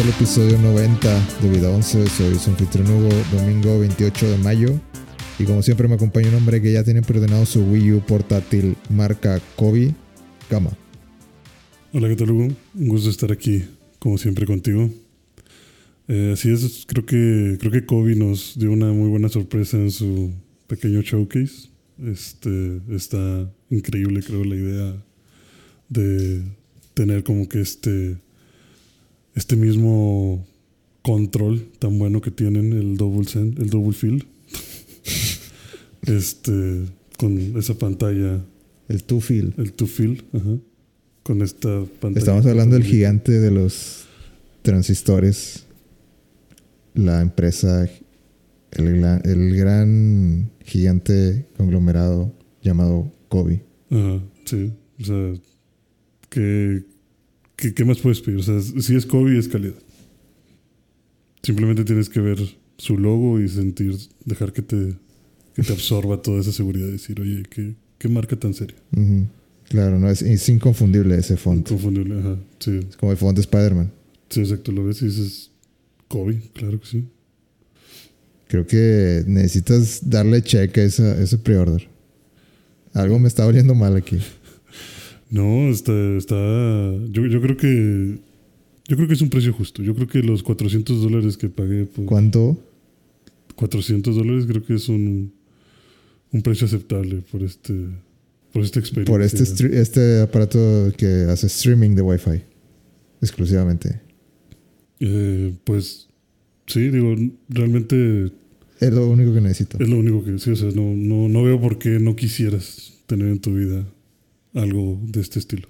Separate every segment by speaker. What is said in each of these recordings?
Speaker 1: al episodio 90 de Vida 11. Soy su anfitrión Hugo, domingo 28 de mayo. Y como siempre me acompaña un hombre que ya tiene preordenado su Wii U portátil marca Kobe Gama.
Speaker 2: Hola, ¿qué tal Hugo? Un gusto estar aquí, como siempre, contigo. Eh, así es, creo que, creo que Kobe nos dio una muy buena sorpresa en su pequeño showcase. Este, está increíble, creo, la idea de tener como que este, este mismo control tan bueno que tienen el Double Send, el Double Field. este, con esa pantalla.
Speaker 1: El Two Field.
Speaker 2: El Two Field, ajá. Con esta pantalla.
Speaker 1: Estamos hablando del gigante de los transistores. La empresa, el, el gran gigante conglomerado llamado Kobe.
Speaker 2: Ajá, sí. O sea, ¿qué, qué, más puedes pedir? O sea, si es Kobe, es calidad. Simplemente tienes que ver su logo y sentir, dejar que te, que te absorba toda esa seguridad. Decir, oye, ¿qué, qué marca tan seria?
Speaker 1: Claro, no, es, es, inconfundible ese font.
Speaker 2: Inconfundible, ajá, sí.
Speaker 1: Es como el font de Spider-Man.
Speaker 2: Sí, exacto, lo ves y dices, Kobe, claro que sí.
Speaker 1: Creo que necesitas darle check a, esa, ese pre-order. Algo me está oliendo mal aquí.
Speaker 2: No, está. está yo, yo, creo que. Yo creo que es un precio justo. Yo creo que los 400 dólares que pagué. Por,
Speaker 1: ¿Cuánto?
Speaker 2: 400 dólares creo que es un, un precio aceptable por este. Por esta experiencia.
Speaker 1: Por este, este aparato que hace streaming de Wi-Fi. Exclusivamente.
Speaker 2: Eh, pues. Sí, digo, realmente.
Speaker 1: Es lo único que necesito.
Speaker 2: Es lo único que sí, o sea, no, no, no veo por qué no quisieras tener en tu vida algo de este estilo.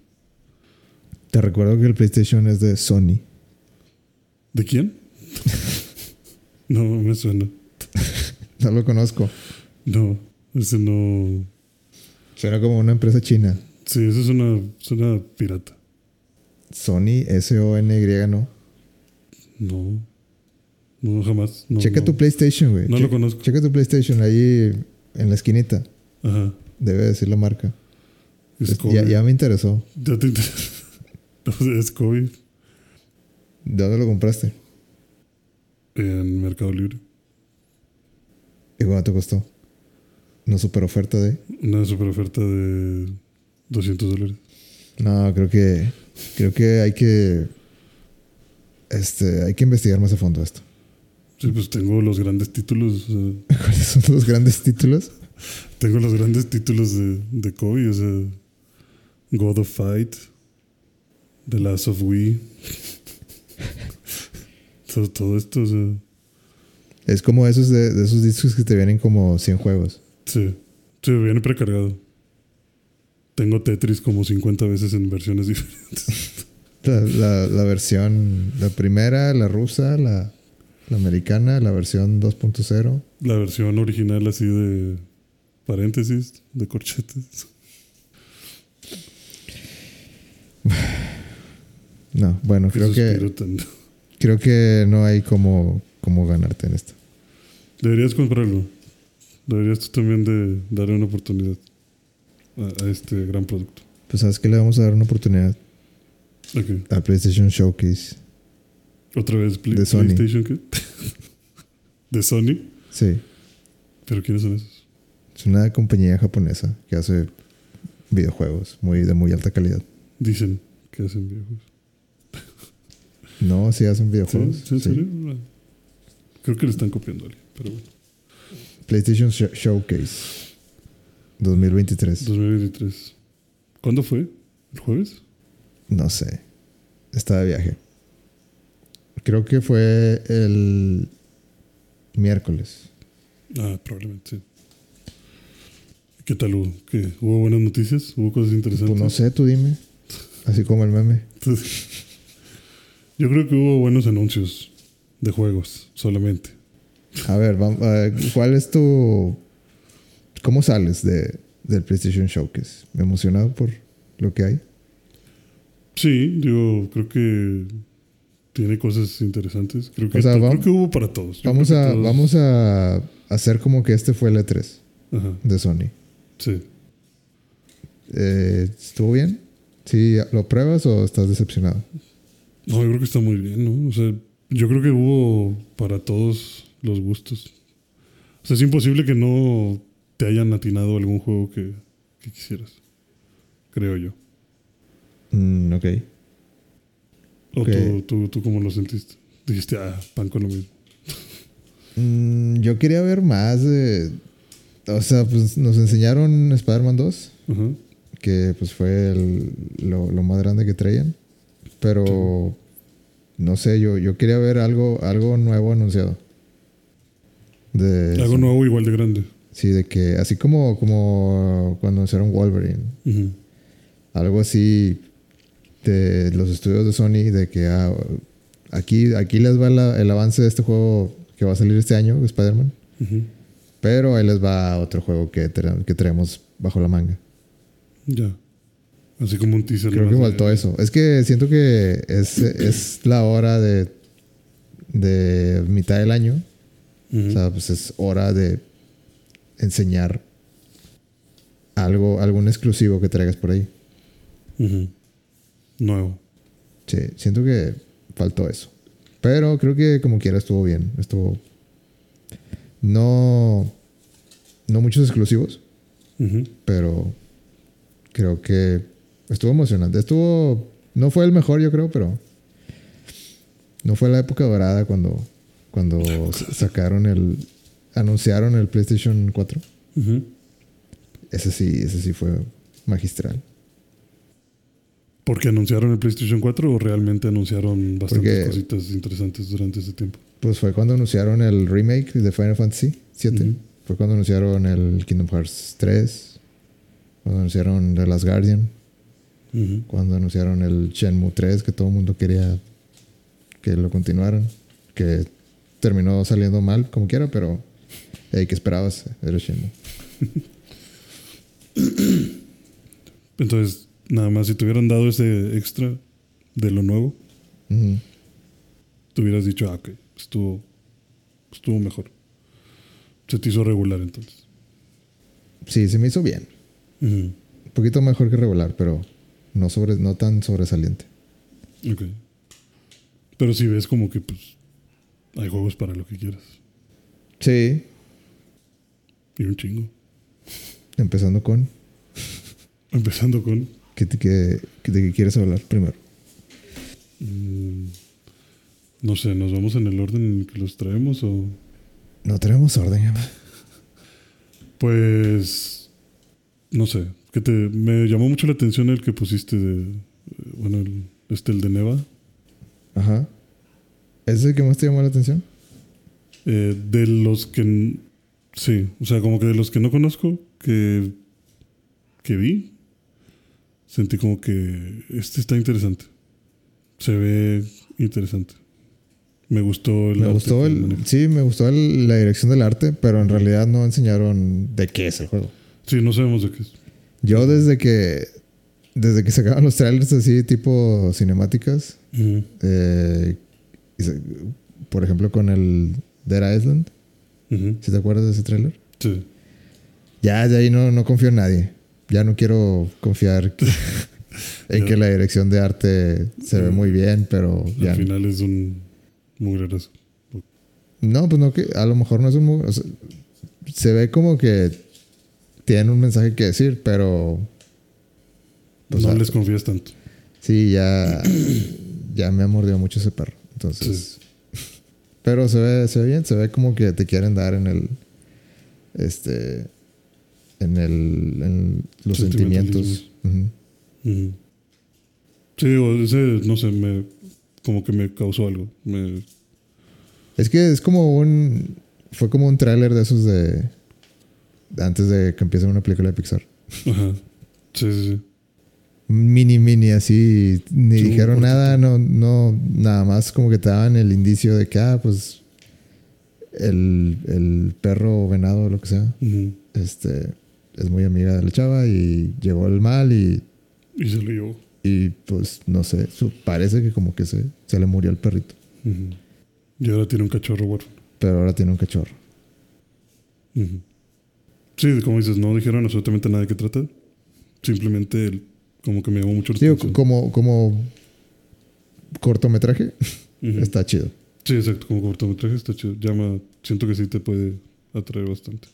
Speaker 1: Te recuerdo que el PlayStation es de Sony.
Speaker 2: ¿De quién? no me suena.
Speaker 1: no lo conozco.
Speaker 2: No, ese no.
Speaker 1: Suena como una empresa china.
Speaker 2: Sí, eso es una, suena pirata.
Speaker 1: Sony, S-O-N-Y, ¿no?
Speaker 2: No. No, jamás.
Speaker 1: checa tu PlayStation, güey.
Speaker 2: No lo conozco.
Speaker 1: Checa tu PlayStation ahí en la esquinita.
Speaker 2: Ajá.
Speaker 1: Debe decir la marca. Ya, ya, me interesó.
Speaker 2: Ya te interesó. es COVID.
Speaker 1: ¿De dónde lo compraste?
Speaker 2: En Mercado Libre.
Speaker 1: ¿Y cuánto te costó? ¿Una super oferta de?
Speaker 2: Una super oferta de 200 dólares.
Speaker 1: No, creo que. Creo que hay que. Este, hay que investigar más a fondo esto.
Speaker 2: Sí, pues tengo los grandes títulos.
Speaker 1: ¿Cuáles son los grandes títulos?
Speaker 2: tengo los grandes títulos de, de Kobe, o sea. God of Fight, The Last of Wii. todo, esto,
Speaker 1: Es como esos de, esos discos que te vienen como 100 juegos.
Speaker 2: Sí, sí, viene precargado. Tengo Tetris como 50 veces en versiones diferentes.
Speaker 1: La, la, versión, la primera, la rusa, la, la americana, la versión 2.0.
Speaker 2: La versión original así de paréntesis, de corchetes.
Speaker 1: No, bueno, creo que. Creo que no hay como, como ganarte en esto.
Speaker 2: Deberías comprarlo. Deberías tú también de darle una oportunidad a, este gran producto.
Speaker 1: Pues sabes que le vamos a dar una oportunidad.
Speaker 2: Okay.
Speaker 1: Al PlayStation Showcase.
Speaker 2: ¿Otra vez de PlayStation qué? ¿De Sony?
Speaker 1: Sí.
Speaker 2: ¿Pero quiénes son esos?
Speaker 1: Es una compañía japonesa que hace videojuegos muy, de muy alta calidad.
Speaker 2: Dicen que hacen videojuegos.
Speaker 1: No, sí hacen videojuegos.
Speaker 2: ¿Sí? ¿Sí? Creo que le están copiando pero bueno.
Speaker 1: PlayStation Showcase 2023.
Speaker 2: 2023. ¿Cuándo fue? ¿El jueves?
Speaker 1: No sé. Está de viaje. Creo que fue el miércoles.
Speaker 2: Ah, probablemente sí. ¿Qué tal hubo? ¿Qué? ¿Hubo buenas noticias? ¿Hubo cosas interesantes?
Speaker 1: Pues no sé, tú dime. Así como el meme.
Speaker 2: Yo creo que hubo buenos anuncios de juegos solamente.
Speaker 1: A ver, vamos, ¿cuál es tu. ¿Cómo sales de, del PlayStation Showcase? ¿Emocionado por lo que hay?
Speaker 2: Sí, yo creo que tiene cosas interesantes. Creo que, creo que hubo para todos.
Speaker 1: vamos a, vamos a hacer como que este fue el E3 de Sony.
Speaker 2: Sí.
Speaker 1: Eh, ¿Estuvo bien? ¿Sí lo pruebas o estás decepcionado?
Speaker 2: No, yo creo que está muy bien, ¿no? O sea, yo creo que hubo para todos los gustos. O sea, es imposible que no te hayan atinado algún juego que, que quisieras. Creo yo.
Speaker 1: Mm, ok.
Speaker 2: ¿O tú, tú, tú cómo lo sentiste? Dijiste, ah, pan con lo mismo.
Speaker 1: Mm, yo quería ver más de... O sea, pues nos enseñaron Spider-Man 2,
Speaker 2: Ajá.
Speaker 1: que pues fue el- lo, lo más grande que traían. Pero... No sé, yo, yo quería ver algo, algo nuevo anunciado. De,
Speaker 2: Algo nuevo igual de grande.
Speaker 1: Sí, de que así como, como cuando anunciaron Wolverine.
Speaker 2: Ujú.
Speaker 1: algo así de los estudios de Sony de que ah, aquí, aquí les va la- el avance de este juego que va a salir este año, Spider-Man. Pero ahí les va otro juego que, tra- que traemos bajo la manga.
Speaker 2: Ya. Así como un teaser.
Speaker 1: Creo que
Speaker 2: de-
Speaker 1: faltó eso. Es que siento que es, es la hora de, de mitad del año. O sea, pues es hora de enseñar algo, algún exclusivo que traigas por ahí.
Speaker 2: Nuevo.
Speaker 1: Sí, siento que faltó eso. Pero creo que como quiera estuvo bien. Estuvo. No. No muchos exclusivos, pero creo que estuvo emocionante. Estuvo. No fue el mejor, yo creo, pero. No fue la época dorada cuando. Cuando sacaron el. Anunciaron el PlayStation 4.
Speaker 2: Ujú.
Speaker 1: Ese sí, ese sí fue magistral.
Speaker 2: ¿Porque anunciaron el PlayStation 4 o realmente anunciaron bastantes
Speaker 1: Porque-
Speaker 2: cositas interesantes durante ese tiempo?
Speaker 1: Pues fue cuando anunciaron el remake de Final Fantasy 7.
Speaker 2: Ujú.
Speaker 1: Fue cuando anunciaron el Kingdom Hearts 3. Cuando anunciaron The Last Guardian. Cuando anunciaron el Shenmue 3, que todo el mundo quería que lo continuaran. Que terminó saliendo mal, como quiera, pero. Hey, ¿Qué esperabas? Era Shenmue.
Speaker 2: Entonces, nada más, si te hubieran dado ese extra de lo nuevo,
Speaker 1: Ujú.
Speaker 2: te hubieras dicho, ah, ok, estuvo, estuvo mejor. Se te hizo regular entonces.
Speaker 1: Sí, se me hizo bien. Un poquito mejor que regular, pero no, sobre, no tan sobresaliente.
Speaker 2: Ok. Pero si ves como que, pues, hay juegos para lo que quieras.
Speaker 1: Sí,
Speaker 2: Y un chingo.
Speaker 1: empezando con.
Speaker 2: Empezando con...
Speaker 1: ¿qué, te- qué- qué- ¿De qué quieres hablar primero?
Speaker 2: mm, no sé, ¿nos vamos en el orden en el que los traemos o...?
Speaker 1: No tenemos orden.
Speaker 2: Pues... No sé. Que te, me llamó mucho la atención el que pusiste de... Bueno, el, este, el de Neva.
Speaker 1: Ajá. ¿Ese es el que más te llamó la atención?
Speaker 2: Eh, de los que... Sí, o sea, como que de los que no conozco, que, que vi, sentí como que este está interesante. Se ve interesante. Me gustó el
Speaker 1: Me
Speaker 2: arte
Speaker 1: gustó el, sí, me gustó el- la dirección del arte, pero en realidad no enseñaron de qué es el juego.
Speaker 2: Sí, no sabemos de qué es.
Speaker 1: Yo desde que desde que sacaban los trailers así tipo cinemáticas, eh, por ejemplo con el Dead Island. ¿si te acuerdas de ese trailer?
Speaker 2: Sí.
Speaker 1: Ya de ahí no, no confío en nadie. Ya no quiero confiar que- en que la dirección de arte se ve muy bien, pero ya
Speaker 2: Al final es un mugrerazo.
Speaker 1: No, pues no, que a lo mejor no es un... mu- o sea, se ve como que tienen un mensaje que decir, pero... pues,
Speaker 2: no les confías tanto.
Speaker 1: Sí, ya... ya me ha mordido mucho ese perro. Entonces... Pero se ve, se ve bien, se ve como que te quieren dar en el... Este... En el... En los sentimientos.
Speaker 2: Sí, o ese, no sé, me, como que me causó algo. Me,
Speaker 1: Es que es como un... Fue como un tráiler de esos de... Antes de que empiece una película de Pixar.
Speaker 2: ajá. Sí, sí, sí.
Speaker 1: mini mini así ni
Speaker 2: Sí,
Speaker 1: dijeron nada no no nada más como que te daban el indicio de que ah pues el, el perro o venado o lo que sea este es muy amiga de la chava y llegó el mal y,
Speaker 2: Y se lo llevó.
Speaker 1: y pues no sé parece que como que se, se le murió el perrito
Speaker 2: Ujú. Y ahora tiene un cachorro huérfano.
Speaker 1: pero ahora tiene un cachorro
Speaker 2: Ujú. Sí, como dices, no dijeron absolutamente nada de qué trata. Simplemente como que me llamó mucho la
Speaker 1: digo
Speaker 2: atención.
Speaker 1: como como cortometraje, está chido.
Speaker 2: Sí, exacto, como cortometraje está chido. Llama, siento que sí te puede atraer bastante.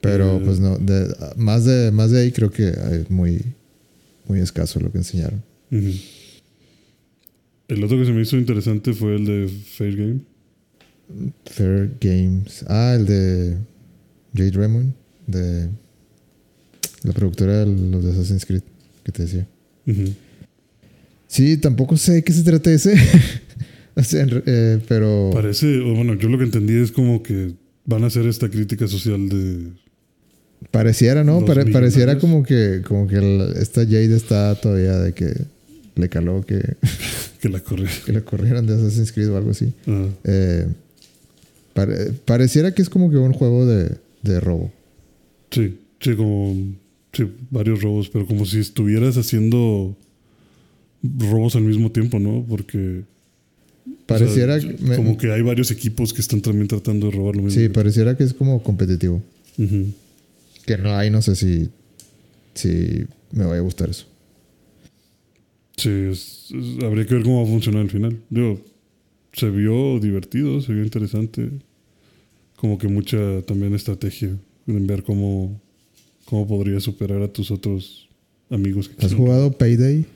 Speaker 1: Pero
Speaker 2: Eh.
Speaker 1: pues no, de- más, de, más de ahí creo que es muy, muy escaso lo que enseñaron.
Speaker 2: El otro que se me hizo interesante fue el de Fair Game.
Speaker 1: Fair Games. Ah, el de Jade Raymond, de la productora de los de Assassin's Creed, que te decía. Sí, tampoco sé de qué se trata ese. o sea, eh, pero
Speaker 2: Parece, o bueno, yo lo que entendí es como que van a hacer esta crítica social de...
Speaker 1: pareciera, ¿no? Pare- pareciera como que, como que esta Jade está todavía de que le caló que,
Speaker 2: que la corre.
Speaker 1: que la corrieran de Assassin's Creed o algo así.
Speaker 2: Ah,
Speaker 1: Eh, pare- pareciera que es como que un juego de, de robo.
Speaker 2: sí, sí, como... Sí, varios robos, pero como si estuvieras haciendo robos al mismo tiempo, ¿no? Porque...
Speaker 1: Pareciera
Speaker 2: o sea,
Speaker 1: que me-
Speaker 2: como que hay varios equipos que están también tratando de robar lo mismo.
Speaker 1: Sí, pareciera que es como competitivo. Que no hay, no sé si, si me vaya a gustar eso.
Speaker 2: Sí, es- es- habría que ver cómo va a funcionar al final. Digo, se vio divertido, se vio interesante. Como que mucha también estrategia en ver cómo, cómo podrías superar a tus otros amigos. Que
Speaker 1: ¿Has jugado Payday?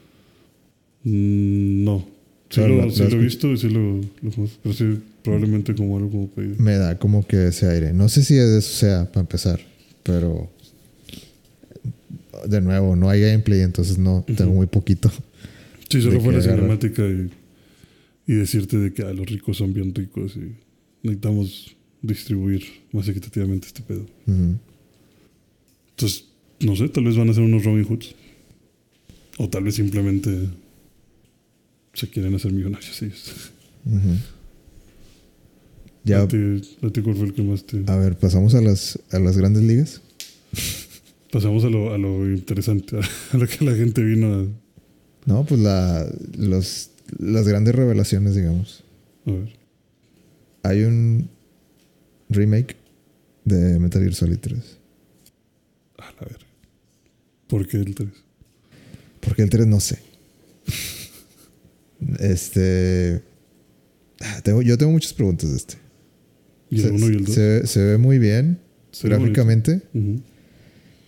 Speaker 2: Mm, no. Sí, lo,
Speaker 1: la-
Speaker 2: sí
Speaker 1: la
Speaker 2: lo he visto y sí lo, lo Pero sí, probablemente como algo como pedido.
Speaker 1: Me da como que ese aire. No sé si de eso sea, para empezar. Pero... De nuevo, no hay gameplay, entonces no tengo muy poquito.
Speaker 2: Sí, solo fue la
Speaker 1: agarra-
Speaker 2: cinemática y, y decirte de que ah, los ricos son bien ricos y necesitamos distribuir más equitativamente este pedo.
Speaker 1: Ujú.
Speaker 2: Entonces, no sé, tal vez van a ser unos Robin Hoods. O tal vez simplemente se quieren hacer millonarios ellos.
Speaker 1: Ujú. Ya,
Speaker 2: ¿A ti, a ti cuál fue el que más te...?
Speaker 1: a ver, pasamos a las, a las grandes ligas.
Speaker 2: Pasamos a lo, a lo interesante, a lo que la gente vino a...
Speaker 1: No, pues la, los, las grandes revelaciones, digamos.
Speaker 2: A ver.
Speaker 1: Hay un remake de Metal Gear Solid 3.
Speaker 2: A la verga. ¿Por qué el 3?
Speaker 1: Porque el 3 no sé. este. Tengo, yo tengo muchas preguntas de este.
Speaker 2: ¿Y
Speaker 1: se,
Speaker 2: el 1 y el 2?
Speaker 1: se- se ve muy bien gráficamente.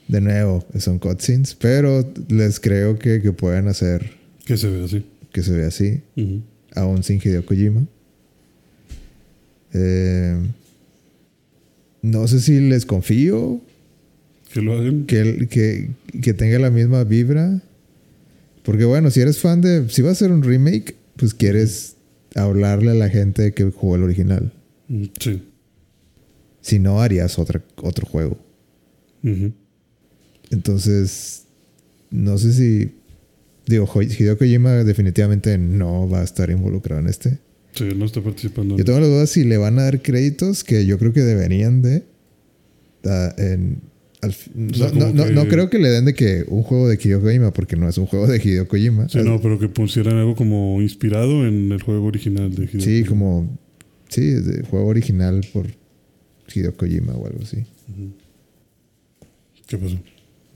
Speaker 1: De nuevo, son cutscenes, pero les creo que, que pueden hacer
Speaker 2: Que se ve así.
Speaker 1: que se vea así,
Speaker 2: Ujú.
Speaker 1: aún sin Hideo Kojima. Eh, no sé si les confío
Speaker 2: Que lo hagan.
Speaker 1: que, que, que tenga la misma vibra. Porque bueno, si eres fan de... Si va a ser un remake, pues quieres hablarle a la gente que jugó el original.
Speaker 2: Mm, Sí.
Speaker 1: Si no, harías otra, otro juego. Entonces, no sé si... Digo, Hideo Kojima definitivamente no va a estar involucrado en este.
Speaker 2: Sí, no está participando.
Speaker 1: Yo tengo la duda si le van a dar créditos que yo creo que deberían de... ah, en, al fi-
Speaker 2: O sea,
Speaker 1: no, no- no-
Speaker 2: que-
Speaker 1: no creo que le den de que un juego de Hideo Kojima, porque no es un juego de Hideo Kojima.
Speaker 2: Sí, no, pero que pusieran algo como inspirado en el juego original de Hideo
Speaker 1: Sí, como. Sí, de juego original por Hideo Kojima o algo así.
Speaker 2: ¿Qué pasó?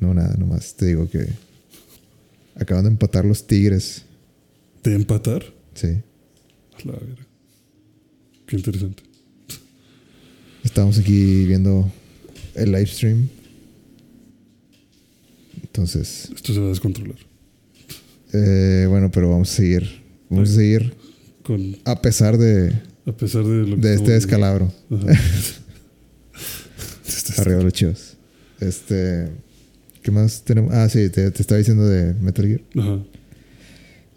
Speaker 1: No, nada, nomás te digo que. Acaban de empatar los Tigres.
Speaker 2: ¿De empatar?
Speaker 1: Sí.
Speaker 2: La verga. Qué interesante.
Speaker 1: Estamos aquí viendo el live stream. Entonces,
Speaker 2: Esto se va a descontrolar.
Speaker 1: eh, bueno, pero vamos a seguir. Vamos a seguir
Speaker 2: Con,
Speaker 1: a pesar de,
Speaker 2: a pesar de lo que
Speaker 1: de este descalabro. Arriba de los chivos. Este. ¿Qué más tenemos? Ah, sí, te, te estaba diciendo de Metal Gear.
Speaker 2: Ajá.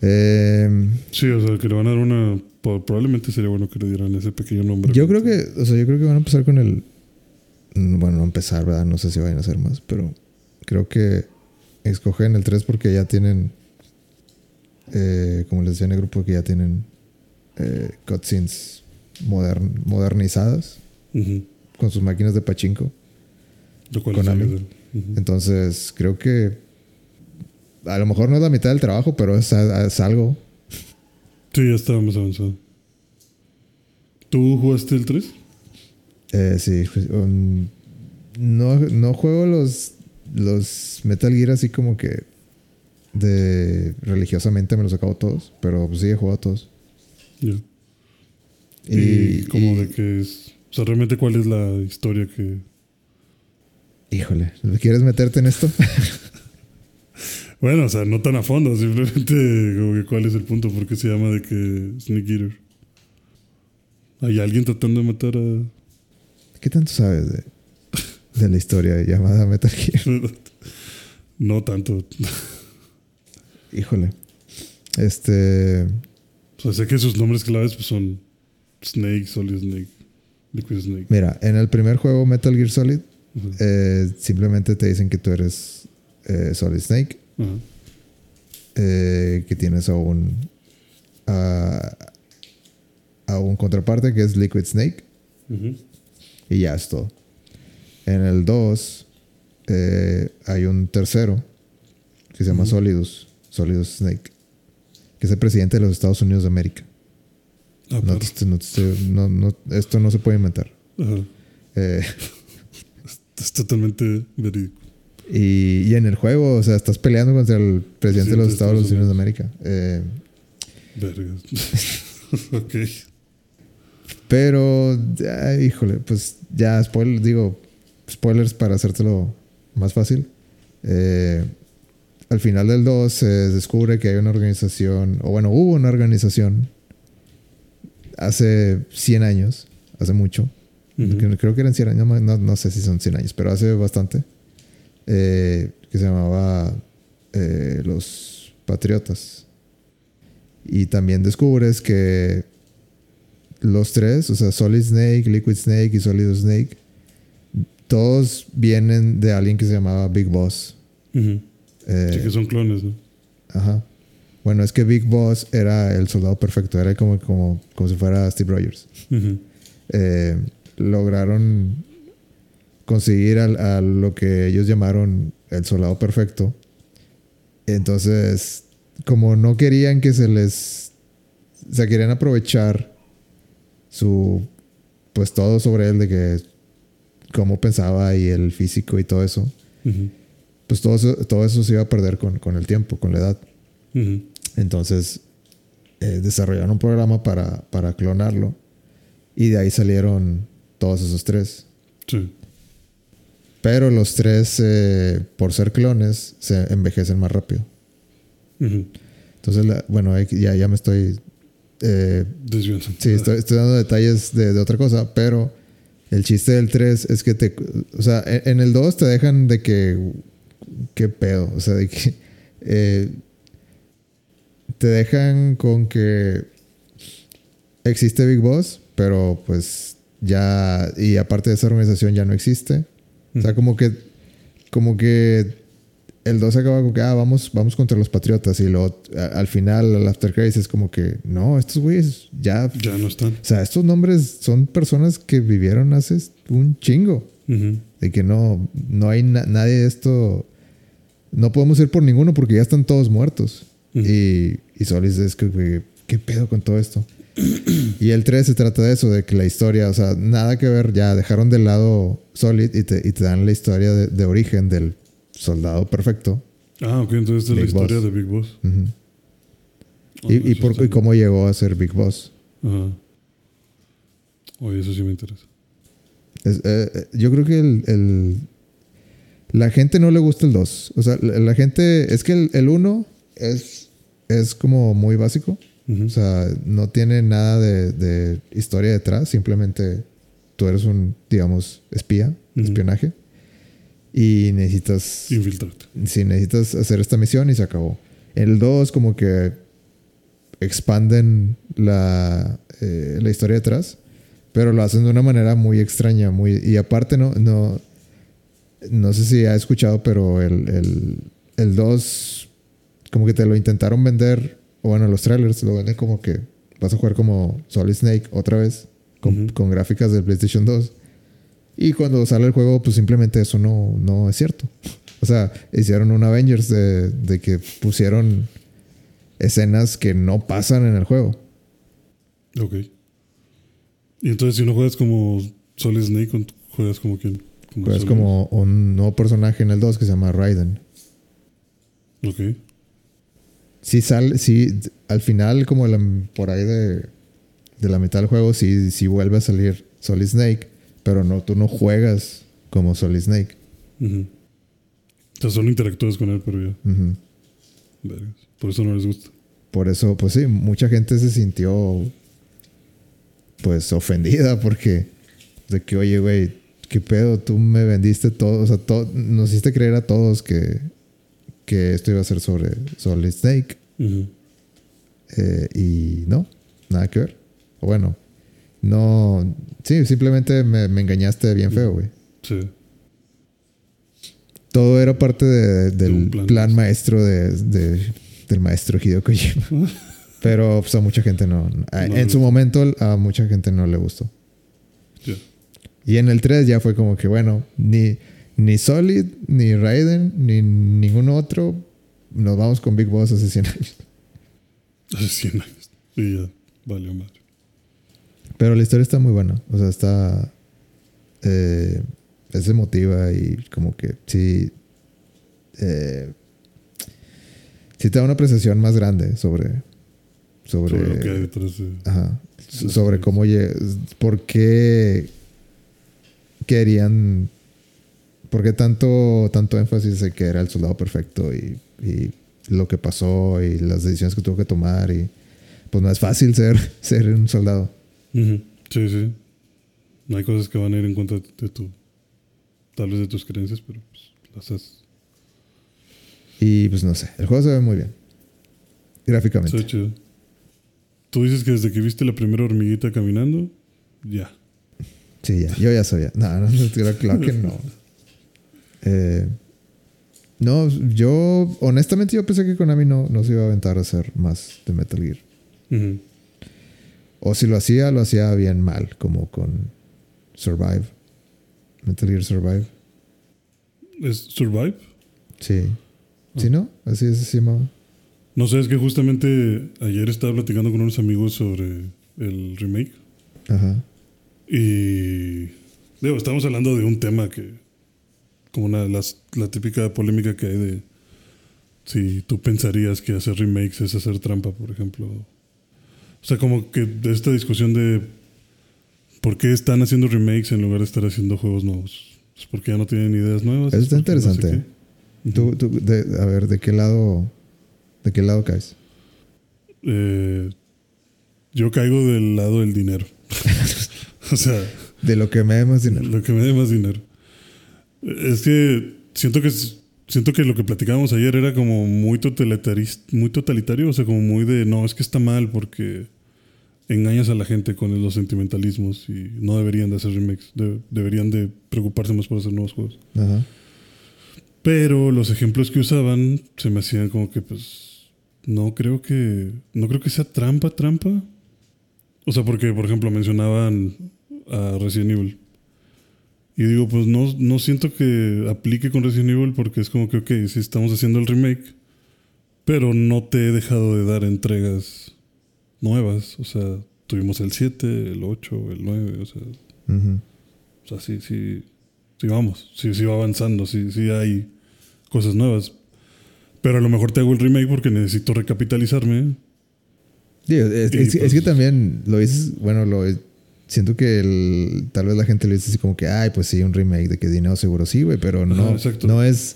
Speaker 1: Eh,
Speaker 2: Sí, o sea, que le van a dar una. Probablemente sería bueno que le dieran ese pequeño nombre.
Speaker 1: Yo creo que, o sea, yo creo que van a empezar con el. Bueno, no empezar, ¿verdad? No sé si vayan a hacer más, pero creo que escogen el 3 porque ya tienen. eh, como les decía en el grupo, que ya tienen eh, cutscenes modern- modernizadas con sus máquinas de pachinko.
Speaker 2: Lo cual ayuda. Ujú.
Speaker 1: Entonces, creo que. A lo mejor no es la mitad del trabajo, pero es, es algo.
Speaker 2: Sí, ya estaba más avanzado. ¿Tú jugaste el 3?
Speaker 1: Eh, sí, pues, um, no, no juego los, los Metal Gear así como que de religiosamente me los acabo todos, pero pues sí he jugado todos.
Speaker 2: Ya. Y, como de que es. O sea, realmente, ¿cuál es la historia que.
Speaker 1: Híjole, ¿quieres meterte en esto?
Speaker 2: bueno, o sea, no tan a fondo, simplemente como que cuál es el punto, por qué se llama de que Snake Eater. ¿Hay alguien tratando de matar a.?
Speaker 1: ¿Qué tanto sabes de, de la historia llamada Metal Gear?
Speaker 2: no tanto.
Speaker 1: Híjole. Este.
Speaker 2: O sea, sé que sus nombres claves pues, son Snake, Solid Snake, Liquid Snake.
Speaker 1: Mira, en el primer juego Metal Gear Solid, eh, simplemente te dicen que tú eres eh, Solid Snake. Eh, que tienes a un. A, un contraparte que es Liquid Snake. Y ya es todo. En el 2 hay un tercero que se llama Solidus. Solidus Snake. Que es el presidente de los Estados Unidos de América. Ah, no, esto no se puede inventar.
Speaker 2: Eh, es totalmente verídico.
Speaker 1: Y, en el juego, o sea, estás peleando contra el presidente de los Estados, Unidos de América. Eh, ok. Pero, híjole, pues ya, spoiler, digo, spoilers para hacértelo más fácil. Eh, al final del 2 se descubre que hay una organización, o bueno, hubo una organización hace 100 años, hace mucho, creo que eran 100 años, no, sé si son 100 años, pero hace bastante, eh, que se llamaba eh, Los Patriotas. Y también descubres que los tres, o sea, Solid Snake, Liquid Snake y Solid Snake, todos vienen de alguien que se llamaba Big Boss.
Speaker 2: Eh, sí, que son clones, ¿no?
Speaker 1: Ajá. Bueno, es que Big Boss era el soldado perfecto, era como, como, como si fuera Steve Rogers. Eh, lograron conseguir a, lo que ellos llamaron el soldado perfecto. Entonces, como no querían que se les. O sea, querían aprovechar su. Pues todo sobre él, de que. cómo pensaba y el físico y todo eso. Pues todo eso, todo eso se iba a perder con, con el tiempo, con la edad. Entonces, eh, desarrollaron un programa para, para clonarlo y de ahí salieron todos esos tres. Sí. Pero los tres, eh, por ser clones, se envejecen más rápido. Entonces, bueno, ya, ya me estoy... Eh, sí, estoy, dando detalles de, otra cosa, pero el chiste del 3 es que te... O sea, en, el 2 te dejan de que... ¿Qué pedo? O sea, de que... Eh, te dejan con que existe Big Boss, pero pues ya, y aparte de esa organización ya no existe. O sea, como que, como que el 2 acaba con que, ah, vamos, vamos contra los patriotas. Y luego al final, el After Credits es como que, no, estos güeyes ya.
Speaker 2: Ya no están.
Speaker 1: O sea, estos nombres son personas que vivieron hace un chingo. De que no, no hay nadie de esto. No podemos ir por ninguno porque ya están todos muertos. Y y Solis es que, ¿qué pedo con todo esto? Y el 3 se trata de eso, de que la historia, o sea, nada que ver, ya dejaron de lado Solid y te, y te dan la historia de, origen del soldado perfecto.
Speaker 2: Ah, ok, entonces es la historia de Big Boss.
Speaker 1: y, y, por, y, cómo llegó a ser Big Boss. Ajá.
Speaker 2: Oye, eso sí me interesa.
Speaker 1: Eh, eh, yo creo que el, el, la gente no le gusta el 2. O sea, la, gente, es que el 1 es es como muy básico. O sea, no tiene nada de, historia detrás. Simplemente tú eres un, digamos, espía, espionaje. Y necesitas...
Speaker 2: Infiltrarte.
Speaker 1: Sí, necesitas hacer esta misión y se acabó. El 2 como que expanden la, eh, la historia detrás. Pero lo hacen de una manera muy extraña. Muy, y aparte no... no no sé si ha escuchado, pero el, el, el 2 como que te lo intentaron vender, o bueno, los trailers lo venden como que vas a jugar como Solid Snake otra vez, con, gráficas del PlayStation 2. Y cuando sale el juego, pues simplemente eso no, no es cierto. O sea, hicieron un Avengers de, de que pusieron escenas que no pasan en el juego.
Speaker 2: Ok. Y entonces, si no juegas como Solid Snake, juegas como quién?
Speaker 1: juegas como un nuevo personaje en el 2 que se llama Raiden.
Speaker 2: Ok.
Speaker 1: Sí sale, sí, al final, como la- por ahí de, de la mitad del juego, sí, sí vuelve a salir Solid Snake, pero no, tú no juegas como Solid Snake.
Speaker 2: O sea, solo interactúas con él, pero ya. Vergas. Por eso no les gusta.
Speaker 1: Por eso, pues sí, mucha gente se sintió pues ofendida porque de que, oye, güey, ¿qué pedo? Tú me vendiste todo, o sea, todo, nos hiciste creer a todos que, que esto iba a ser sobre Solid Snake eh, y no, nada que ver. Bueno, no, sí, simplemente me, me engañaste bien feo, güey.
Speaker 2: Sí.
Speaker 1: Todo era parte de- del
Speaker 2: un
Speaker 1: plan,
Speaker 2: plan
Speaker 1: maestro de, de- del maestro Hideo Kojima. Pero pues, a mucha gente no. a-
Speaker 2: No
Speaker 1: en su momento a mucha gente no le gustó.
Speaker 2: Ya.
Speaker 1: Y en el 3 ya fue como que, bueno, ni, ni Solid, ni Raiden, ni ningún otro. Nos vamos con Big Boss hace 100 años.
Speaker 2: Hace 100 años. Y ya. Valió madre.
Speaker 1: Pero la historia está muy buena. O sea, está. eh, es emotiva y como que sí. eh, sí te da una apreciación más grande sobre. Sobre.
Speaker 2: Sobre lo que hay detrás de.
Speaker 1: Ajá.
Speaker 2: Sí,
Speaker 1: sobre
Speaker 2: sí.
Speaker 1: cómo. ¿Por qué querían. ¿Por qué tanto, tanto énfasis en que era el soldado perfecto y, y lo que pasó y las decisiones que tuvo que tomar? Y pues no es fácil ser, ser un soldado.
Speaker 2: Sí, sí. Hay cosas que van a ir en contra de tu. Tal vez de tus creencias, pero pues, las haces.
Speaker 1: Y pues no sé, el juego se ve muy bien. Gráficamente.
Speaker 2: Está chido. Tú dices que desde que viste la primera hormiguita caminando, ya.
Speaker 1: Sí, ya. Yo ya sabía. No, no, claro, claro que no. Eh, no, yo, honestamente, yo pensé que Konami no, no se iba a aventar a hacer más de Metal Gear. O si lo hacía, lo hacía bien mal, como con Survive. Metal Gear Survive.
Speaker 2: ¿Es Survive?
Speaker 1: Sí. ¿Sí, no? Así es, se llamaba.
Speaker 2: No sé, es que justamente ayer estaba platicando con unos amigos sobre el remake.
Speaker 1: Ajá.
Speaker 2: Y. Digo, estamos hablando de un tema que. Como una, las, la típica polémica que hay de. Si tú pensarías que hacer remakes es hacer trampa, por ejemplo. O sea, como que de esta discusión de. ¿Por qué están haciendo remakes en lugar de estar haciendo juegos nuevos? ¿Es porque ya no tienen ideas nuevas?
Speaker 1: Eso
Speaker 2: ¿Es
Speaker 1: está
Speaker 2: porque no sé
Speaker 1: interesante. Tú, tú, de- a ver, ¿de qué lado, de qué lado caes?
Speaker 2: Eh, yo caigo del lado del dinero. o sea,
Speaker 1: De lo que me dé más dinero.
Speaker 2: lo que me dé más dinero. Es que siento que siento que lo que platicábamos ayer era como muy totalitaris- muy totalitario, o sea, como muy de no, es que está mal porque engañas a la gente con los sentimentalismos y no deberían de hacer remakes, de- deberían de preocuparse más por hacer nuevos juegos.
Speaker 1: Ajá.
Speaker 2: Pero los ejemplos que usaban se me hacían como que pues no creo que no creo que sea trampa, trampa. O sea, porque por ejemplo mencionaban a Resident Evil. Y digo, pues no, no siento que aplique con Resident Evil porque es como que, ok, sí estamos haciendo el remake, pero no te he dejado de dar entregas nuevas. O sea, tuvimos el 7, el 8, el 9, o sea,
Speaker 1: Ujú.
Speaker 2: o sea, sí, sí, sí vamos, sí, sí va avanzando, sí, sí hay cosas nuevas. Pero a lo mejor te hago el remake porque necesito recapitalizarme.
Speaker 1: Digo, es, es- es
Speaker 2: pues-
Speaker 1: que también lo dices, bueno, lo siento que el- tal vez la gente lo dice así como que, ay, pues sí, un remake de que dinero seguro sí, güey, pero no,
Speaker 2: Ajá,
Speaker 1: no es,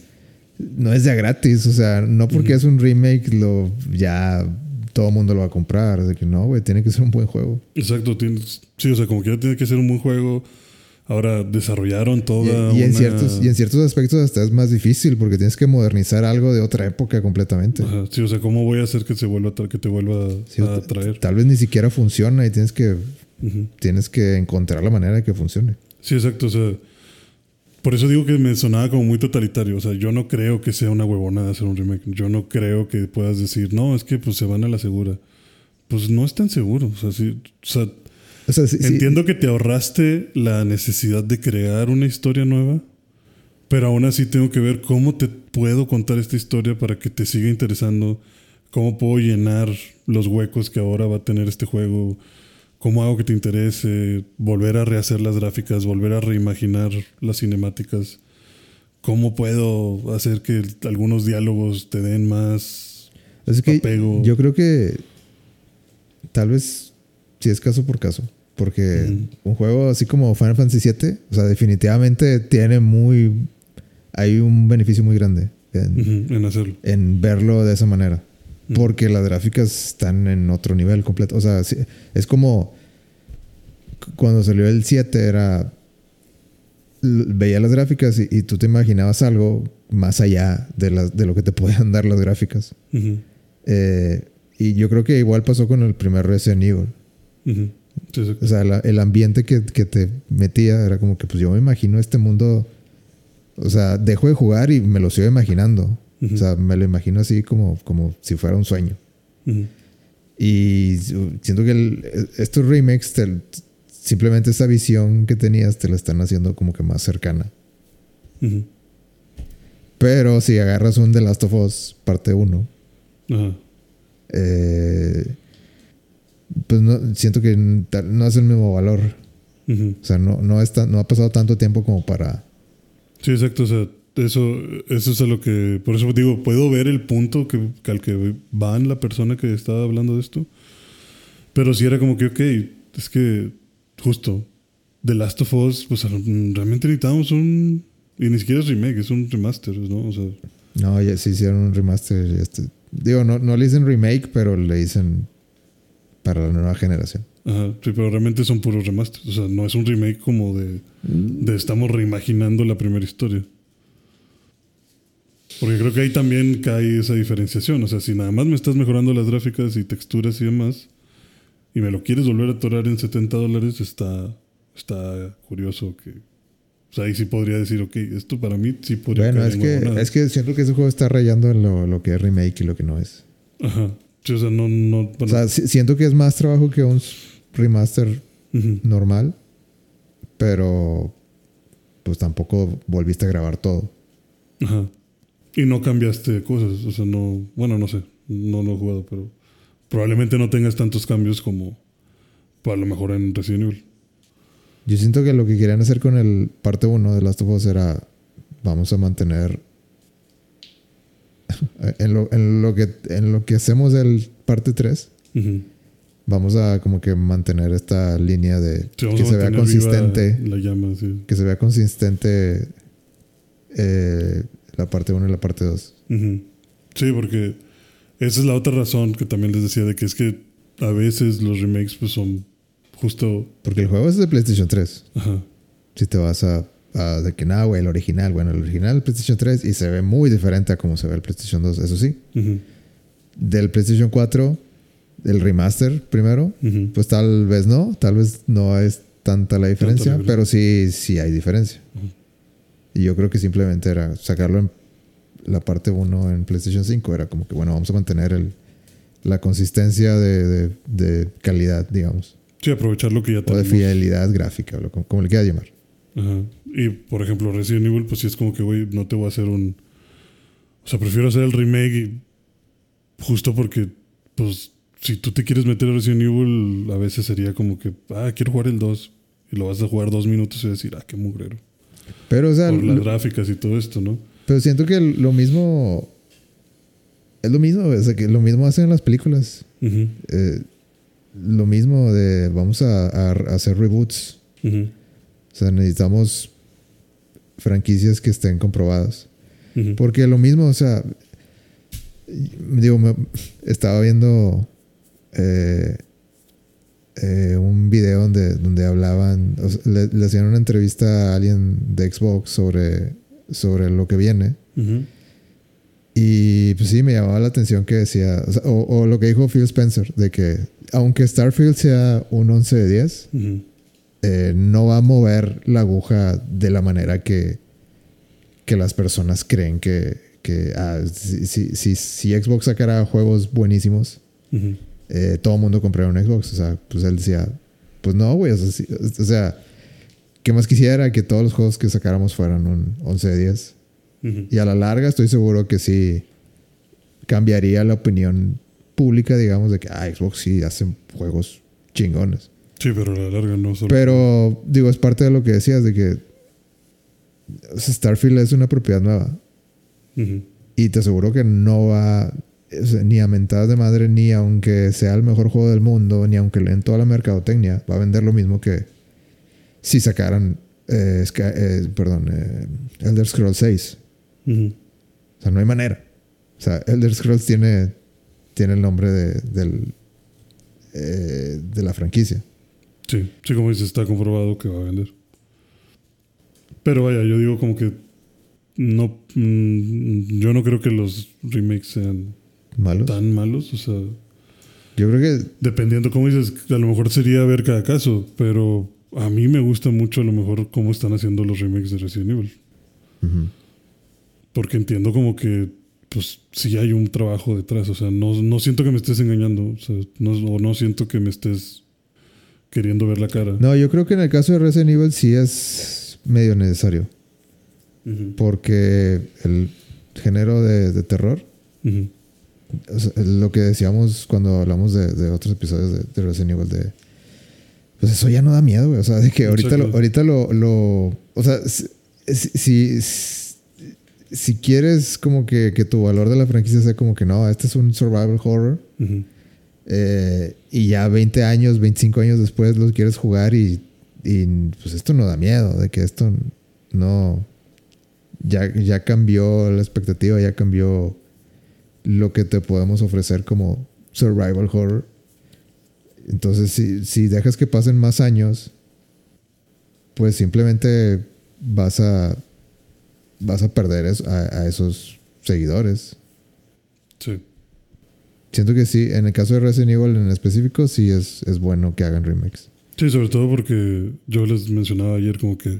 Speaker 1: no es de a gratis, o sea, no porque es un remake lo ya todo el mundo lo va a comprar, de que no, güey, tiene que ser un buen juego.
Speaker 2: Exacto, tienes, sí, o sea, como que ya tiene que ser un buen juego. Ahora desarrollaron toda
Speaker 1: y en
Speaker 2: una-
Speaker 1: ciertos, y en ciertos aspectos hasta es más difícil porque tienes que modernizar algo de otra época completamente.
Speaker 2: Ajá, sí, o sea, ¿cómo voy a hacer que se vuelva a que te vuelva
Speaker 1: Sí,
Speaker 2: a
Speaker 1: t-
Speaker 2: atraer?
Speaker 1: Tal vez ni siquiera funciona y tienes que, Tienes que encontrar la manera de que funcione.
Speaker 2: Sí, exacto, o sea, por eso digo que me sonaba como muy totalitario, o sea, yo no creo que sea una huevonada hacer un remake, yo no creo que puedas decir, no, es que pues se van a la segura. Pues no es tan seguro, o sea, sí, o sea,
Speaker 1: O sea, sí- sí-
Speaker 2: Entiendo que te ahorraste la necesidad de crear una historia nueva, pero aún así tengo que ver cómo te puedo contar esta historia para que te siga interesando, cómo puedo llenar los huecos que ahora va a tener este juego, cómo hago que te interese, volver a rehacer las gráficas, volver a reimaginar las cinemáticas, cómo puedo hacer que algunos diálogos te den más
Speaker 1: Es que
Speaker 2: apego.
Speaker 1: yo creo que tal vez si es caso por caso. Porque un juego así como Final Fantasy VII, o sea, definitivamente tiene muy. Hay un beneficio muy grande en
Speaker 2: hacerlo.
Speaker 1: en verlo de esa manera. Porque las gráficas están en otro nivel completo. O sea, es como cu- cuando salió el 7 era... Veía las gráficas y, y tú te imaginabas algo más allá de, las, de lo que te podían dar las gráficas. Eh, y yo creo que igual pasó con el primer Resident Evil.
Speaker 2: exacto.
Speaker 1: O sea, la- el ambiente que, que te metía era como que pues yo me imagino este mundo... O sea, dejo de jugar y me lo sigo imaginando. O sea, me lo imagino así como, como si fuera un sueño. Y siento que el- estos remakes, te- simplemente esa visión que tenías, te la están haciendo como que más cercana. Pero si agarras un The Last of Us parte 1,
Speaker 2: Ajá.
Speaker 1: eh, pues no, siento que no es el mismo valor. O sea, no, no, está, no ha pasado tanto tiempo como para...
Speaker 2: Sí, exacto. O sea, eso, eso es a lo que. Por eso digo, puedo ver el punto que, al que van la persona que estaba hablando de esto. Pero sí era como que, ok, es que justo The Last of Us, pues realmente necesitamos un. Y ni siquiera es remake, es un remaster, ¿no? O sea,
Speaker 1: No, ya se hicieron un remaster. Este, digo, no, no le dicen remake, pero le dicen para la nueva generación.
Speaker 2: ajá, sí, pero realmente son puros remasters. O sea, no es un remake como de, de estamos reimaginando la primera historia. Porque creo que ahí también cae esa diferenciación. O sea, si nada más me estás mejorando las gráficas y texturas y demás, y me lo quieres volver a atorar en 70 dólares, está, está curioso que. O sea, ahí sí podría decir, ok, esto para mí sí podría
Speaker 1: Bueno, es que, es que siento que ese juego está rayando en lo, lo que es remake y lo que no es.
Speaker 2: Ajá. Sí, o sea, no. no
Speaker 1: O sea, si- siento que es más trabajo que un remaster normal, pero pues tampoco volviste a grabar todo.
Speaker 2: Ajá. Y no cambiaste cosas. O sea, no. Bueno, no sé. No lo he jugado, pero probablemente no tengas tantos cambios como a lo mejor en Resident Evil.
Speaker 1: Yo siento que lo que querían hacer con el parte 1 de Last of Us era vamos a mantener en lo, en lo que en lo que hacemos el parte 3
Speaker 2: Ujú.
Speaker 1: vamos a como que mantener esta línea de
Speaker 2: Sí,
Speaker 1: que se vea consistente
Speaker 2: La llama, sí.
Speaker 1: que se vea consistente eh, la parte 1 y la parte 2
Speaker 2: Ujú. Sí, porque esa es la otra razón que también les decía de que es que a veces los remakes pues son justo...
Speaker 1: porque el juego es de PlayStation 3
Speaker 2: Ajá.
Speaker 1: si te vas a, a de que nada, güey, el original, bueno, el original el PlayStation 3 y se ve muy diferente a como se ve el PlayStation 2, eso sí. Del PlayStation 4, el remaster primero, pues tal vez no, tal vez no es tanta la diferencia,
Speaker 2: diferencia.
Speaker 1: pero sí, sí hay diferencia. Y yo creo que simplemente era sacarlo en la parte 1 en PlayStation 5, era como que, bueno, vamos a mantener el, la consistencia de, de- de calidad, digamos,
Speaker 2: Sí, aprovechar lo que ya
Speaker 1: o de
Speaker 2: tenemos.
Speaker 1: fidelidad gráfica, o lo- como, como le quieras llamar.
Speaker 2: Ajá. Y por ejemplo, Resident Evil, pues sí es como que, güey, no te voy a hacer un. O sea, prefiero hacer el remake y- justo porque, pues, si tú te quieres meter a Resident Evil, a veces sería como que, ah, quiero jugar el 2. Y lo vas a jugar dos minutos y decir, ah, qué mugrero.
Speaker 1: Pero, o sea,
Speaker 2: Por las
Speaker 1: lo-
Speaker 2: gráficas y todo esto, ¿no?
Speaker 1: Pero siento que lo mismo. Es lo mismo, o sea, que lo mismo hacen en las películas. Eh, lo mismo de vamos a, a- a hacer reboots. O sea, necesitamos franquicias que estén comprobadas. Porque lo mismo, o sea, digo, me- estaba viendo eh, eh, un video donde, donde hablaban, o sea, le, le hacían una entrevista a alguien de Xbox sobre, sobre lo que viene. Y pues sí, me llamaba la atención que decía, o, sea, o- o lo que dijo Phil Spencer, de que aunque Starfield sea un 11 de 10,
Speaker 2: ujú.
Speaker 1: eh, no va a mover la aguja de la manera que, que las personas creen que, que ah, si, si, si, Xbox sacara juegos buenísimos. Eh, todo el mundo compraría un Xbox. O sea, pues él decía, pues no, güey, o sea, sí, o sea, ¿qué más quisiera que todos los juegos que sacáramos fueran un 11 de 10?
Speaker 2: Ujú.
Speaker 1: Y a la larga estoy seguro que sí cambiaría la opinión pública, digamos, de que ah, Xbox sí hacen juegos chingones.
Speaker 2: Sí, pero a la larga no solo.
Speaker 1: Pero, digo, es parte de lo que decías, de que Starfield es una propiedad nueva.
Speaker 2: Ujú.
Speaker 1: Y te aseguro que no va... ni a mentadas de madre, ni aunque sea el mejor juego del mundo, ni aunque den toda la mercadotecnia, va a vender lo mismo que si sacaran, eh, eh, perdón, eh, Elder Scrolls 6. O sea, no hay manera. O sea, Elder Scrolls tiene, tiene el nombre de, del, de la franquicia.
Speaker 2: Sí, sí, como dices, está comprobado que va a vender. Pero vaya, yo digo como que no, mm, yo no creo que los remakes sean
Speaker 1: ¿Malos?
Speaker 2: tan malos. O sea,
Speaker 1: yo creo que.
Speaker 2: Dependiendo, como dices, a lo mejor sería ver cada caso, pero a mí me gusta mucho a lo mejor cómo están haciendo los remakes de Resident Evil. Porque entiendo como que, pues, si hay un trabajo detrás. O sea, no, no siento que me estés engañando. O sea, no, o no siento que me estés queriendo ver la cara.
Speaker 1: No, yo creo que en el caso de Resident Evil sí es medio necesario. Porque el género de, terror, lo que decíamos cuando hablamos de, otros episodios de, Resident Evil, de. Pues eso ya no da miedo, güey. O sea, de que ahorita lo, ahorita lo, lo. O sea, si, si, quieres como que, que, tu valor de la franquicia sea como que no, este es un survival horror. Eh, y ya 20 años, 25 años después lo quieres jugar y, y pues esto no da miedo, de que esto no ya, ya cambió la expectativa, ya cambió lo que te podemos ofrecer como survival horror. Entonces, si, si dejas que pasen más años, pues simplemente vas a vas a perder a, esos seguidores.
Speaker 2: Sí.
Speaker 1: Siento que sí, en el caso de Resident Evil en específico, sí es, es bueno que hagan remakes.
Speaker 2: Sí, sobre todo porque yo les mencionaba ayer como que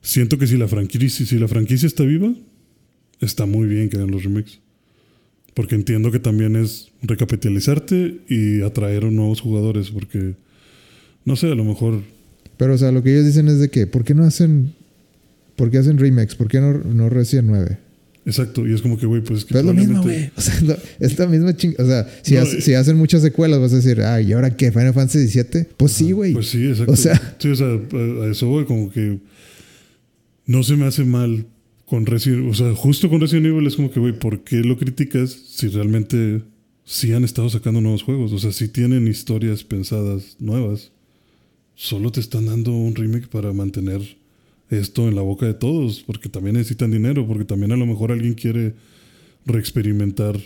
Speaker 2: siento que si la franquicia, si la franquicia está viva, está muy bien que hagan los remakes. Porque entiendo que también es recapitalizarte y atraer nuevos jugadores. Porque, no sé, a lo mejor.
Speaker 1: Pero, o sea, lo que ellos dicen es de que, ¿por qué no hacen. ¿Por qué hacen remakes? ¿Por qué no, no Resident 9?
Speaker 2: Exacto, y es como que, güey, pues es que.
Speaker 1: Pero es lo mismo, güey. O sea, es la misma ching... O sea, si, si, hacen muchas secuelas, vas a decir, ay, ¿y ahora qué? ¿Final Fantasy VII? Pues sí, güey.
Speaker 2: Pues sí, exacto.
Speaker 1: O sea,
Speaker 2: sí, o sea, a eso, güey, como que no se me hace mal con Resident O sea, justo con Resident Evil es como que, güey, ¿por qué lo criticas si realmente sí han estado sacando nuevos juegos? O sea, si tienen historias pensadas nuevas. Solo te están dando un remake para mantener esto en la boca de todos, porque también necesitan dinero, porque también a lo mejor alguien quiere reexperimentar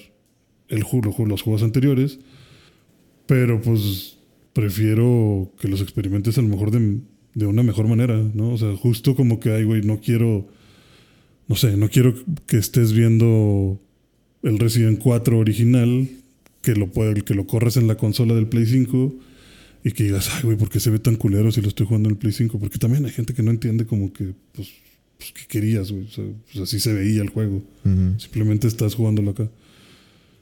Speaker 2: el juego, los juegos anteriores, pero pues prefiero que los experimentes a lo mejor de de una mejor manera, ¿no? O sea, justo como que, ay, güey, no quiero, no sé, no quiero que estés viendo el Resident 4 original, que lo, puede, que lo corras en la consola del Play 5 y que digas, ay, güey, ¿por qué se ve tan culero si lo estoy jugando en el Play 5? Porque también hay gente que no entiende como que, pues, pues ¿qué querías, güey? O sea, pues así se veía el juego. Simplemente estás jugándolo acá.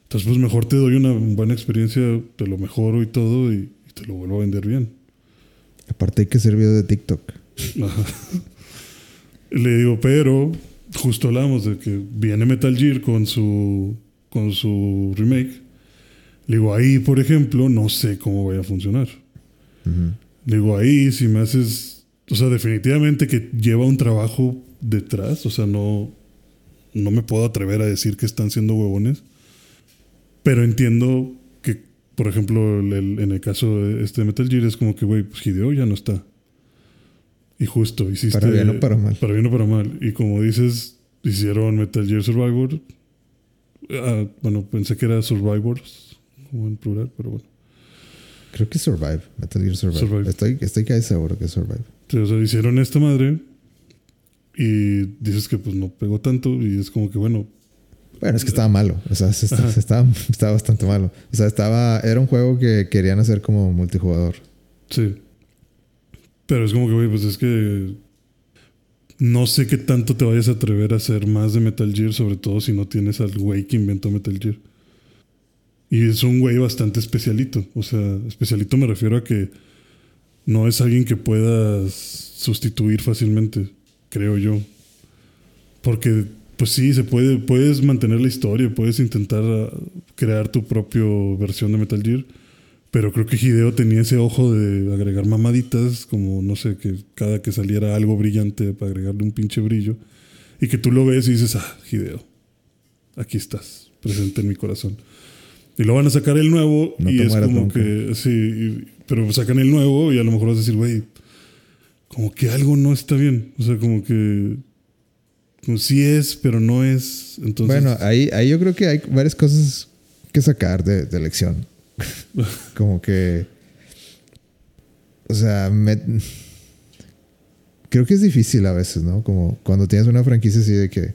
Speaker 2: Entonces, pues mejor te doy una buena experiencia, te lo mejoro y todo y te lo vuelvo a vender bien.
Speaker 1: Aparte hay que hacer video de TikTok.
Speaker 2: Le digo, pero justo hablamos de que viene Metal Gear con su, con su remake. Le digo, ahí, por ejemplo, no sé cómo vaya a funcionar. Le digo, ahí, si me haces. O sea, definitivamente que lleva un trabajo detrás. O sea, no, no me puedo atrever a decir que están siendo huevones. Pero entiendo por ejemplo, en el caso de este Metal Gear es como que, güey, pues Hideo ya no está. Y justo hiciste...
Speaker 1: Para bien o para mal.
Speaker 2: Para bien o para mal. Y como dices, hicieron Metal Gear Survivor. Ah, bueno, pensé que era Survivors, como en plural, pero bueno.
Speaker 1: Creo que Survive, Metal Gear Survive. Estoy, estoy casi seguro que es Survive.
Speaker 2: o sea, hicieron esta madre y dices que pues no pegó tanto y es como que, bueno,
Speaker 1: bueno, es que estaba malo. O sea, estaba, estaba, bastante malo. O sea, estaba. Era un juego que querían hacer como multijugador.
Speaker 2: Sí. Pero es como que, güey, pues es que. No sé qué tanto te vayas a atrever a hacer más de Metal Gear, sobre todo si no tienes al güey que inventó Metal Gear. Y es un güey bastante especialito. O sea, especialito me refiero a que no es alguien que puedas sustituir fácilmente, creo yo. Porque pues sí, se puede, puedes mantener la historia, puedes intentar ah, crear tu propia versión de Metal Gear, pero creo que Hideo tenía ese ojo de agregar mamaditas, como no sé, que cada que saliera algo brillante para agregarle un pinche brillo, y que tú lo ves y dices, ah, Hideo, aquí estás, presente en mi corazón. Y lo van a sacar el nuevo
Speaker 1: No
Speaker 2: y es como
Speaker 1: nunca.
Speaker 2: que, sí, y- pero sacan el nuevo y a lo mejor vas a decir, güey, como que algo no está bien. O sea, como que, como sí es, pero no es. Entonces,
Speaker 1: bueno, ahí, ahí yo creo que hay varias cosas que sacar de, de lección. como que. O sea, me- creo que es difícil a veces, ¿no? Como cuando tienes una franquicia así de que.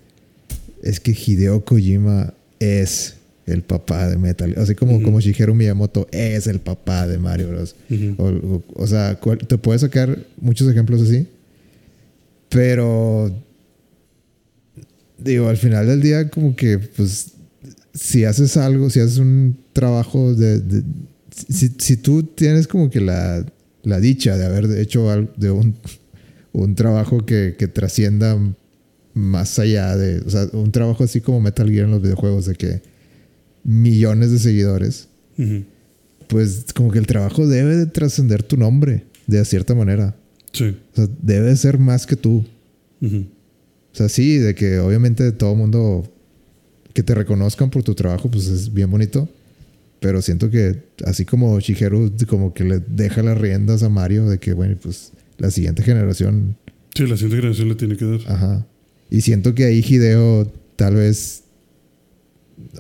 Speaker 1: Es que Hideo Kojima es el papá de Metal. Así como,
Speaker 2: Ujú.
Speaker 1: como Shigeru Miyamoto es el papá de Mario Bros. O, o- o sea, te puedes sacar muchos ejemplos así. Pero. Digo, al final del día, como que, pues. Si haces algo, si haces un trabajo de. de- si, si tú tienes como que la, la dicha de haber hecho algo, de un, un trabajo que, que trascienda más allá de. O sea, un trabajo así como Metal Gear en los videojuegos, de que millones de seguidores pues como que el trabajo debe de trascender tu nombre de cierta manera.
Speaker 2: Sí.
Speaker 1: O sea, debe ser más que tú. O sea, sí, de que obviamente todo el mundo que te reconozcan por tu trabajo, pues es bien bonito. Pero siento que así como Shigeru como que le deja las riendas a Mario de que, bueno, pues la siguiente generación,
Speaker 2: Sí, la siguiente generación le tiene que dar.
Speaker 1: ajá. Y siento que ahí Hideo tal vez,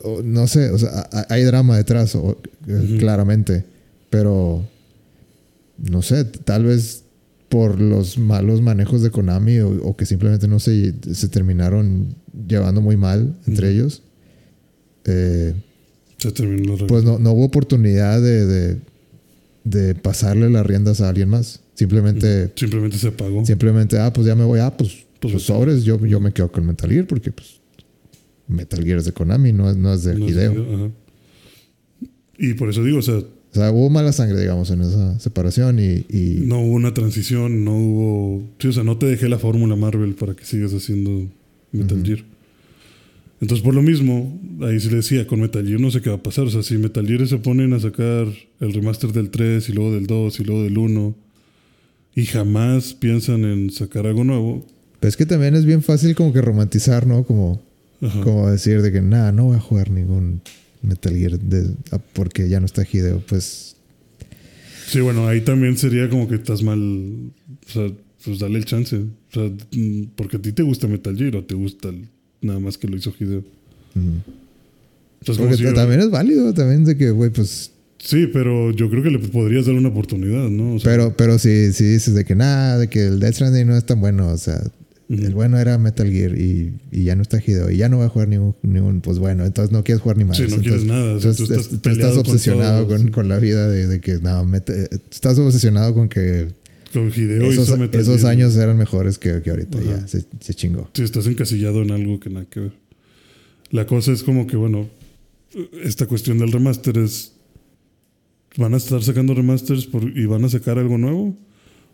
Speaker 1: o no sé, o sea, hay drama detrás, o- eh, claramente. Pero, no sé, tal vez por los malos manejos de Konami o, o que simplemente no se, se terminaron llevando muy mal entre ellos. Eh,
Speaker 2: Se terminó la
Speaker 1: pues no, no hubo oportunidad de, de, de pasarle las riendas a alguien más. Simplemente,
Speaker 2: Simplemente se apagó.
Speaker 1: simplemente, ah, pues ya me voy, ah, pues,
Speaker 2: Pues
Speaker 1: pues, sobres, yo, yo me quedo con Metal Gear porque pues Metal Gear es de Konami, no es, no es de
Speaker 2: No
Speaker 1: Hideo.
Speaker 2: ajá. Y por eso digo, o sea,
Speaker 1: O sea, hubo mala sangre, digamos, en esa separación y, y
Speaker 2: no hubo una transición, no hubo. Sí, o sea, no te dejé la fórmula Marvel para que sigas haciendo Metal. Gear. Entonces, por lo mismo, ahí sí le decía, con Metal Gear no sé qué va a pasar. O sea, si Metal Gear se ponen a sacar el remaster del 3 y luego del 2 y luego del 1 y jamás piensan en sacar algo nuevo.
Speaker 1: Pero es que también es bien fácil como que romantizar, ¿no? Como,
Speaker 2: Ajá.
Speaker 1: como decir de que nada, no voy a jugar ningún Metal Gear de- ah, porque ya no está Hideo. Pues
Speaker 2: Sí, bueno, ahí también sería como que estás mal. O sea, pues dale el chance. O sea, mm, porque a ti te gusta Metal Gear o te gusta el- nada más que lo hizo Hideo. Entonces, si-
Speaker 1: también es válido, también de que, güey, pues.
Speaker 2: Sí, pero yo creo que le podrías dar una oportunidad, ¿no? O sea,
Speaker 1: Pero, pero si, si dices de que nada, de que el Death Stranding no es tan bueno, o sea, el bueno era Metal Gear y, y ya no está Hideo y ya no voy a jugar ningún, ningún, pues bueno, entonces no quieres jugar ni más.
Speaker 2: Sí, no
Speaker 1: Entonces-
Speaker 2: quieres nada, o sea, tú estás
Speaker 1: es- tú estás obsesionado con, con la vida de, de que no, estás obsesionado con que
Speaker 2: con Hideo
Speaker 1: esos,
Speaker 2: hizo
Speaker 1: esos años eran mejores que, que ahorita,
Speaker 2: Ajá.
Speaker 1: ya se, se chingó.
Speaker 2: Sí, estás encasillado en algo que nada que ver. La cosa es como que, bueno, esta cuestión del remaster es. ¿Van a estar sacando remasters por- y van a sacar algo nuevo?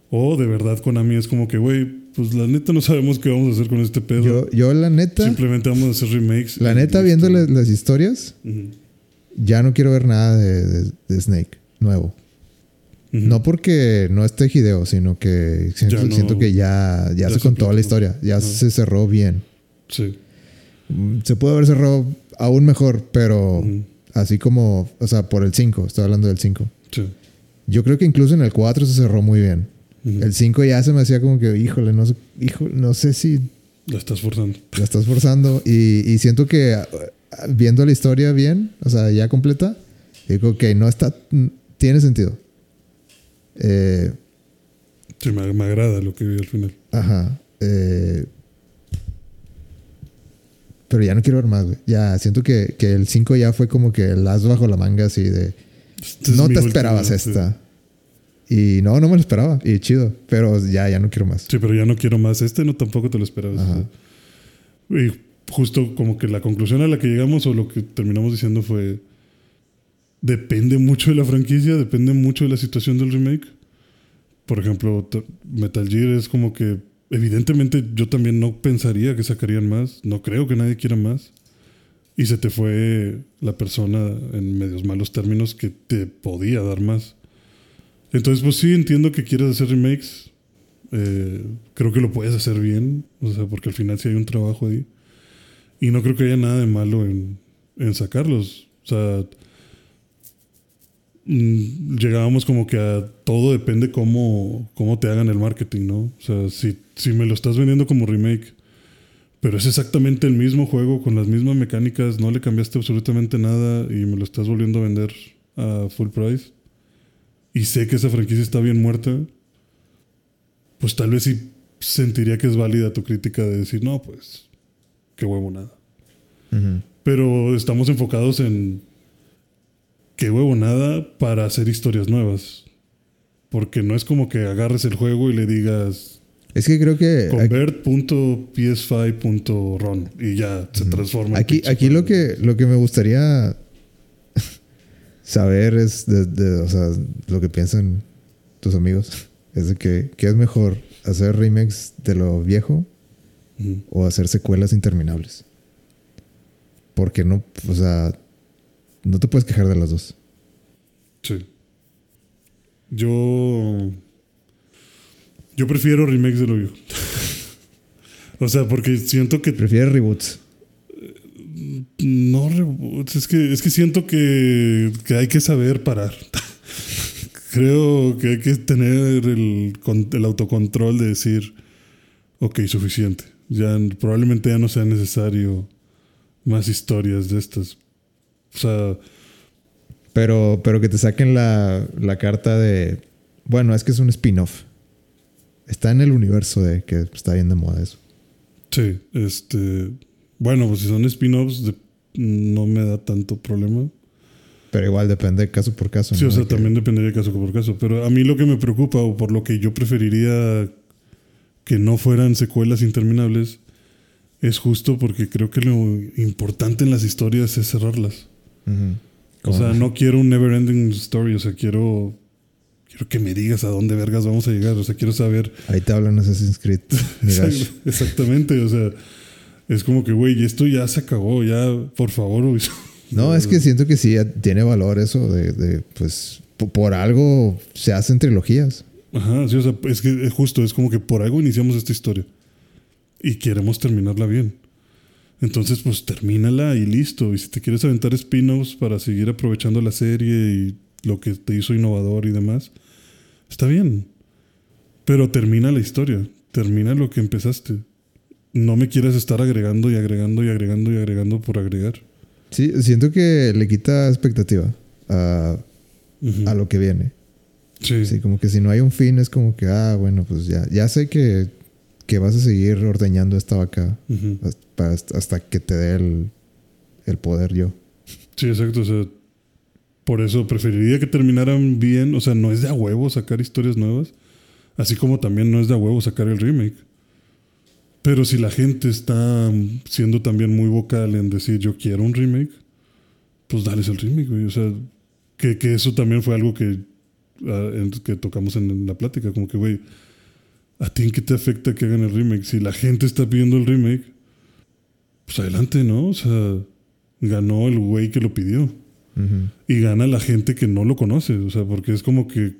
Speaker 2: O de verdad Konami es como que, güey, pues la neta no sabemos qué vamos a hacer con este pedo.
Speaker 1: Yo, yo la neta,
Speaker 2: Simplemente vamos a hacer remakes.
Speaker 1: la neta, viendo la- las historias,
Speaker 2: Ujú.
Speaker 1: ya no quiero ver nada de, de- de Snake nuevo. No porque no esté Hideo, sino que siento,
Speaker 2: Ya no-
Speaker 1: siento que ya, ya,
Speaker 2: ya
Speaker 1: se contó la historia, ya se cerró bien.
Speaker 2: Sí.
Speaker 1: Mm, Se puede haber cerrado aún mejor, pero así como, o sea, por el 5, estoy hablando del 5.
Speaker 2: Sí.
Speaker 1: Yo creo que incluso en el 4 se cerró muy bien. El 5 ya se me hacía como que, híjole, no sé, híjole, no sé si
Speaker 2: La estás forzando.
Speaker 1: la estás forzando. Y, y siento que ah, viendo la historia bien, o sea, ya completa, digo que no está, tiene sentido. Eh,
Speaker 2: Sí, me, me agrada lo que vi al final.
Speaker 1: Ajá. eh, pero ya no quiero ver más, güey. Ya siento que, que el 5 ya fue como que el as bajo la manga, así de.
Speaker 2: Este es
Speaker 1: no te esperabas esta. Y no, no me lo esperaba. Y chido. Pero ya, ya no quiero más.
Speaker 2: Sí, pero ya no quiero más. Este no tampoco te lo esperabas. Y justo como que la conclusión a la que llegamos o lo que terminamos diciendo fue depende mucho de la franquicia, depende mucho de la situación del remake. Por ejemplo, Metal Gear es como que evidentemente yo también no pensaría que sacarían más, no creo que nadie quiera más. Y se te fue la persona en medios malos términos que te podía dar más. Entonces, pues sí, entiendo que quieres hacer remakes. Eh, creo que lo puedes hacer bien. O sea, porque al final sí hay un trabajo ahí. Y no creo que haya nada de malo en, en sacarlos. O sea, llegábamos como que a todo depende cómo, cómo te hagan el marketing, ¿no? O sea, si, si me lo estás vendiendo como remake, pero es exactamente el mismo juego con las mismas mecánicas, no le cambiaste absolutamente nada y me lo estás volviendo a vender a full price, y sé que esa franquicia está bien muerta, pues tal vez sí sentiría que es válida tu crítica de decir, no, pues, qué huevo nada. Pero estamos enfocados en qué huevo nada para hacer historias nuevas. Porque no es como que agarres el juego y le digas.
Speaker 1: Es que creo que.
Speaker 2: Convert.ps5.ron y ya se transforma.
Speaker 1: Aquí, aquí lo que, lo que me gustaría saber es de, o sea, lo que piensan tus amigos. Es de que, ¿qué es mejor? ¿Hacer remakes de lo viejo o hacer secuelas interminables? Porque no, o sea, no te puedes quejar de las dos.
Speaker 2: Sí. Yo. Yo prefiero remakes de lo viejo. o sea, porque siento que.
Speaker 1: Prefieres reboots.
Speaker 2: No reboots. Es que, es que siento que, que hay que saber parar. Creo que hay que tener el, el autocontrol de decir, ok, suficiente. Ya probablemente ya no sea necesario más historias de estas. O sea.
Speaker 1: Pero, pero que te saquen la, la carta de. Bueno, es que es un spin-off. Está en el universo de que está bien de moda eso.
Speaker 2: Sí, este. Bueno, pues si son spin-offs, no me da tanto problema.
Speaker 1: Pero igual depende caso por caso.
Speaker 2: Sí, o sea, también dependería caso por caso. Pero a mí lo que me preocupa, o por lo que yo preferiría que no fueran secuelas interminables, es justo porque creo que lo importante en las historias es cerrarlas. O sea, no quiero un never ending story, o sea, quiero quiero que me digas a dónde vergas vamos a llegar, o sea, quiero saber.
Speaker 1: Ahí te hablan Assassin's Creed.
Speaker 2: Exactamente, o sea, es como que, güey, esto ya se acabó, ya, por favor.
Speaker 1: No, es que siento que sí tiene valor eso de, de pues, por algo se hacen trilogías.
Speaker 2: Ajá, sí, o sea, es que justo, es como que por algo iniciamos esta historia y queremos terminarla bien. Entonces, pues termínala y listo. Y si te quieres aventar spin-offs para seguir aprovechando la serie y lo que te hizo innovador y demás, está bien. Pero termina la historia, termina lo que empezaste. No me quieras estar agregando y agregando y agregando y agregando por agregar.
Speaker 1: Sí, siento que le quita expectativa a, a lo que viene. Sí. sí. como que si no hay un fin es como que, ah, bueno, pues ya, ya sé que que vas a seguir ordeñando esta vaca hasta, que te dé el, poder yo.
Speaker 2: Sí, exacto. O sea, por eso preferiría que terminaran bien. O sea, no es de a huevo sacar historias nuevas. Así como también no es de a huevo sacar el remake. Pero si la gente está siendo también muy vocal en decir yo quiero un remake, pues dales el remake, güey. O sea, que, eso también fue algo que, ah, que tocamos en la plática. Como que, güey, ¿A ti en qué te afecta que hagan el remake? Si la gente está pidiendo el remake, pues adelante, ¿no? O sea, ganó el güey que lo pidió. Y gana la gente que no lo conoce. O sea, porque es como que.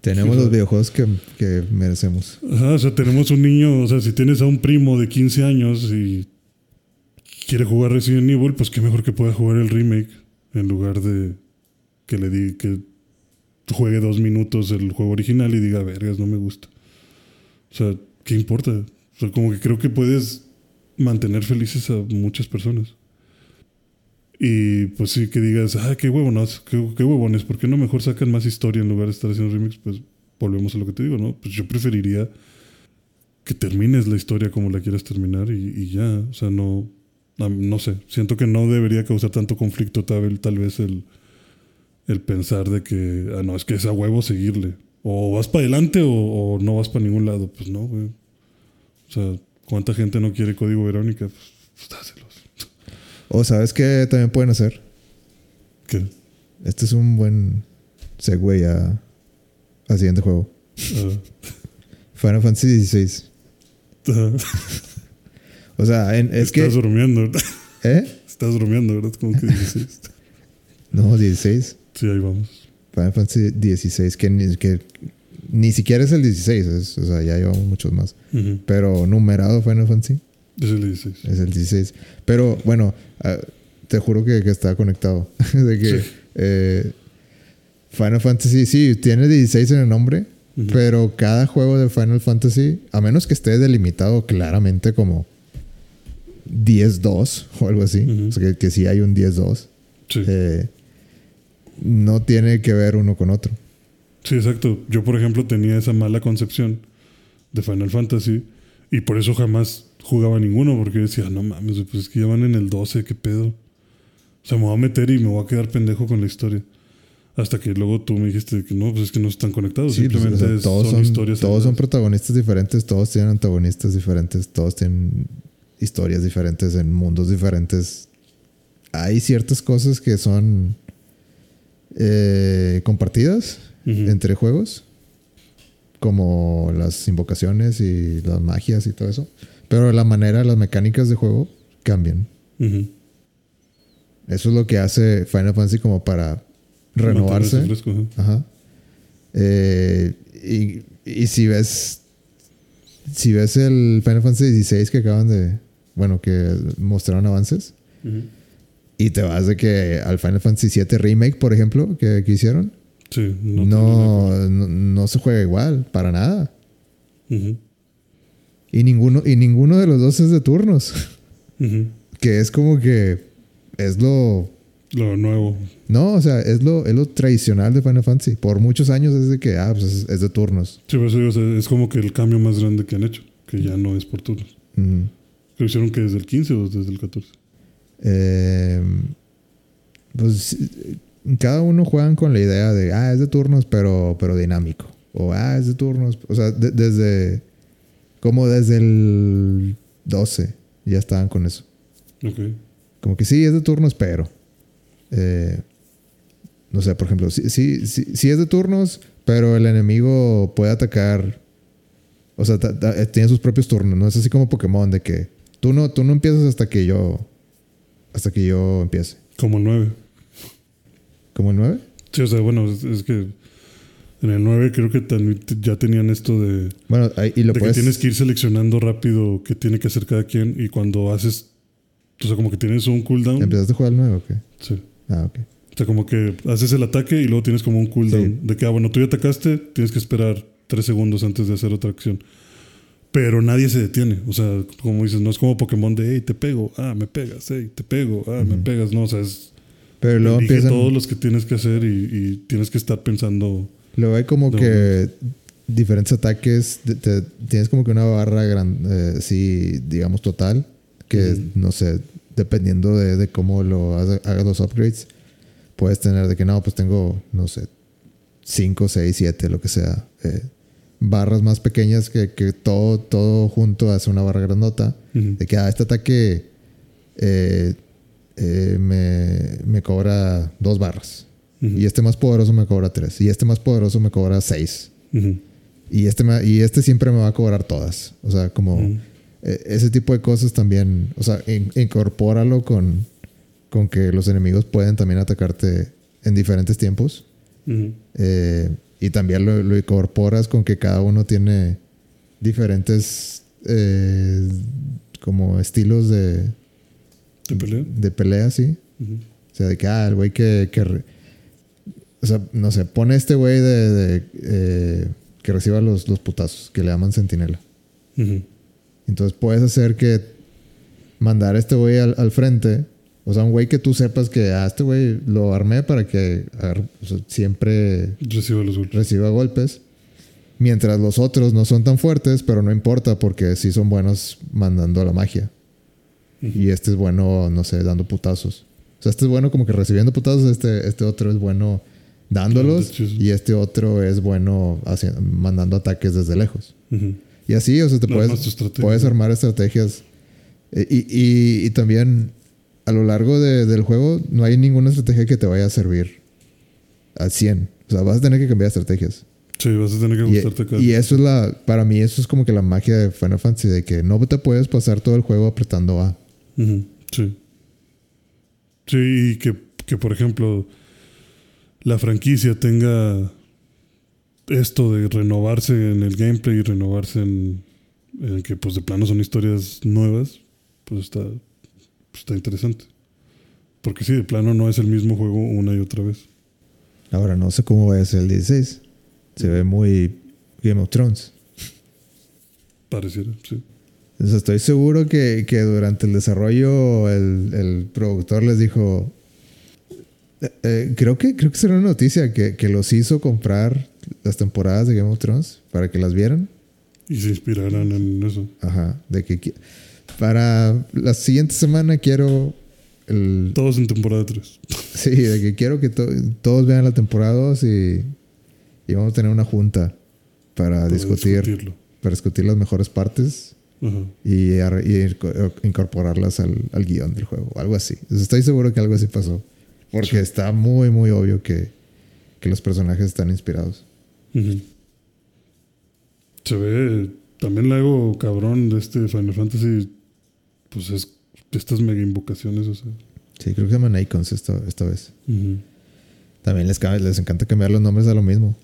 Speaker 1: Tenemos los videojuegos que, que, merecemos.
Speaker 2: Ajá, o sea, tenemos un niño. O sea, si tienes a un primo de 15 años y quiere jugar Resident Evil, pues qué mejor que pueda jugar el remake en lugar de que le di que juegue dos minutos el juego original y diga, vergas, no me gusta. O sea, ¿qué importa? O sea, como que creo que puedes mantener felices a muchas personas. Y pues sí, que digas, ah, qué huevones, qué, qué huevones, ¿por qué no mejor sacan más historia en lugar de estar haciendo remix? Pues volvemos a lo que te digo, ¿no? Pues yo preferiría que termines la historia como la quieras terminar y, ya. O sea, no, no sé, siento que no debería causar tanto conflicto tal, tal vez el, el pensar de que, ah, no, es que es a huevo seguirle. O vas para adelante o, no vas para ningún lado. Pues no, güey. O sea, ¿cuánta gente no quiere código Verónica? Pues, pues dáselos.
Speaker 1: O sabes qué también pueden hacer.
Speaker 2: ¿Qué?
Speaker 1: Este es un buen segue a, al siguiente juego. Uh. Final Fantasy XVI. o sea, es que.
Speaker 2: Estás durmiendo.
Speaker 1: ¿Eh?
Speaker 2: Estás durmiendo, ¿verdad? Como que 16.
Speaker 1: no, 16.
Speaker 2: Sí, ahí vamos.
Speaker 1: Final Fantasy 16, que ni, que ni siquiera es el 16, o sea, ya llevamos muchos más. Pero numerado Final Fantasy.
Speaker 2: Es el 16.
Speaker 1: Es el 16. Pero bueno, ah, te juro que, que está conectado. de que eh, Final Fantasy, sí, tiene 16 en el nombre, pero cada juego de Final Fantasy, a menos que esté delimitado claramente como 10-2 o algo así, o sea, que, que sí hay un 10-2,
Speaker 2: Sí.
Speaker 1: eh, no tiene que ver uno con otro.
Speaker 2: Sí, exacto. Yo, por ejemplo, tenía esa mala concepción de Final Fantasy y por eso jamás jugaba ninguno, porque decía, no mames, pues es que ya van en el 12, qué pedo. O sea, me voy a meter y me voy a quedar pendejo con la historia. Hasta que luego tú me dijiste que no, pues es que no están conectados.
Speaker 1: Sí, pues,
Speaker 2: Simplemente
Speaker 1: o sea,
Speaker 2: es-
Speaker 1: todos
Speaker 2: son,
Speaker 1: son,
Speaker 2: historias.
Speaker 1: todos son protagonistas diferentes, todos tienen antagonistas diferentes, todos tienen historias diferentes en mundos diferentes. Hay ciertas cosas que son eh, compartidas entre juegos, como las invocaciones y las magias y todo eso, pero la manera, las mecánicas de juego cambian. Eso es lo que hace Final Fantasy como para renovarse.
Speaker 2: Fresco, ajá.
Speaker 1: Ajá. Eh, y, y si ves. Si ves el Final Fantasy XVI que acaban de. Bueno, que mostraron avances.
Speaker 2: Ujú.
Speaker 1: Y te vas de que al Final Fantasy VII Remake, por ejemplo, que, que hicieron.
Speaker 2: Sí,
Speaker 1: No,
Speaker 2: no.
Speaker 1: no, no se juega igual, para nada. Y ninguno, y ninguno de los dos es de turnos. Que es como que. Es lo.
Speaker 2: Lo nuevo.
Speaker 1: No, o sea, es lo, es lo tradicional de Final Fantasy. Por muchos años es de que, ah, pues es, es de turnos.
Speaker 2: Sí, digo, o sea, es como que el cambio más grande que han hecho, que ya no es por turnos. Lo hicieron que desde el 15 o desde el 14.
Speaker 1: Eh, pues cada uno juegan con la idea de, ah, es de turnos, pero, pero dinámico. O, ah, es de turnos. O sea, de- desde, como desde el 12 ya estaban con eso.
Speaker 2: Ok.
Speaker 1: Como que sí, es de turnos, pero... eh, no sé, por ejemplo, sí, sí, sí, sí es de turnos, pero el enemigo puede atacar... O sea, ta- ta- tiene sus propios turnos, ¿no? Es así como Pokémon, de que tú no, tú no empiezas hasta que yo... Hasta que yo empiece.
Speaker 2: Como el 9.
Speaker 1: ¿Como el 9?
Speaker 2: Sí, o sea, bueno, es, que en el 9 creo que también ya tenían esto de, de
Speaker 1: Bueno, ahí- y lo
Speaker 2: que
Speaker 1: puedes...
Speaker 2: tienes que ir seleccionando rápido qué tiene que hacer cada quien y cuando haces, o sea, como que tienes un cooldown.
Speaker 1: ¿Empezaste a jugar el 9 o qué?
Speaker 2: Sí.
Speaker 1: Ah, ok.
Speaker 2: O sea, como que haces el ataque y luego tienes como un cooldown.
Speaker 1: Sí.
Speaker 2: De que, ah, bueno, tú ya atacaste, tienes que esperar tres segundos antes de hacer otra acción. Pero nadie se detiene. O sea, como dices, no es como Pokémon de, hey, te pego, ah, me pegas, hey, te pego, ah, me pegas. No, o sea, es.
Speaker 1: Pero luego empiezan...
Speaker 2: todos los que tienes que hacer y, y tienes que estar pensando.
Speaker 1: Luego hay como que diferentes ataques. te- tienes como que una barra grande, sí, digamos, total. Que
Speaker 2: Ujú.
Speaker 1: no sé, dependiendo de, de cómo lo haga- hagas los upgrades, puedes tener de que no, pues tengo, no sé, 5, 6, 7, lo que sea. eh, barras más pequeñas que, que todo, todo junto hace una barra grandota. De que ah, este ataque eh, eh, me, me cobra dos barras. Y este más poderoso me cobra 3. Y este más poderoso me cobra 6.
Speaker 2: Ujú.
Speaker 1: Y este, me- y este siempre me va a cobrar todas. O sea, como eh, ese tipo de cosas también. O sea, in- incorpóralo con, con que los enemigos pueden también atacarte en diferentes tiempos. Eh, y también lo, lo incorporas con que cada uno tiene diferentes eh, como estilos de,
Speaker 2: ¿Te pelea?
Speaker 1: de pelea, sí. O sea, de que, ah, el güey que, que O sea, no sé, pone este güey de, de, eh, que reciba los, los putazos, que le llaman sentinela. Entonces puedes hacer que mandar a este güey al, al frente. O sea, un güey que tú sepas que, ah, este güey lo armé para que o sea, siempre
Speaker 2: Recibe los golpes.
Speaker 1: reciba golpes. Mientras los otros no son tan fuertes, pero no importa porque sí son buenos mandando la magia. Y este es bueno, no sé, dando putazos. O sea, este es bueno como que recibiendo putazos, este, este otro es bueno dándolos y este otro es bueno hacia- mandando ataques desde lejos.
Speaker 2: Ujú.
Speaker 1: Y así, o sea, te puedes, puedes armar estrategias. Eh, Y, y- y también a lo largo de- del juego no hay ninguna estrategia que te vaya a servir al 100. O sea, vas a tener que cambiar estrategias.
Speaker 2: Sí, vas a tener que gustarte cada
Speaker 1: y eso es la, para mí eso es como que la magia de Final Fantasy, de que no te puedes pasar todo el juego apretando A.
Speaker 2: Sí. Sí, y que, que, por ejemplo la franquicia tenga esto de renovarse en el gameplay y renovarse en, en que pues de plano son historias nuevas, pues está, pues, está interesante. Porque sí, de plano no es el mismo juego una y otra vez.
Speaker 1: Ahora no sé cómo va a ser el 16. Se ve muy Game of Thrones.
Speaker 2: Pareciera, sí.
Speaker 1: Estoy seguro que, que durante el desarrollo el, el productor les dijo. eh, eh, creo que creo que será una noticia que, que los hizo comprar las temporadas de Game of Thrones para que las vieran.
Speaker 2: Y se inspiraran en eso.
Speaker 1: Ajá. De que para la siguiente semana quiero el,
Speaker 2: Todos en temporada 3.
Speaker 1: Sí, de que quiero que to- todos vean la temporada 2 y, y vamos a tener una junta para, discutir,
Speaker 2: discutirlo.
Speaker 1: para discutir las mejores partes
Speaker 2: Ajá.
Speaker 1: y, y inco- incorporarlas al, al guion del juego, algo así. Estoy seguro que algo así pasó, porque
Speaker 2: Sí.
Speaker 1: está muy, muy obvio que, que los personajes están inspirados.
Speaker 2: Ujú. Se ve también algo cabrón de este Final Fantasy. Pues es estas mega invocaciones, o sea.
Speaker 1: Sí, creo que se llaman icons esta, esta vez. También les, les encanta cambiar los nombres a lo mismo.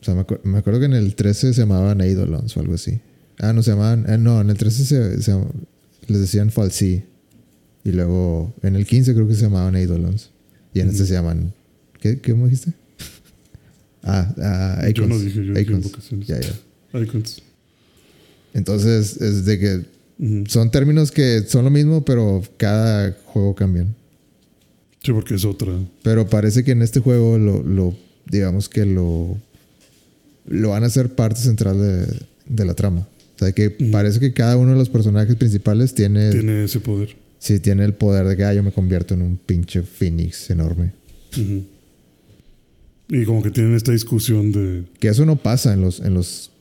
Speaker 1: O sea, me, acu- me acuerdo que en el 13 se llamaban Eidolons o algo así. Ah, no se llamaban. eh, no, en el 13 se, se les decían Falsi. Y luego en el 15 creo que se llamaban Eidolons. Y en este se llaman. ¿Qué, qué me dijiste? Ah, ah
Speaker 2: Yo no
Speaker 1: Icons.
Speaker 2: dije, yo dije
Speaker 1: Icons.
Speaker 2: invocaciones.
Speaker 1: Ya, ya.
Speaker 2: Icons.
Speaker 1: Entonces, es de que. Son términos que son lo mismo, pero cada juego cambian.
Speaker 2: Sí, porque es otra.
Speaker 1: Pero parece que en este juego lo, lo digamos que lo, lo van a hacer parte central de, de la trama. O sea, que parece que cada uno de los personajes principales tiene,
Speaker 2: Tiene ese poder.
Speaker 1: sí, tiene el poder de que ah, yo me convierto en un pinche phoenix enorme.
Speaker 2: Y como que tienen esta discusión de.
Speaker 1: Que eso no pasa en los, en los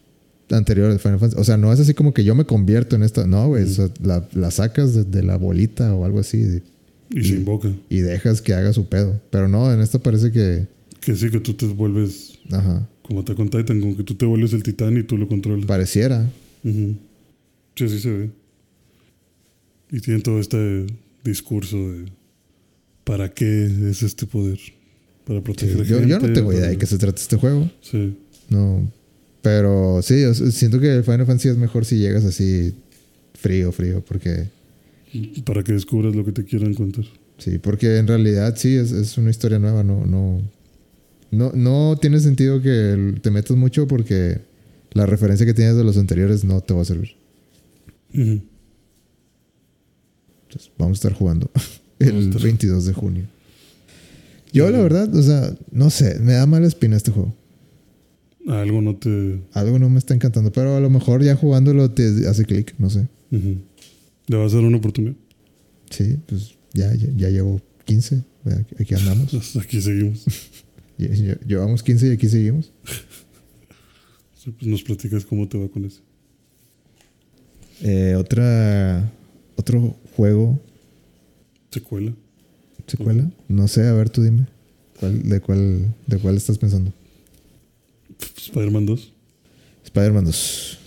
Speaker 1: anteriores de Final Fantasy. O sea, no es así como que yo me convierto en esta. No, güey. o sea, la, la sacas de, de la bolita o algo así
Speaker 2: Y se invoca.
Speaker 1: y dejas que haga su pedo. Pero no, en esta parece que.
Speaker 2: Que sí, que tú te vuelves.
Speaker 1: Ajá.
Speaker 2: Como Attack on Titan, como que tú te vuelves el titán y tú lo controlas.
Speaker 1: Pareciera.
Speaker 2: Ujú. Sí, así se ve. Y tienen todo este discurso de ¿para qué es este poder? Para
Speaker 1: Sí,
Speaker 2: proteger
Speaker 1: yo,
Speaker 2: gente.
Speaker 1: yo no tengo idea de qué se trata este juego.
Speaker 2: Sí.
Speaker 1: No. Pero sí, siento que Final Fantasy es mejor si llegas así frío, frío, porque
Speaker 2: Para que descubras lo que te quieran contar.
Speaker 1: sí, porque en realidad sí es, es una historia nueva, no, no, no, no tiene sentido que te metas mucho porque la referencia que tienes de los anteriores no te va a servir. Entonces, vamos a estar jugando el
Speaker 2: estar-
Speaker 1: 22 de junio. Yo, la verdad, o sea, no sé, me da mala espina este juego.
Speaker 2: Algo no te.
Speaker 1: Algo no me está encantando, pero a lo mejor ya jugándolo te hace clic, no sé.
Speaker 2: ¿Le vas a dar una oportunidad?
Speaker 1: Sí, pues ya, ya, ya llevo 15, aquí- andamos.
Speaker 2: Aquí seguimos.
Speaker 1: Lle- lle- Llevamos 15 y aquí seguimos.
Speaker 2: Sí, pues nos platicas cómo te va con ese.
Speaker 1: Eh, otra, otro juego,
Speaker 2: Secuela.
Speaker 1: secuela. No sé, a ver, tú dime. ¿Cuál, de, cuál, ¿De cuál estás pensando?
Speaker 2: Spider-Man 2.
Speaker 1: Spider-Man 2.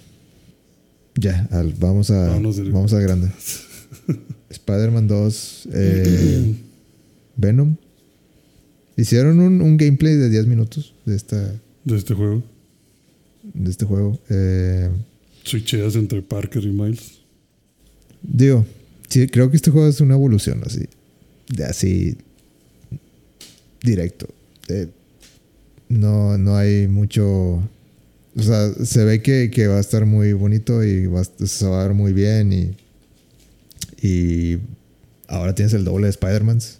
Speaker 1: Ya, al- vamos a
Speaker 2: Vámonos
Speaker 1: vamos al grande. Spider-Man 2, eh, Venom. Hicieron un, un gameplay de 10 minutos de, esta,
Speaker 2: De este juego.
Speaker 1: de este juego. Eh,
Speaker 2: Switcheas entre Parker y Miles.
Speaker 1: Digo, sí, creo que este juego es una evolución así. De así. Directo. Eh, no, no hay mucho. O sea, se ve que, que va a estar muy bonito y va a- se va a ver muy bien. Y, y ahora tienes el doble de Spider-Mans.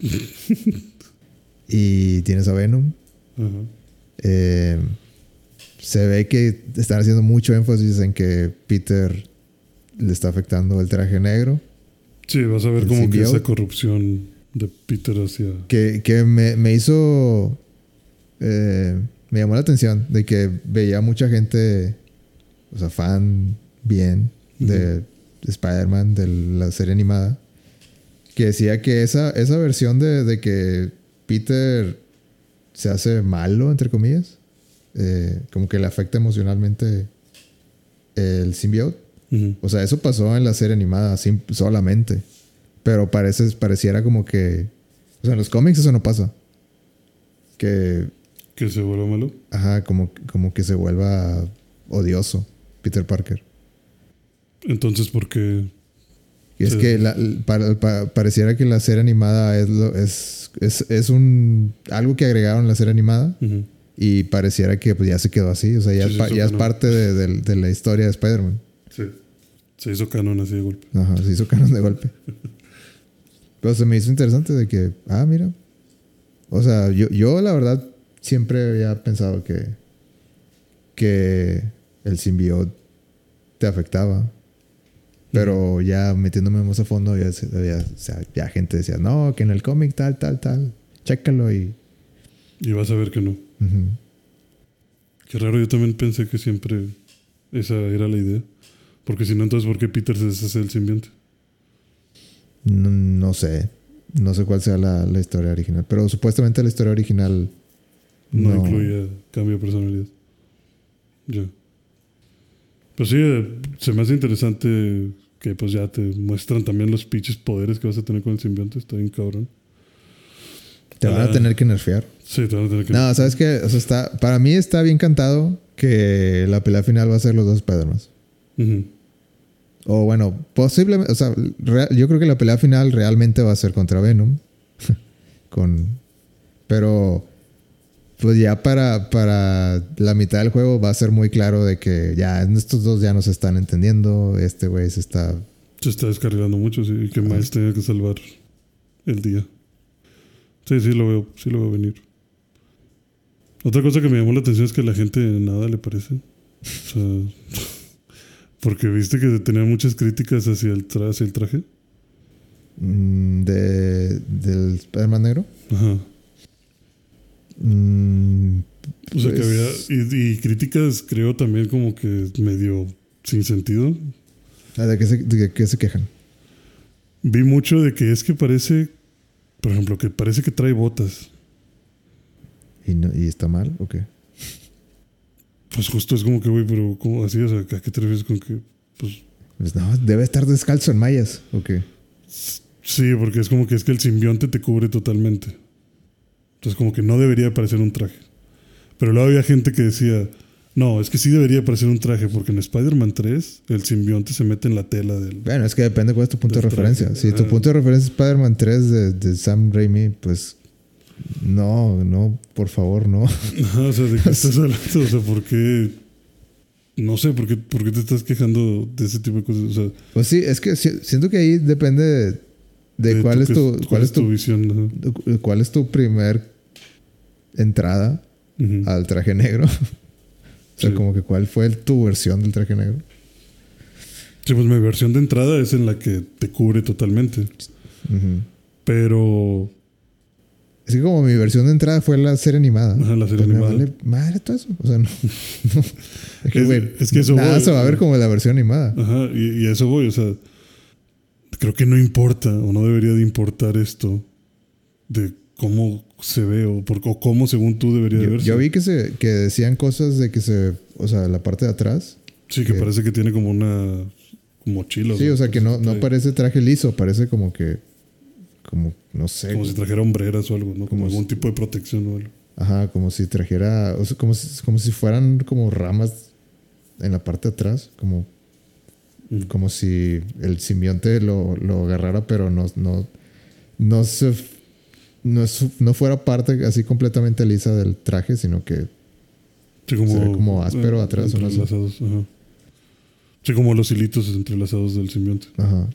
Speaker 1: y tienes a Venom. Eh, se ve que están haciendo mucho énfasis en que Peter le está afectando el traje negro.
Speaker 2: Sí, vas a ver como que
Speaker 1: simbiote.
Speaker 2: esa corrupción de Peter hacia.
Speaker 1: Que, que me, me hizo. Eh, me llamó la atención de que veía mucha gente, o sea, fan bien de Spider-Man, de la serie animada, que decía que esa, esa versión de, de que Peter se hace malo, entre comillas, eh, como que le afecta emocionalmente el symbiote. O sea, eso pasó en la serie animada solamente. Pero parece, pareciera como que. O sea, en los cómics eso no pasa. Que.
Speaker 2: Que se vuelva malo.
Speaker 1: Ajá, como, como que se vuelva odioso Peter Parker.
Speaker 2: Entonces, ¿por qué?
Speaker 1: Y es
Speaker 2: Sí.
Speaker 1: que la- pareciera que la serie animada es, lo, es, es, es un algo que agregaron la serie animada y pareciera que pues, ya se quedó así. O sea, ya, pa- ya es parte de, de- de la historia de Spider-Man.
Speaker 2: Sí. Se hizo canon así de golpe.
Speaker 1: Ajá, se hizo canon de golpe. Pero se me hizo interesante de que, ah, mira. O sea, yo, yo la verdad siempre había pensado que, que el simbiote te afectaba. Pero ya metiéndome más a fondo, ya, ya, o sea, ya gente decía, no, que en el cómic tal, tal, tal, chécalo y...
Speaker 2: Y vas a ver que no.
Speaker 1: ujú.
Speaker 2: Qué raro, yo también pensé que siempre esa era la idea. Porque si no, entonces, ¿por qué Peter se deshace del simbionte?
Speaker 1: No, no sé, no sé cuál sea la, la historia original, pero supuestamente la historia original
Speaker 2: No,
Speaker 1: no,
Speaker 2: incluía cambio de personalidad. Ya. Pues sí, eh, se me hace interesante que pues ya te muestran también los pinches poderes que vas a tener con el simbionte. Está bien cabrón.
Speaker 1: te van a
Speaker 2: Ah.
Speaker 1: tener que nerfear.
Speaker 2: Sí, te van a tener que...
Speaker 1: No, ¿sabes qué? O sea, está, para mí está bien cantado que la pelea final va a ser los dos Spider-Man. O bueno, posiblemente, o sea, real- yo creo que la pelea final realmente va a ser contra Venom. Con, pero, pues ya para, para la mitad del juego va a ser muy claro de que ya estos dos ya no se están entendiendo. Este güey se está...
Speaker 2: Se está descargando mucho, sí, y que Miles tenga que salvar el día. Sí, sí lo veo, sí lo veo venir. Otra cosa que me llamó la atención es que a la gente nada le parece. O sea, porque viste que tenía muchas críticas hacia el, tra- hacia el traje.
Speaker 1: mm, de, del Spider-Man negro.
Speaker 2: Ajá.
Speaker 1: Mm,
Speaker 2: O sea, que había. Y, y críticas, creo también como que medio sin sentido.
Speaker 1: ah, ¿De qué se, de qué se quejan?
Speaker 2: Vi mucho de que es que parece. Por ejemplo, que parece que trae botas.
Speaker 1: ¿Y, no, ¿Y está mal o qué?
Speaker 2: Pues justo es como que, güey, pero ¿cómo así? O sea, ¿a qué te refieres con que.? Pues
Speaker 1: Pues no, debe estar descalzo en mallas. ¿O qué?
Speaker 2: Sí, porque es como que es que el simbionte te cubre totalmente. Entonces como que no debería parecer un traje. Pero luego había gente que decía, no, es que sí debería parecer un traje, porque en Spider-Man 3 el simbionte se mete en la tela del...
Speaker 1: Bueno, es que depende cuál es tu punto de referencia.
Speaker 2: traje.
Speaker 1: Si tu
Speaker 2: Ah.
Speaker 1: punto de referencia es Spider-Man 3 de, de Sam Raimi, pues no, no, por favor, no.
Speaker 2: Ajá, o sea, ¿de qué estás hablando? O sea, ¿por qué...? No sé, ¿por qué, por qué te estás quejando de ese tipo de cosas? O sea,
Speaker 1: Pues sí, es que si- siento que ahí depende de, de cuál, es tu, cuál es tu,
Speaker 2: visión. ajá.
Speaker 1: cuál es tu primer entrada al traje negro. o sea,
Speaker 2: Sí.
Speaker 1: como que cuál fue tu versión del traje negro.
Speaker 2: Sí, pues mi versión de entrada es en la que te cubre totalmente. Pero
Speaker 1: Es que como mi versión de entrada fue la serie animada.
Speaker 2: Ajá, la serie
Speaker 1: pues
Speaker 2: animada.
Speaker 1: vale madre todo eso. O sea, no. no. Es que,
Speaker 2: Es- que eso
Speaker 1: nada
Speaker 2: voy,
Speaker 1: se va a ver como la versión animada.
Speaker 2: Ajá, y, y a eso voy, o sea, creo que no importa o no debería de importar esto de cómo se ve o, por, o cómo según tú debería de
Speaker 1: Yo,
Speaker 2: verse.
Speaker 1: yo vi que se que decían cosas de que se, o sea, la parte de atrás.
Speaker 2: sí, que
Speaker 1: que-
Speaker 2: parece que tiene como una mochila.
Speaker 1: Sí, o sea, que no, no parece traje liso, parece como que, como, no sé,
Speaker 2: Como si trajera hombreras o algo, ¿no? Como,
Speaker 1: Como
Speaker 2: algún
Speaker 1: si-
Speaker 2: tipo de protección o algo.
Speaker 1: ajá, como si trajera, o sea, como si, como si fueran como ramas en la parte de atrás, como,
Speaker 2: Mm.
Speaker 1: como si el simbionte lo, lo agarrara, pero no, no, no se, no, es- no fuera parte así completamente lisa del traje, sino que
Speaker 2: Sí, como,
Speaker 1: Se ve como áspero atrás, ¿o no?
Speaker 2: Entrelazados, ajá. Sí, como los hilitos entrelazados del simbionte.
Speaker 1: Ajá.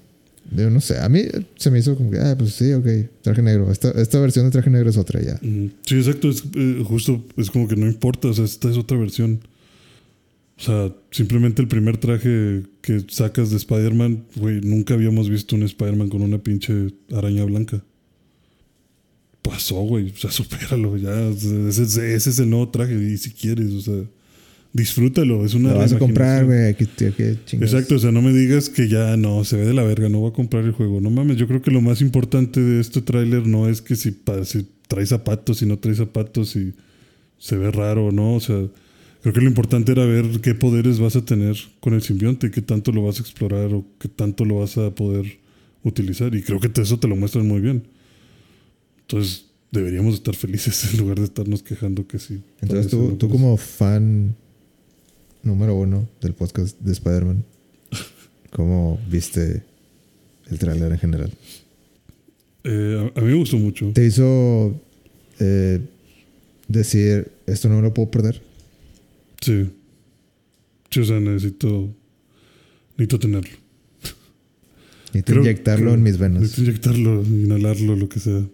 Speaker 1: Yo no sé. A mí se me hizo como que, ah, pues sí, ok. Traje negro. Esta, esta versión de traje negro es otra ya.
Speaker 2: Sí, exacto. Es, eh, justo es como que no importa. O sea, esta es otra versión. O sea, simplemente el primer traje que sacas de Spider-Man, güey, nunca habíamos visto un Spider-Man con una pinche araña blanca. Pasó, güey. O sea, supéralo. Ya. O sea, ese, es- ese es el nuevo traje. Y si quieres, o sea, disfrútalo. Es una
Speaker 1: Lo vas a comprar, güey.
Speaker 2: Exacto, o sea, no me digas que ya no, se ve de la verga, no voy a comprar el juego. No mames, yo creo que lo más importante de este tráiler no es que si, pa- si trae zapatos, si no trae zapatos, si se ve raro o no. O sea, creo que lo importante era ver qué poderes vas a tener con el simbionte, qué tanto lo vas a explorar o qué tanto lo vas a poder utilizar. Y creo que eso te lo muestran muy bien. Entonces, deberíamos estar felices en lugar de estarnos quejando que sí.
Speaker 1: Entonces tú, como fan número uno del podcast de Spider-Man, ¿cómo viste el tráiler en general.
Speaker 2: Eh, a, a mí me gustó mucho.
Speaker 1: ¿Te hizo eh, decir, esto no me lo puedo perder?
Speaker 2: Sí. Sí, o sea, necesito. Necesito tenerlo.
Speaker 1: Necesito
Speaker 2: Creo-
Speaker 1: inyectarlo
Speaker 2: creo-
Speaker 1: en mis venas.
Speaker 2: Necesito inyectarlo, inhalarlo, lo que sea.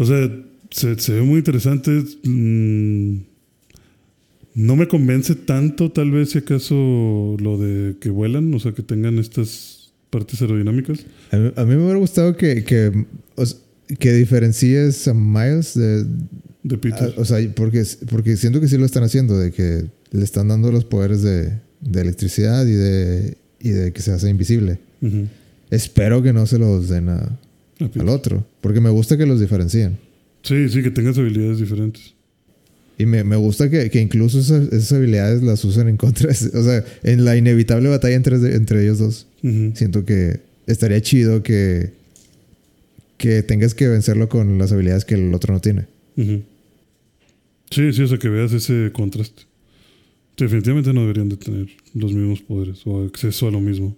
Speaker 2: O sea, se, se ve muy interesante. Mm, no me convence tanto, tal vez, si acaso, lo de que vuelan, o sea, que tengan estas partes aerodinámicas.
Speaker 1: A mí, a mí me hubiera gustado que, que, que diferencies a Miles de...
Speaker 2: De Peter.
Speaker 1: a- o sea, porque, porque siento que sí lo están haciendo, de que le están dando los poderes de, de electricidad y de, y de que se hace invisible. Espero que no se los den a-. al otro, porque me gusta que los diferencien.
Speaker 2: Sí, sí, que tengas habilidades diferentes.
Speaker 1: Y me, me gusta que, que incluso esas, esas habilidades las usen en contra. O sea, en la inevitable batalla entre, entre ellos dos. Siento que estaría chido que, que tengas que vencerlo con las habilidades que el otro no tiene.
Speaker 2: Sí, sí, o sea, que veas ese contraste. Definitivamente no deberían de tener los mismos poderes o acceso a lo mismo.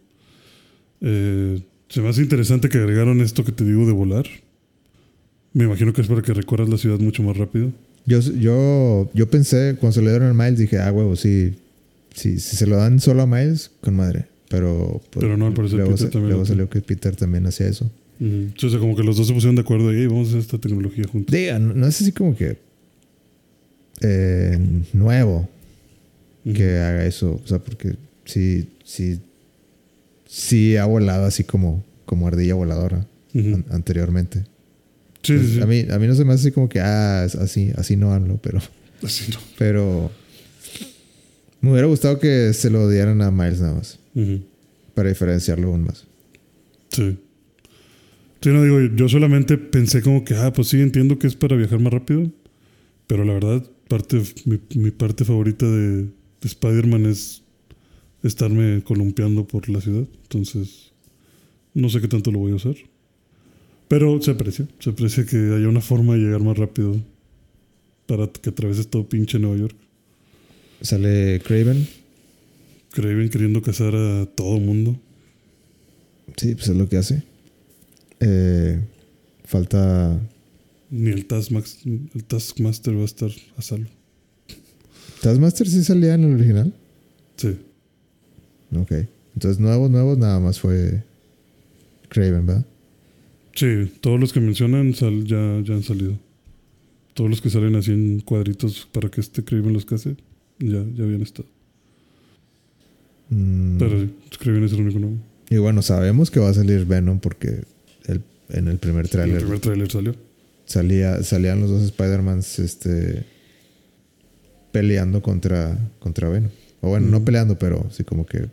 Speaker 2: Eh, se me hace interesante que agregaron esto que te digo de volar. Me imagino que es para que recorras la ciudad mucho más rápido.
Speaker 1: Yo, yo, yo pensé, cuando se lo dieron a Miles, dije, ah, huevo, sí, sí, si se lo dan solo a Miles, con madre. Pero, pues,
Speaker 2: Pero no, al parecer
Speaker 1: luego,
Speaker 2: Peter
Speaker 1: se-
Speaker 2: también
Speaker 1: luego salió que Peter también hacía eso.
Speaker 2: Sí, o sea, como que los dos se pusieron de acuerdo y "Hey, vamos a hacer esta tecnología juntos.
Speaker 1: Diga, no, no es así como que eh, nuevo que haga eso. O sea, porque sí, sí, sí ha volado así como, como ardilla voladora an- anteriormente.
Speaker 2: Sí, sí, sí.
Speaker 1: A, mí, a mí no se me hace así como que, ah, así, así no hablo, pero,
Speaker 2: Así no.
Speaker 1: pero me hubiera gustado que se lo dieran a Miles nada más, para diferenciarlo aún más.
Speaker 2: Sí. Sí, no digo, yo solamente pensé como que, ah, pues sí, entiendo que es para viajar más rápido. Pero la verdad, parte, mi, mi parte favorita de, de Spider-Man es estarme columpiando por la ciudad. Entonces, no sé qué tanto lo voy a usar. Pero se aprecia. Se aprecia que haya una forma de llegar más rápido para que atravieses todo pinche Nueva York.
Speaker 1: Sale Craven.
Speaker 2: Craven queriendo cazar a todo mundo.
Speaker 1: Sí, pues es lo que hace. Eh, falta.
Speaker 2: Ni el, Taskmax- el Taskmaster va a estar a salvo.
Speaker 1: ¿Taskmaster sí salía en el original?
Speaker 2: Sí.
Speaker 1: Ok. Entonces, nuevos, nuevos, nada más fue Craven, ¿verdad?
Speaker 2: Sí, todos los que mencionan sal- ya, ya han salido. Todos los que salen así en cuadritos para que este Craven los case, ya, ya habían estado.
Speaker 1: Mm,
Speaker 2: Pero sí, Craven es el único nuevo.
Speaker 1: Y bueno, sabemos que va a salir Venom porque el- en el primer
Speaker 2: El
Speaker 1: tráiler
Speaker 2: primer tráiler salió.
Speaker 1: salía, salían los dos Spider-Mans este, peleando contra, contra Venom. O bueno, no peleando, pero sí como que...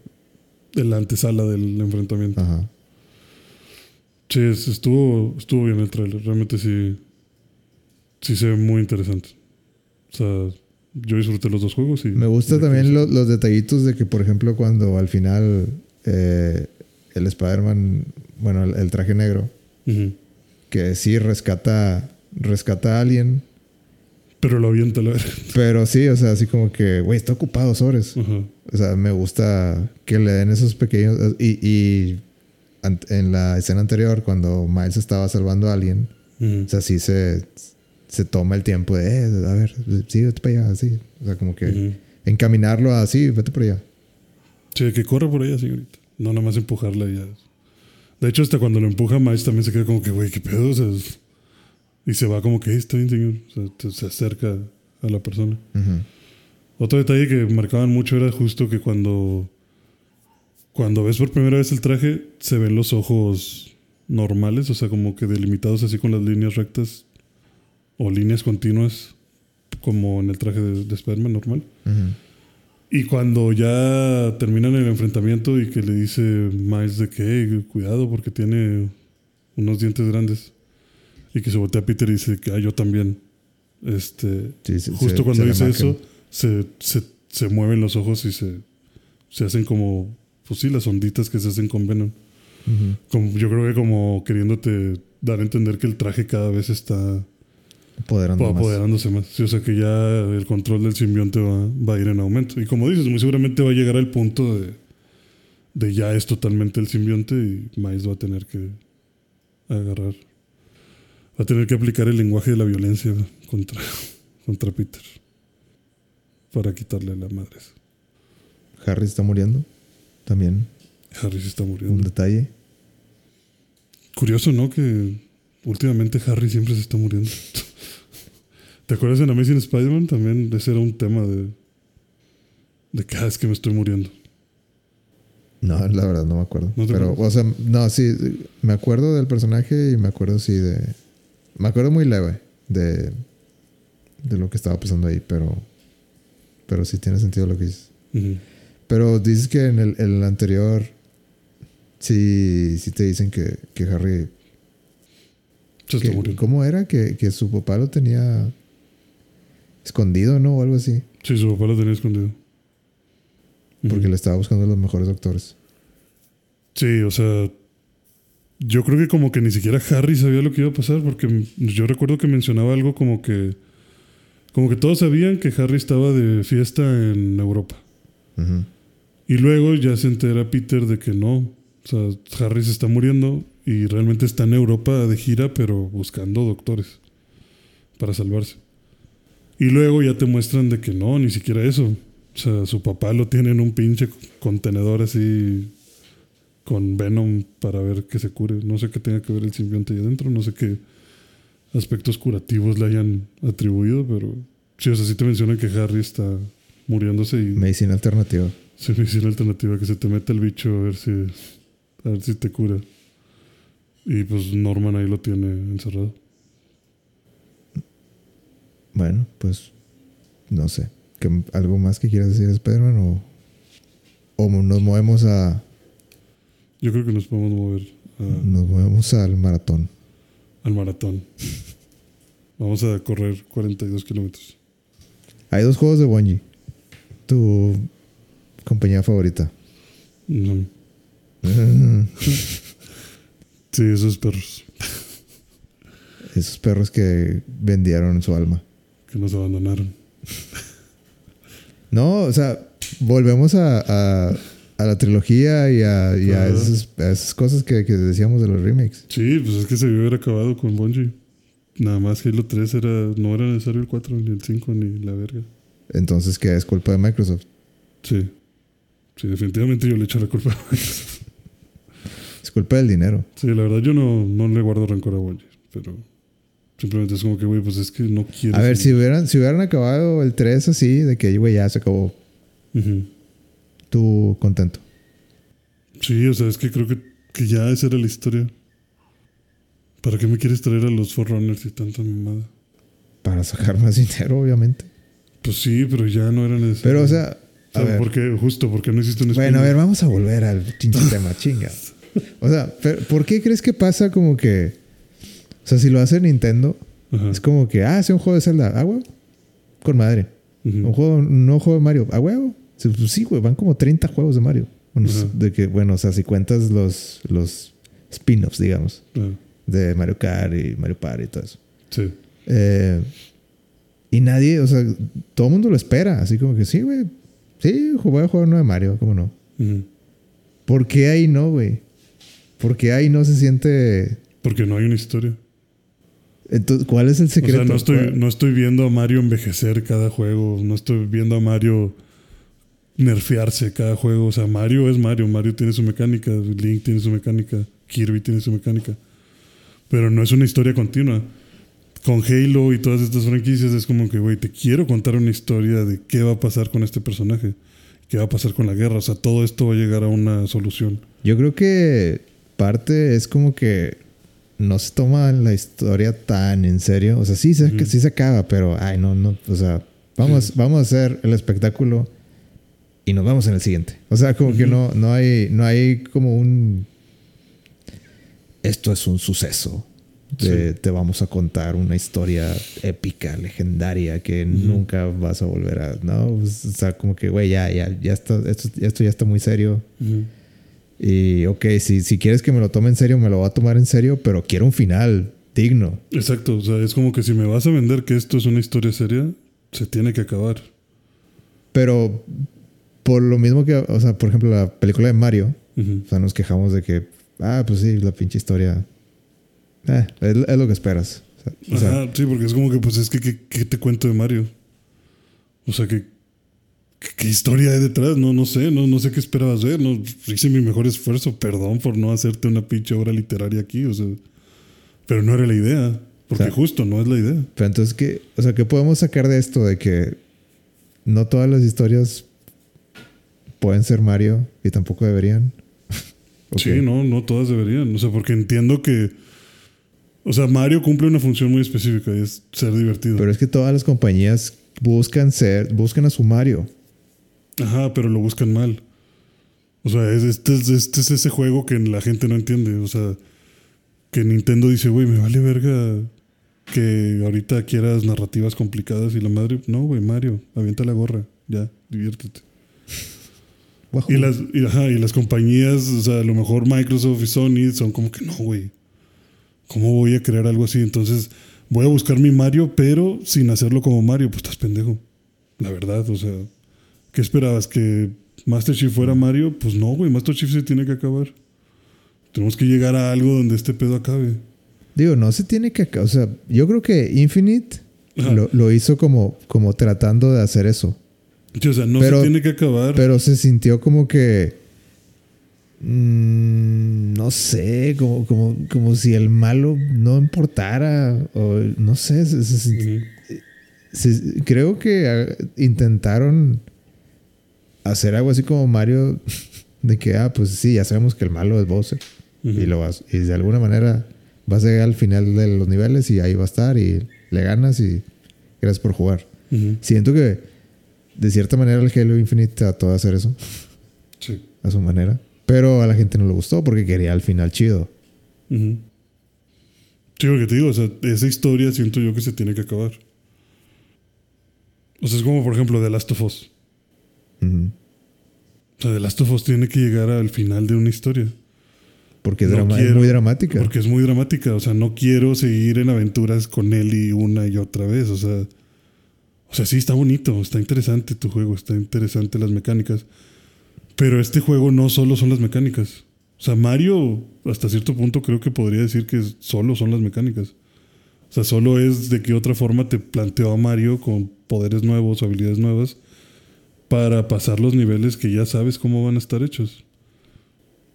Speaker 2: En la antesala del enfrentamiento.
Speaker 1: Ajá.
Speaker 2: Sí, es- estuvo, estuvo bien el tráiler. Realmente sí, sí se ve muy interesante. O sea, yo disfruté los dos juegos y...
Speaker 1: Me gusta también
Speaker 2: aquí-
Speaker 1: lo- los detallitos de que, por ejemplo, cuando al final eh, el Spider-Man, bueno, el, el traje negro, que sí rescata, rescata a alguien,
Speaker 2: Pero lo avienta a la verga.
Speaker 1: pero sí, o sea, así como que, güey, está ocupado, sobres.
Speaker 2: Ajá.
Speaker 1: O sea, me gusta que le den esos pequeños. Y, y en la escena anterior, cuando Miles estaba salvando a alguien,
Speaker 2: Ujú.
Speaker 1: o sea, sí se, se toma el tiempo de, eh, a ver, sí, vete para allá, sí. O sea, como que
Speaker 2: Ujú.
Speaker 1: encaminarlo a, sí, vete por allá.
Speaker 2: Sí, que corre por ella, señorita. No nada más empujarla y ya. De hecho, hasta cuando lo empuja Miles también se queda como que, güey, qué pedo. O sea, es- y se va como que, "Eh, está bien, señor. O sea, te- se acerca a la persona.
Speaker 1: Ujú.
Speaker 2: Otro detalle que marcaban mucho era justo que cuando, cuando ves por primera vez el traje, se ven los ojos normales, o sea, como que delimitados así con las líneas rectas o líneas continuas, como en el traje de, de Spider-Man normal.
Speaker 1: Ujú.
Speaker 2: Y cuando ya terminan el enfrentamiento y que le dice Miles de que "Hey, cuidado porque tiene unos dientes grandes y que se voltea a Peter y dice que ah, yo también. Este,
Speaker 1: Sí, se-
Speaker 2: justo
Speaker 1: se-
Speaker 2: cuando
Speaker 1: se
Speaker 2: dice eso, se, se, mueven los ojos y se, se hacen como, pues sí, las onditas que se hacen con Venom. Como, yo creo que como queriéndote dar a entender que el traje cada vez está
Speaker 1: Apoderando más.
Speaker 2: apoderándose más. Sí, o sea que ya el control del simbionte va, va a ir en aumento. Y como dices, muy seguramente va a llegar al punto de, de ya es totalmente el simbionte y Miles va a tener que agarrar. Va a tener que aplicar el lenguaje de la violencia contra, contra Peter. Para quitarle la madre.
Speaker 1: Harry está muriendo. También.
Speaker 2: Harry se está
Speaker 1: Un
Speaker 2: muriendo.
Speaker 1: detalle.
Speaker 2: Curioso, ¿no? Que últimamente Harry siempre se está muriendo. ¿Te acuerdas en Amazing Spider-Man? También ese era un tema de. de que "Ah, es que me estoy muriendo.
Speaker 1: No, la verdad no me acuerdo.
Speaker 2: ¿No te
Speaker 1: Pero,
Speaker 2: acuerdas?
Speaker 1: o sea, no, sí, me acuerdo del personaje y me acuerdo, sí, de. Me acuerdo muy leve de. de lo que estaba pasando ahí, pero. Pero sí tiene sentido lo que dices. Pero dices que en el, el anterior. Sí, sí te dicen que, que Harry. Que-. ¿Cómo era? Que, que su papá lo tenía. escondido, ¿no? O algo así.
Speaker 2: Sí, su papá lo tenía escondido.
Speaker 1: Porque le estaba buscando a los mejores doctores.
Speaker 2: Sí, o sea. Yo creo que como que ni siquiera Harry sabía lo que iba a pasar, porque yo recuerdo que mencionaba algo como que. Como que todos sabían que Harry estaba de fiesta en Europa. Y luego ya se entera Peter de que no. O sea, Harry se está muriendo y realmente está en Europa de gira, pero buscando doctores para salvarse. Y luego ya te muestran de que no, ni siquiera eso. O sea, su papá lo tiene en un pinche contenedor así con Venom para ver que se cure. No sé qué tenga que ver el simbionte ahí adentro, no sé qué aspectos curativos le hayan atribuido, pero sí, o sea, sí te mencionan que Harry está muriéndose y
Speaker 1: Medicina alternativa.
Speaker 2: se me hizo una alternativa que se te mete el bicho a ver si a ver si te cura. Y pues Norman ahí lo tiene encerrado.
Speaker 1: Bueno, pues. No sé. ¿Qué- ¿Algo más que quieras decir, Spider-Man? O, o nos movemos a.
Speaker 2: Yo creo que nos podemos mover a-
Speaker 1: Nos movemos al maratón.
Speaker 2: al maratón. Vamos a correr 42 kilómetros.
Speaker 1: Hay dos juegos de Bungie. Tu compañía favorita.
Speaker 2: No. Sí, esos perros
Speaker 1: Esos perros que vendieron su alma.
Speaker 2: que nos abandonaron.
Speaker 1: No, o sea, volvemos a, a, a la trilogía y a, y a esas, a esas cosas que, que decíamos de los remakes.
Speaker 2: Sí, pues es que se debió haber acabado con Bungie. Nada más Halo 3 era, no era necesario el 4, ni el 5, ni la verga.
Speaker 1: Entonces, ¿qué es culpa de Microsoft?
Speaker 2: Sí. Sí, definitivamente yo le echo la culpa.
Speaker 1: Es culpa del dinero.
Speaker 2: Sí, la verdad yo no, no le guardo rencor a Bungie, pero simplemente es como que, güey, pues es que no quiero.
Speaker 1: A ver, si hubieran, si hubieran acabado el 3 así, de que, güey, ya se acabó.
Speaker 2: Ujú.
Speaker 1: Tú contento.
Speaker 2: Sí, o sea, es que creo que, que ya esa era la historia. ¿Para qué me quieres traer a los Forerunners y tanta mamada?
Speaker 1: Para sacar más dinero, obviamente.
Speaker 2: Pues sí, pero ya no era necesario.
Speaker 1: Pero, o sea, a
Speaker 2: O sea,
Speaker 1: ver.
Speaker 2: ¿por qué? Justo, porque no hiciste un
Speaker 1: Bueno, a ver, vamos a volver al pinche tema, chinga. O sea, pero ¿por qué crees que pasa como que... O sea, si lo hace Nintendo,
Speaker 2: Ajá.
Speaker 1: es como que, ah, hace un juego de Zelda, ah, huevo, con madre. Un juego, nuevo juego de Mario, ah, huevo. Sí, pues sí, güey, van como 30 juegos de Mario. Bueno, de que, bueno, o sea, si cuentas los, los spin-offs, digamos, de Mario Kart y Mario Party y todo eso.
Speaker 2: sí.
Speaker 1: Eh, y nadie, o sea, todo el mundo lo espera, así como que sí, güey. Sí, voy a jugar uno de Mario, ¿cómo no?
Speaker 2: Ujú.
Speaker 1: ¿Por qué ahí no, güey? ¿Por qué ahí no se siente...
Speaker 2: Porque no hay una historia.
Speaker 1: Entonces, ¿cuál es el
Speaker 2: O
Speaker 1: secreto?
Speaker 2: sea, no estoy,
Speaker 1: ¿Cuál-
Speaker 2: no estoy viendo a Mario envejecer cada juego. No estoy viendo a Mario nerfearse cada juego. O sea, Mario es Mario. Mario tiene su mecánica. Link tiene su mecánica. Kirby tiene su mecánica. Pero no es una historia continua. Con Halo y todas estas franquicias es como que, güey, te quiero contar una historia de qué va a pasar con este personaje. ¿Qué va a pasar con la guerra? O sea, todo esto va a llegar a una solución.
Speaker 1: Yo creo que parte es como que no se toma la historia tan en serio. O sea, sí se, sí se acaba, pero ay, no, no. O sea, vamos,
Speaker 2: Sí.
Speaker 1: vamos a hacer el espectáculo y nos vemos en el siguiente. O sea, como que no, no hay, no hay como un. Esto es un suceso. Te vamos a contar una historia épica, legendaria, que nunca vas a volver a. No, pues, o sea, como que, güey, ya, ya, ya está, esto, esto ya está muy serio. Y ok, si, si quieres que me lo tome en serio, me lo voy a tomar en serio, pero quiero un final digno.
Speaker 2: Exacto, o sea, es como que si me vas a vender que esto es una historia seria, se tiene que acabar.
Speaker 1: Pero, por lo mismo que, o sea, por ejemplo, la película de Mario,
Speaker 2: Ujú.
Speaker 1: o sea, nos quejamos de que, ah, pues sí, la pinche historia, eh, es, es lo que esperas. O sea, o sea,
Speaker 2: Ajá, sí, porque es como que, pues es que, ¿qué, te cuento de Mario? O sea, ¿qué, qué, qué historia hay detrás? No, no sé, no, no sé qué esperabas ver. No, hice mi mejor esfuerzo, perdón por no hacerte una pinche obra literaria aquí, o sea, pero no era la idea, porque
Speaker 1: O sea,
Speaker 2: justo no es la idea.
Speaker 1: pero entonces, ¿qué, o sea, ¿qué podemos sacar de esto? De que no todas las historias pueden ser Mario y tampoco deberían.
Speaker 2: Sí, no, no todas deberían, o sea, porque entiendo que, o sea, Mario cumple una función muy específica y es ser divertido.
Speaker 1: Pero es que todas las compañías buscan ser, buscan a su Mario.
Speaker 2: Ajá, pero lo buscan mal. O sea, es- este, es, este es ese juego que la gente no entiende. O sea, que Nintendo dice, güey, me vale verga que ahorita quieras narrativas complicadas y la madre. No, güey, Mario, avienta la gorra, ya, diviértete. Y las, y, ajá, y las compañías, o sea, a lo mejor Microsoft y Sony son como que no, güey. ¿Cómo voy a crear algo así? Entonces, voy a buscar mi Mario, pero sin hacerlo como Mario. Pues estás pendejo. La verdad, o sea, ¿qué esperabas? ¿Que Master Chief fuera Mario? Pues no, güey, Master Chief se tiene que acabar. Tenemos que llegar a algo donde este pedo acabe.
Speaker 1: Digo, no se tiene que... O sea, yo creo que Infinite lo, lo hizo como, como tratando de hacer eso.
Speaker 2: O sea, no
Speaker 1: Pero-
Speaker 2: se tiene que acabar.
Speaker 1: Pero se sintió como que... mm, no sé, como, como, como si el malo no importara. O no sé, se- se creo que ah, intentaron hacer algo así como Mario, de que, ah, pues sí, ya sabemos que el malo es Bowser. Y, lo vas, y de alguna manera vas a llegar al final de los niveles y ahí va a estar y le ganas y gracias por jugar. Siento que de cierta manera el Halo Infinite trató de hacer eso
Speaker 2: Sí.
Speaker 1: a su manera. Pero a la gente no le gustó porque quería el final chido.
Speaker 2: Ujú. Sí, porque te digo, o sea, esa historia siento yo que se tiene que acabar. O sea, es como por ejemplo The Last of Us. O sea, The Last of Us tiene que llegar al final de una historia.
Speaker 1: Porque es,
Speaker 2: No
Speaker 1: drama- es
Speaker 2: quiero,
Speaker 1: muy dramática.
Speaker 2: Porque es muy dramática. O sea, no quiero seguir en aventuras con Ellie una y otra vez. O sea, o sea, sí, está bonito, está interesante tu juego, está interesante las mecánicas. Pero este juego no solo son las mecánicas. O sea, Mario, hasta cierto punto, creo que podría decir que solo son las mecánicas. O sea, solo es de qué otra forma te planteó a Mario con poderes nuevos, habilidades nuevas, para pasar los niveles que ya sabes cómo van a estar hechos.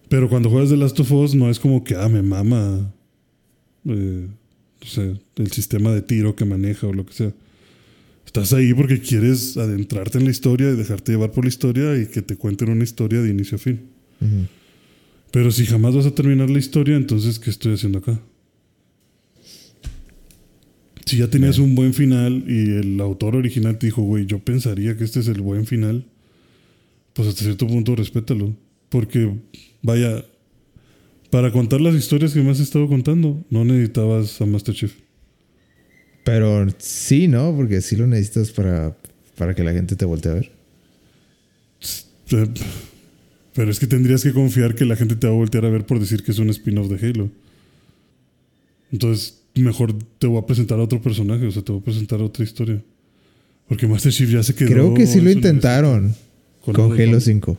Speaker 2: Pero cuando juegas The Last of Us no es como que, ah, me mama, eh, no sé, el sistema de tiro que maneja o lo que sea. Estás ahí porque quieres adentrarte en la historia y dejarte llevar por la historia y que te cuenten una historia de inicio a fin. Pero si jamás vas a terminar la historia, entonces, ¿qué estoy haciendo acá? Si ya tenías un buen final y el autor original te dijo, güey, yo pensaría que este es el buen final, pues hasta cierto punto respétalo. Porque, vaya, para contar las historias que me has estado contando, no necesitabas a Master Chief.
Speaker 1: Pero sí, ¿no? Porque sí lo necesitas para, para que la gente te voltee a ver.
Speaker 2: Eh, Pero es que tendrías que confiar que la gente te va a voltear a ver por decir que es un spin-off de Halo. Entonces, mejor te voy a presentar a otro personaje, o sea, te voy a presentar otra historia. Porque Master Chief ya se quedó.
Speaker 1: Creo que sí lo intentaron con
Speaker 2: lo-
Speaker 1: Halo 5.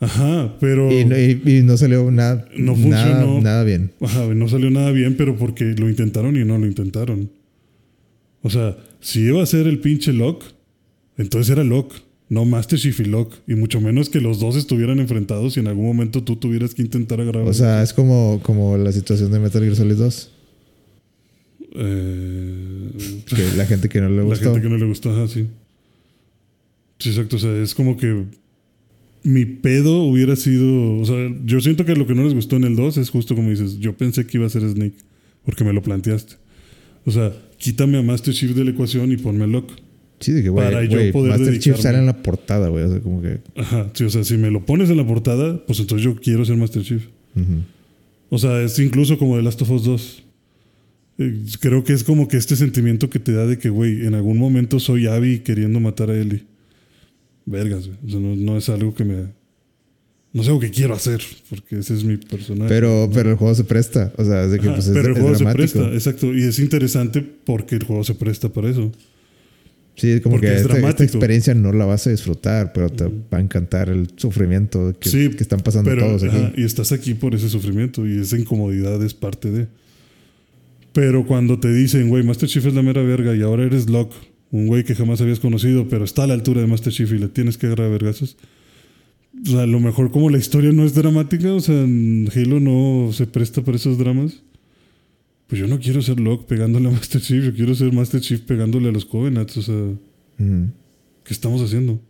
Speaker 2: Ajá, pero.
Speaker 1: Y, no- y- y no salió nada,
Speaker 2: No
Speaker 1: nada,
Speaker 2: funcionó.
Speaker 1: nada bien.
Speaker 2: Ajá, no salió nada bien, pero porque lo intentaron y no lo intentaron. O sea, si iba a ser el pinche Locke, entonces era Locke, no Master Chief y Locke. Y mucho menos que los dos estuvieran enfrentados y en algún momento tú tuvieras que intentar agarrar.
Speaker 1: O sea, es como, como la situación de Metal Gear Solid 2.
Speaker 2: Eh,
Speaker 1: Que la gente que no le
Speaker 2: la
Speaker 1: gustó.
Speaker 2: gente que no le gustó, ajá, sí. Sí, exacto. O sea, es como que mi pedo hubiera sido. O sea, yo siento que lo que no les gustó en el 2 es justo como dices. Yo pensé que iba a ser Snake porque me lo planteaste. O sea, quítame a Master Chief de la ecuación y ponme a Locke.
Speaker 1: Sí, de que, güey,
Speaker 2: Para yo poder
Speaker 1: Master Chief
Speaker 2: dedicarme.
Speaker 1: sale en la portada, güey. O sea, como que...
Speaker 2: Ajá, sí, o sea, si me lo pones en la portada, pues entonces yo quiero ser Master Chief. O sea, es incluso como The Last of Us 2. Eh, Creo que es como que este sentimiento que te da de que, güey, en algún momento soy Abby queriendo matar a Ellie. Vergas, güey. O sea, no, no es algo que me. No es algo que quiero hacer, porque ese es mi personaje.
Speaker 1: Pero, pero el juego se presta. O sea, es de que
Speaker 2: Ajá,
Speaker 1: pues, es,
Speaker 2: pero el juego se presta, exacto. Y es interesante porque el juego se presta para eso.
Speaker 1: Sí, como
Speaker 2: Porque
Speaker 1: que
Speaker 2: es
Speaker 1: esta, esta experiencia no la vas a disfrutar, pero te va a encantar el sufrimiento que,
Speaker 2: Sí,
Speaker 1: que están pasando
Speaker 2: pero,
Speaker 1: todos aquí.
Speaker 2: ajá, y estás aquí por ese sufrimiento y esa incomodidad es parte de. Pero cuando te dicen, güey, Master Chief es la mera verga y ahora eres Locke, un güey que jamás habías conocido, pero está a la altura de Master Chief y le tienes que agarrar a vergazos. A lo mejor como la historia no es dramática, o sea, en Halo no se presta para esos dramas. Pues yo no quiero ser Locke pegándole a Master Chief, yo quiero ser Master Chief pegándole a los Covenants, o sea. ¿qué estamos haciendo?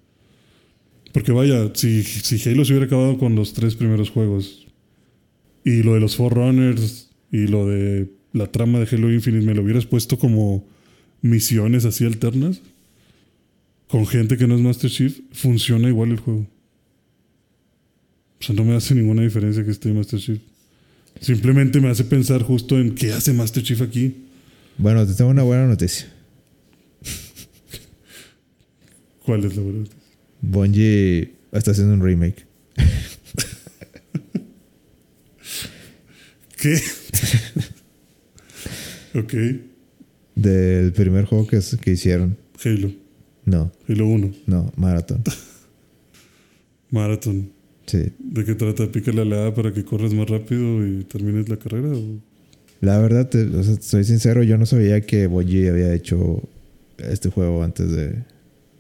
Speaker 2: Porque vaya, si, si Halo se hubiera acabado con los tres primeros juegos y lo de los Forerunners y lo de la trama de Halo Infinite me lo hubieras puesto como misiones así alternas con gente que no es Master Chief, funciona igual el juego. O sea, no me hace ninguna diferencia que esté Master Chief. Simplemente me hace pensar justo en qué hace Master Chief aquí.
Speaker 1: Bueno, te tengo una buena noticia.
Speaker 2: ¿Cuál es la verdad?
Speaker 1: Bungie está haciendo un remake.
Speaker 2: ¿Qué? ok,
Speaker 1: Del primer juego que, que hicieron.
Speaker 2: Halo.
Speaker 1: No,
Speaker 2: Halo 1.
Speaker 1: no, Marathon.
Speaker 2: Marathon.
Speaker 1: Sí.
Speaker 2: ¿De qué trata? ¿Pícale a la A para que corras más rápido y termines la carrera? o?
Speaker 1: La verdad, te- o sea, soy sincero, yo no sabía que Bungie había hecho este juego antes de.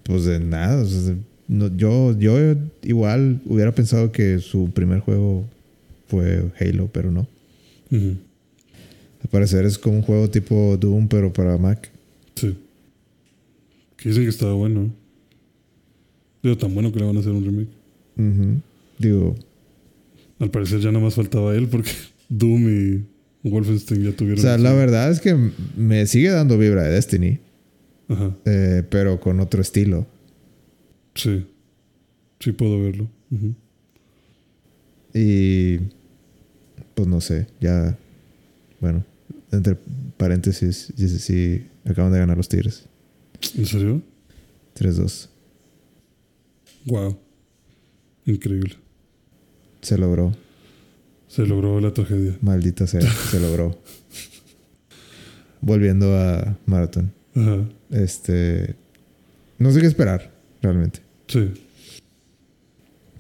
Speaker 1: Pues de nada. o sea, no- yo, yo igual hubiera pensado que su primer juego fue Halo, pero no.
Speaker 2: Ujú.
Speaker 1: Al parecer es como un juego tipo Doom, pero para Mac.
Speaker 2: Sí. Que dicen que estaba bueno. Digo, tan bueno que le van a hacer un remake.
Speaker 1: Ujú. Digo,
Speaker 2: Al parecer ya nada más faltaba él porque Doom y Wolfenstein ya
Speaker 1: o
Speaker 2: tuvieron.
Speaker 1: sea,
Speaker 2: eso.
Speaker 1: la verdad es que me sigue dando vibra de Destiny,
Speaker 2: Ajá.
Speaker 1: eh, pero con otro estilo.
Speaker 2: Sí. Sí puedo verlo.
Speaker 1: Y pues no sé, ya, bueno, entre paréntesis, sí, sí, sí, acaban de ganar los Tigres.
Speaker 2: ¿En serio?
Speaker 1: 3-2.
Speaker 2: Wow. Increíble.
Speaker 1: Se logró.
Speaker 2: Se logró la tragedia.
Speaker 1: Maldita sea, se logró. Volviendo a Marathon.
Speaker 2: Ajá.
Speaker 1: Este. No sé qué esperar, realmente.
Speaker 2: Sí.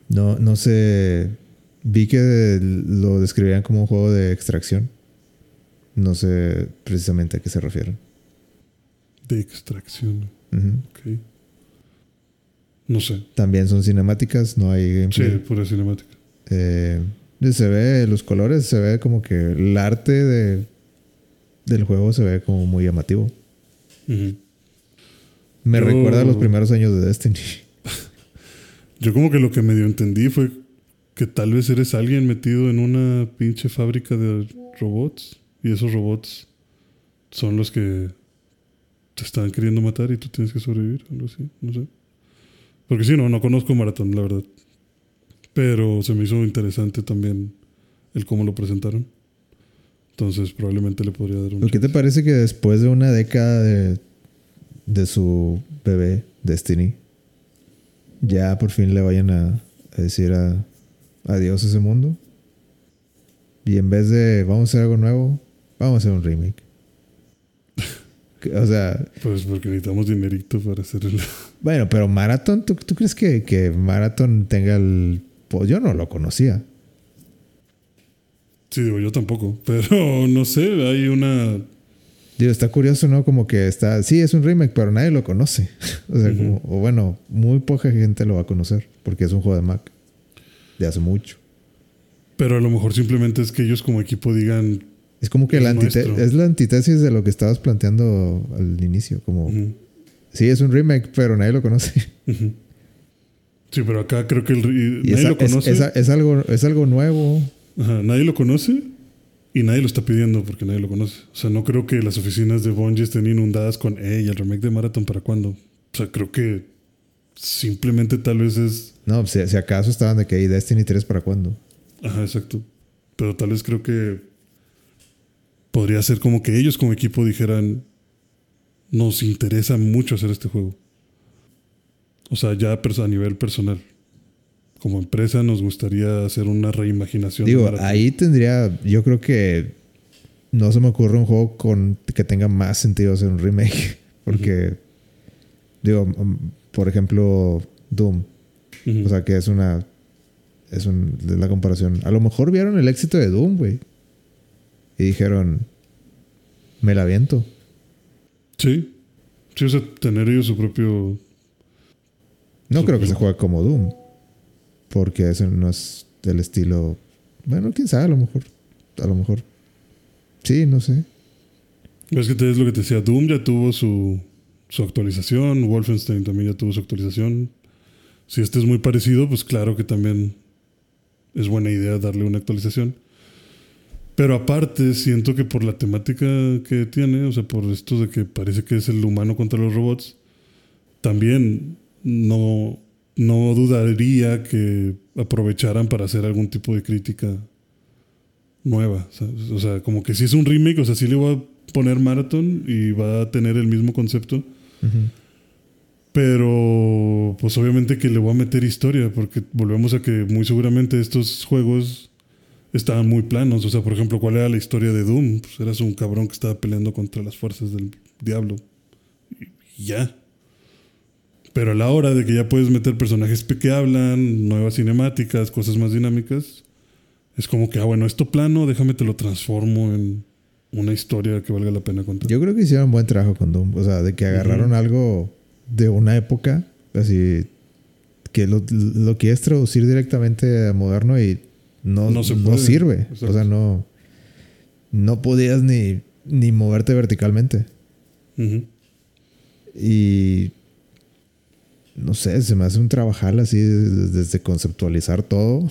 Speaker 1: No, no sé. Vi que lo describían como un juego de extracción. No sé precisamente a qué se refieren.
Speaker 2: De extracción.
Speaker 1: Ujú.
Speaker 2: Ok. No sé.
Speaker 1: También son cinemáticas, no hay
Speaker 2: Sí, pura cinemática.
Speaker 1: Eh, se ve los colores, se ve como que el arte de, del juego se ve como muy llamativo. Me
Speaker 2: Yo-
Speaker 1: recuerda a los primeros años de Destiny.
Speaker 2: Yo como que lo que medio entendí fue que tal vez eres alguien metido en una pinche fábrica de robots y esos robots son los que te están queriendo matar y tú tienes que sobrevivir, algo así, no sé. Porque sí, no, no conozco Maratón, la verdad. Pero se me hizo interesante también el cómo lo presentaron. Entonces probablemente le podría dar un...
Speaker 1: ¿Por qué te parece que después de una década de, de su bebé, Destiny, ya por fin le vayan a, a decir a, adiós a ese mundo? Y en vez de vamos a hacer algo nuevo, vamos a hacer un remake. O sea,
Speaker 2: Pues porque necesitamos dinerito para hacer el...
Speaker 1: bueno, pero Marathon, ¿tú, tú crees que, que Marathon tenga el... Pues yo no lo conocía.
Speaker 2: Sí, digo, yo tampoco. Pero no sé, hay una...
Speaker 1: Digo, está curioso, ¿no? Como que está... Sí, es un remake, pero nadie lo conoce. o sea, como... O bueno, muy poca gente lo va a conocer. Porque es un juego de Mac. De hace mucho.
Speaker 2: Pero a lo mejor simplemente es que ellos como equipo digan...
Speaker 1: Es como que
Speaker 2: Es
Speaker 1: la es la antítesis de lo que estabas planteando al inicio. Como... Sí, es un remake, pero nadie lo conoce.
Speaker 2: ujú. Sí, pero acá creo que el, nadie lo conoce.
Speaker 1: es- es algo, es algo nuevo.
Speaker 2: Ajá, nadie lo conoce y nadie lo está pidiendo porque nadie lo conoce. O sea, no creo que las oficinas de Bungie estén inundadas con, hey, el remake de Marathon, ¿para cuándo? O sea, creo que simplemente tal vez es...
Speaker 1: No, si, si acaso estaban de que ¿y Destiny 3 para cuándo?
Speaker 2: Ajá, exacto. Pero tal vez creo que podría ser como que ellos como equipo dijeran, nos interesa mucho hacer este juego. O sea, ya a nivel personal. Como empresa nos gustaría hacer una reimaginación.
Speaker 1: Digo, ahí tendría... Yo creo que... No se me ocurre un juego con que tenga más sentido hacer un remake. Porque... Digo, mm, por ejemplo, Doom. O sea, que es una. Es un, la comparación. A lo mejor vieron el éxito de Doom, güey. Y dijeron. Me la aviento.
Speaker 2: sí. Sí, o sea, tener ellos su propio.
Speaker 1: No creo que se juegue como Doom. Porque eso no es del estilo. Bueno, quién sabe, a lo mejor. A lo mejor. Sí, no sé.
Speaker 2: Es que te es lo que te decía. Doom ya tuvo su, su actualización. Wolfenstein también ya tuvo su actualización. Si este es muy parecido, pues claro que también es buena idea darle una actualización. Pero aparte, siento que por la temática que tiene, o sea, por esto de que parece que es el humano contra los robots, también no, no dudaría que aprovecharan para hacer algún tipo de crítica nueva. ¿sabes? O sea, como que si es un remake, o sea, sí le voy a poner Marathon y va a tener el mismo concepto. Pero, pues obviamente que le voy a meter historia, porque volvemos a que muy seguramente estos juegos estaban muy planos. O sea, por ejemplo, ¿cuál era la historia de Doom? Pues eras un cabrón que estaba peleando contra las fuerzas del diablo. Y ya. Pero a la hora de que ya puedes meter personajes que hablan, nuevas cinemáticas, cosas más dinámicas, es como que, ah, bueno, esto plano, déjame te lo transformo en una historia que valga la pena contar.
Speaker 1: Yo creo que hicieron buen trabajo con Doom. O sea, de que agarraron algo de una época, así que lo, lo quieres traducir directamente a moderno y no,
Speaker 2: No
Speaker 1: no,
Speaker 2: se puede.
Speaker 1: sirve.
Speaker 2: Exacto.
Speaker 1: O sea, no, no podías ni, ni moverte verticalmente. Y no sé, se me hace un trabajal así desde, conceptualizar todo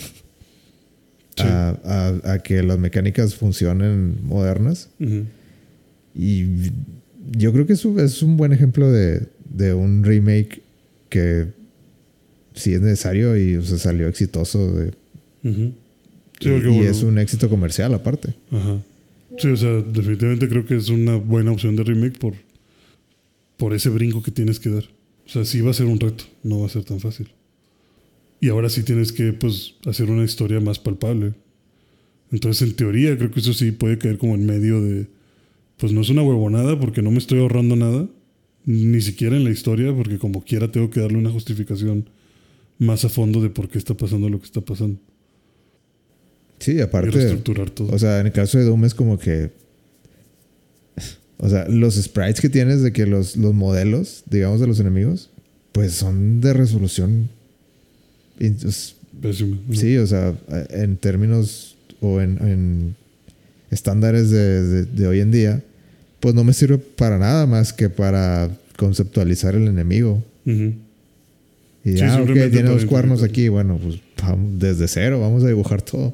Speaker 2: Sí.
Speaker 1: a, a- a que las mecánicas funcionen modernas. Y yo creo que es un, es un buen ejemplo de, de un remake que sí es necesario y o sea, salió exitoso. de-.
Speaker 2: Sí,
Speaker 1: y
Speaker 2: porque,
Speaker 1: y
Speaker 2: bueno,
Speaker 1: es un éxito comercial aparte.
Speaker 2: Ajá. Sí, o sea, definitivamente creo que es una buena opción de remake por, por ese brinco que tienes que dar. O sea, sí va a ser un reto, no va a ser tan fácil. Y ahora sí tienes que, pues, hacer una historia más palpable. Entonces, en teoría, creo que eso sí puede caer como en medio de, pues no es una huevonada porque no me estoy ahorrando nada, ni siquiera en la historia, porque como quiera tengo que darle una justificación más a fondo de por qué está pasando lo que está pasando.
Speaker 1: Sí,
Speaker 2: Y
Speaker 1: aparte.
Speaker 2: reestructurar todo.
Speaker 1: O sea, en el caso de Doom es como que. O sea, los sprites que tienes de que los, los modelos, digamos, de los enemigos, pues son de resolución. Sí, o sea, en términos o en, en estándares de, de- de hoy en día, pues no me sirve para nada más que para conceptualizar el enemigo. Y
Speaker 2: Sí,
Speaker 1: ya,
Speaker 2: simplemente
Speaker 1: tiene dos cuernos aquí, bueno, pues vamos, desde cero vamos a dibujar todo.